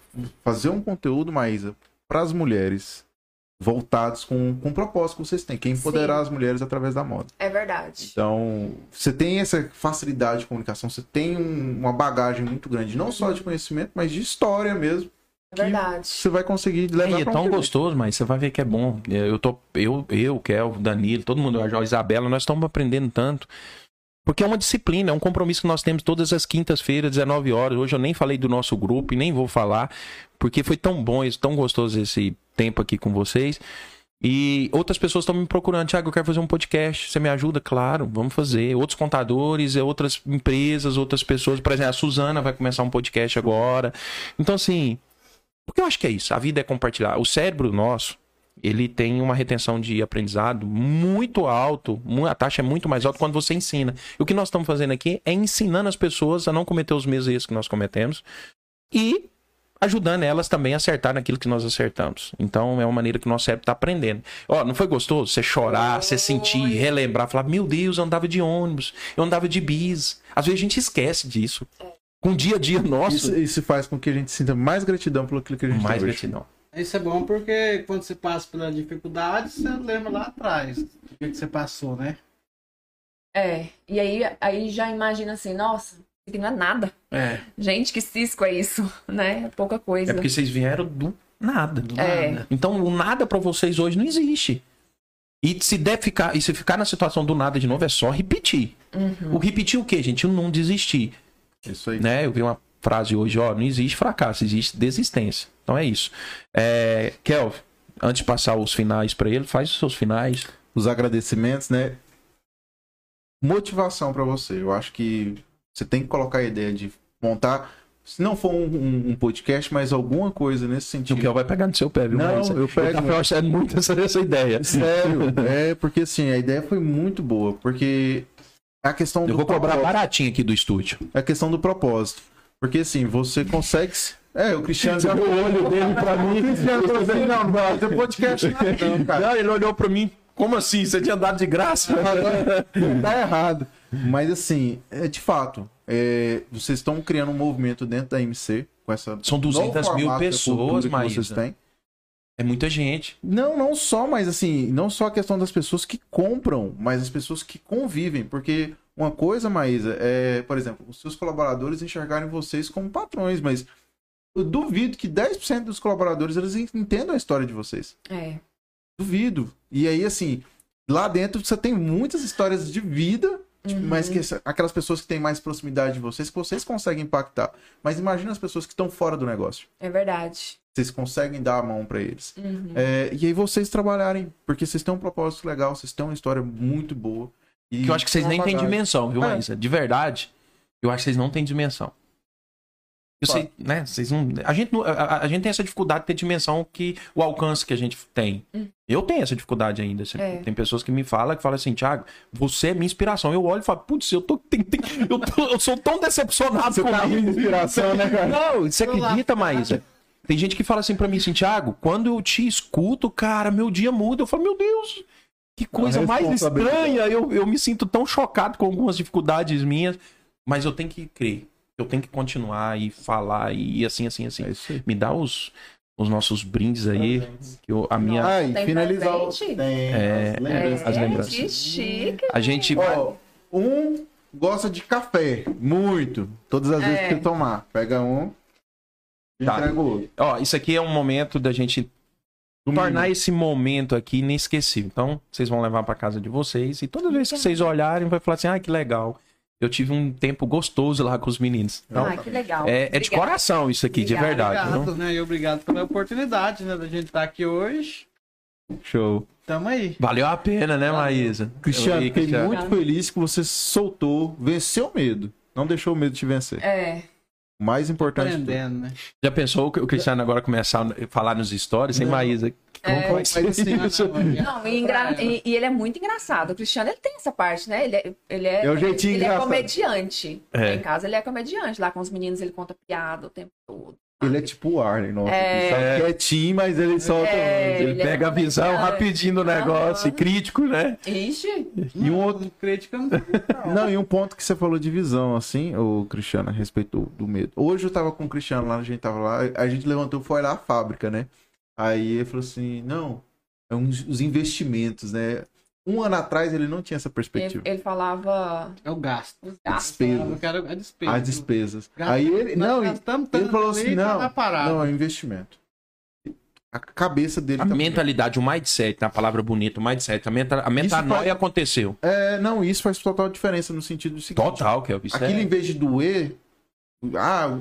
B: fazer um conteúdo, Maísa, para as mulheres, voltados com, com o propósito que vocês têm, que é empoderar
C: Sim.
B: as mulheres através da moda.
C: É verdade.
B: Então, você tem essa facilidade de comunicação, você tem um- uma bagagem muito grande, não só de conhecimento, mas de história mesmo.
C: É verdade.
B: Você vai conseguir levar
A: É, e é tão gostoso, mas você vai ver que é bom. Eu tô, eu, eu, Kel, Danilo, todo mundo, a Isabela, nós estamos aprendendo tanto. Porque é uma disciplina, é um compromisso que nós temos todas as quintas-feiras, 19 horas. Hoje eu nem falei do nosso grupo e nem vou falar, porque foi tão bom, tão gostoso esse tempo aqui com vocês. E outras pessoas estão me procurando, Thiago, eu quero fazer um podcast, você me ajuda? Claro, vamos fazer. Outros contadores, outras empresas, outras pessoas. Por exemplo, a Suzana vai começar um podcast agora. Então, assim, porque eu acho que é isso. A vida é compartilhar. O cérebro nosso, ele tem uma retenção de aprendizado muito alto. A taxa é muito mais alta quando você ensina. E o que nós estamos fazendo aqui é ensinando as pessoas a não cometer os mesmos erros que nós cometemos e ajudando elas também a acertar naquilo que nós acertamos. Então é uma maneira que o nosso cérebro está aprendendo. Ó, não foi gostoso você chorar, você sentir, relembrar, falar: "Meu Deus, eu andava de ônibus, eu andava de bis". Às vezes a gente esquece disso. Com o dia a dia nosso,
B: Isso, isso faz com que a gente sinta mais gratidão pelo aquilo que a gente
A: mais
B: tem hoje.
D: Isso é bom porque quando você passa pela dificuldade, você lembra lá atrás do que, que você passou, né?
C: É. E aí, aí já imagina assim, nossa, isso aqui não é nada.
A: É.
C: Gente, que cisco é isso, né? É pouca coisa.
A: É porque vocês vieram do nada. Do
C: É.
A: nada. Então o nada pra vocês hoje não existe. E se der ficar, e se ficar na situação do nada de novo, é só repetir.
C: Uhum.
A: O repetir o quê, gente? O não desistir.
B: Isso aí.
A: Né? Eu vi uma frase hoje, ó, não existe fracasso, existe desistência. Então é isso. É, Kelvin, antes de passar os finais pra ele, faz os seus finais.
B: Os agradecimentos, né? Motivação pra você. Eu acho que você tem que colocar a ideia de montar, se não for um, um- um podcast, mas alguma coisa nesse
A: O
B: sentido.
A: Kelvin vai pegar no seu pé, viu?
B: Não,
A: Mas
B: eu pego.
A: O eu achando muito essa, essa ideia.
B: Sério, é porque assim, a ideia foi muito boa, porque a questão
A: Eu
B: do
A: vou cobrar baratinho aqui do estúdio.
B: é a questão do propósito. Porque assim, você consegue. se- É, o Cristiano já
A: o olho dele pra mim.
B: O Cristiano falou assim, não, não vai ter podcast não, cara.
A: Não, ele olhou pra mim. Como assim? Você tinha dado de graça?
B: tá errado. Mas assim, é, de fato, é, vocês estão criando um movimento dentro da MC com essa
A: São
B: novo
A: 200 mil
B: da
A: pessoas, Maísa.
B: vocês têm.
A: É muita gente.
B: Não, não só, mas assim, não só a questão das pessoas que compram, mas as pessoas que convivem, porque uma coisa, Maísa, é, por exemplo, os seus colaboradores enxergarem vocês como patrões, mas eu duvido que 10% dos colaboradores eles entendam a história de vocês.
C: É.
B: Duvido. E aí, assim, lá dentro você tem muitas histórias de vida, tipo,
C: Uhum.
B: mas que aquelas pessoas que têm mais proximidade de vocês, que vocês conseguem impactar. Mas imagina as pessoas que estão fora do negócio.
C: É verdade.
B: Vocês conseguem dar a mão pra eles.
C: Uhum.
B: É, e aí vocês trabalharem, porque vocês têm um propósito legal, vocês têm uma história muito boa. E
A: Que eu acho que vocês nem têm dimensão, viu,
B: É.
A: Maísa? De verdade, eu acho que vocês não têm dimensão. Eu sei, né? Vocês não. A gente, não- a, a- a gente tem essa dificuldade de ter dimensão que o alcance que a gente tem.
C: Hum.
A: Eu tenho essa dificuldade ainda. assim.
C: É.
A: Tem pessoas que me falam, que falam assim, Thiago, você é minha inspiração. Eu olho e falo, putz, eu tô, tem- tem- eu, tô- eu sou tão decepcionado
B: Você tá
A: comigo.
B: ruim de inspiração, né, cara?
A: Não, você acredita, Maísa? Tem gente que fala assim pra mim assim, Thiago, quando eu te escuto, cara, meu dia muda. Eu falo, meu Deus, que coisa mais estranha. Eu, eu me sinto tão chocado com algumas dificuldades minhas, mas eu tenho que crer. Eu tenho que continuar e falar e assim, assim, assim.
B: É.
A: Me dá os, os nossos brindes aí. Que eu- a minha.
B: Ah, e finalizar? Tem
A: É,
B: as lembranças.
A: as lembranças.
C: Que chique.
A: A gente.
B: Ó, um gosta de café, muito. Todas as vezes
C: É.
B: que tomar. Pega um e
A: Tá.
B: entrega o outro.
A: Ó, isso aqui é um momento da gente tornar esse momento aqui inesquecível. Então, vocês vão levar pra casa de vocês e toda vez que vocês olharem, vai falar assim: ah, que legal. Eu tive um tempo gostoso lá com os meninos. Então,
C: ah, que legal.
A: é, é de coração isso aqui, de verdade.
D: Obrigado, né? E obrigado pela oportunidade, né? Da gente estar aqui hoje.
A: Show.
D: Tamo aí.
A: Valeu a pena, né, Maísa?
B: Cristiano, fiquei muito feliz que você soltou, venceu o medo. Não deixou o medo te vencer.
C: É.
B: O mais importante.
D: Aprendendo, né?
A: Já pensou que o Cristiano agora começar a falar nos stories sem. Maísa? Como
C: É.
A: que vai ser
B: Mas
A: isso?
C: Não, e, engra- e- e ele é muito engraçado. O Cristiano, ele tem essa parte, né? Ele é, ele é,
B: É o jeitinho
C: ele é comediante.
A: É.
C: Em casa, ele é comediante. Lá com os meninos, ele conta piada o tempo todo.
B: Ele é tipo o Arley, nossa.
C: É.
B: Ele sabe quietinho, mas ele solta.
C: É.
A: Ele
C: Ele é
A: pega a visão rapidinho do negócio,
C: Aham.
A: crítico, né?
C: Ixi,
B: E um outro.
D: Crítica não não.
B: Não, e um ponto que você falou de visão, assim, o Cristiano, a respeito do, do medo. Hoje eu tava com o Cristiano lá, a gente tava lá, a gente levantou e foi olhar a fábrica, né? Aí ele falou assim: não, é uns, os investimentos, né? Um ano atrás ele não tinha essa
C: ele,
B: perspectiva.
C: ele falava
D: É o gasto.
C: os gastos.
B: despesa.
D: Eu quero a despesa.
B: As despesas.
D: Gasta-
B: Aí ele. Não, ele
D: tanto
B: falou assim:
D: que
B: não,
D: parar.
B: não, é investimento. A cabeça dele
A: A
B: tá-
A: mentalidade, o mindset, na palavra bonita, o mindset, a, menta, a metanoia
B: faz-
A: aconteceu.
B: É, não, isso faz total diferença no sentido do seguinte:
A: Total, isso
B: Aquilo
A: é-
B: em vez de doer, ah,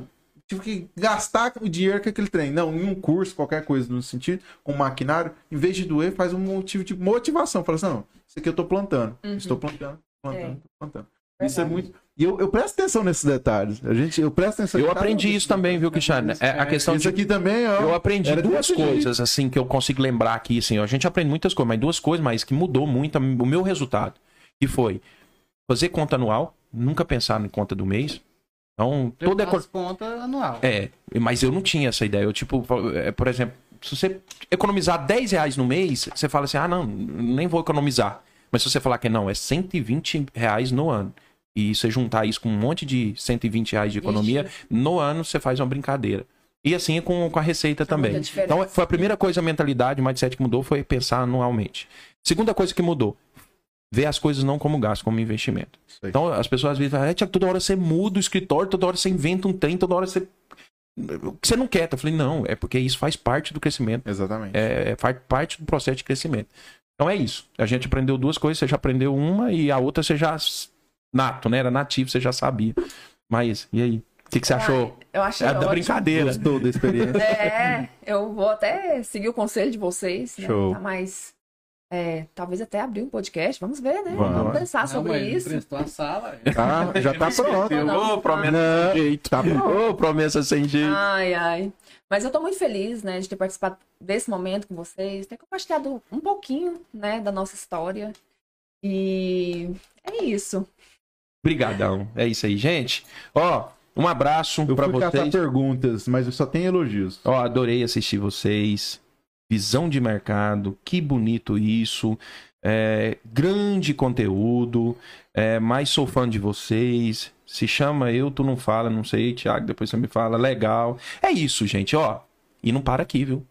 B: tive que gastar o dinheiro que aquele trem. Não, em um curso, qualquer coisa no sentido, com maquinário, em vez de doer, faz um motivo de motivação. Fala assim, não, isso aqui eu tô plantando.
C: Uhum.
B: Estou plantando, plantando,
C: É.
B: plantando. Isso é
C: Verdade.
B: muito. E eu, eu presto atenção nesses detalhes. A gente, eu presto atenção.
A: Eu aprendi isso também, viu, Cristiano? É a questão
B: Isso
A: de
B: aqui também, ó.
A: Eu aprendi duas
B: jeito.
A: coisas, assim, que eu consigo lembrar aqui, assim, ó. a gente aprende muitas coisas, mas duas coisas, mas que mudou muito o meu resultado. Que foi fazer conta anual, nunca pensar em conta do mês. Então,
D: Eu
A: toda
D: faço conta anual.
A: É, mas eu não tinha essa ideia. Eu, tipo, é, por exemplo, se você economizar 10 reais no mês, você fala assim, ah, não, nem vou economizar. Mas se você falar que não, é 120 reais no ano. E você juntar isso com um monte de 120 reais de economia, no ano você faz uma brincadeira. E assim é com, com a receita também.
C: muita diferença.
A: Então, foi a primeira coisa, a mentalidade, o mindset que mudou foi pensar anualmente. Segunda coisa que mudou, ver as coisas não como gasto, como investimento.
B: Aí.
A: Então as pessoas às vezes falam, é, Tiago, toda hora você muda o escritório, toda hora você inventa um trem, toda hora você. O que você não quer? Eu falei, não, é porque isso faz parte do crescimento.
B: Exatamente.
A: É, faz parte do processo de crescimento. Então é isso. A gente aprendeu duas coisas, você já aprendeu uma e a outra você já. Nato, né? Era nativo, você já sabia. Mas, e aí? O que, que você achou?
C: Eu achei
A: É da brincadeira.
B: Gostou da experiência?
C: É, eu vou até seguir o conselho de vocês, né?
B: Show.
C: Tá mais. É, talvez até abrir um podcast. Vamos ver, né?
B: Vamos.
C: Vamos pensar
D: Não,
C: sobre isso.
D: emprestou a sala.
B: Tá, já tá pronto.
A: Ô, promessa
B: Não,
A: sem jeito.
B: tá.
A: Ô, promessa sem jeito.
C: Ai, ai. Mas eu tô muito feliz, né, de ter participado desse momento com vocês, ter compartilhado um pouquinho, né, da nossa história. E é isso.
A: Obrigadão. É isso aí, gente. Ó, um abraço
B: Eu fui caçar
A: vocês.
B: perguntas, mas eu só tenho elogios.
A: Ó, adorei assistir vocês. Visão de mercado, que bonito isso. É, grande conteúdo. É, mais sou fã de vocês. Se chama Eu, tu não fala, não sei, Thiago, depois você me fala. Legal. É isso, gente, ó. E não para aqui, viu?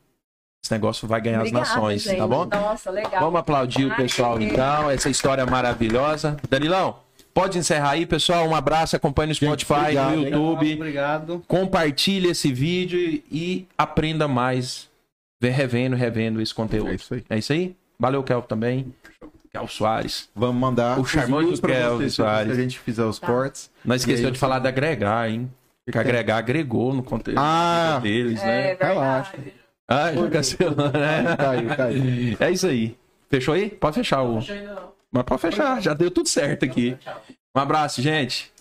A: Esse negócio vai ganhar
C: Obrigada,
A: as nações,
C: gente.
A: tá bom?
C: Nossa, legal.
A: Vamos aplaudir o
C: Ai,
A: pessoal
C: que-
A: então, essa história maravilhosa. Danilão, pode encerrar aí, pessoal. Um abraço, acompanhe no Spotify,
B: obrigado,
A: no? YouTube.
D: Obrigado.
A: Compartilhe esse vídeo e aprenda mais vê- revendo, revendo esse conteúdo.
B: É isso aí.
A: É isso aí? Valeu, Kel, também. Kel Soares.
B: Vamos mandar
A: O
B: pra
A: Kelvin
B: vocês,
A: Soares.
B: se a gente fizer os
C: Tá.
B: cortes.
A: Não esqueceu
B: aí,
A: de falar da agregar, hein? Que agregar agregou no conteúdo
B: Ah!
A: deles,
C: É
A: né?
C: verdade.
B: Relaxa.
A: Ah, já cancelou, né?
B: Caiu, caiu.
A: É isso aí. Fechou aí? Pode fechar o. Mas pode fechar, já deu tudo certo aqui. Um abraço, gente.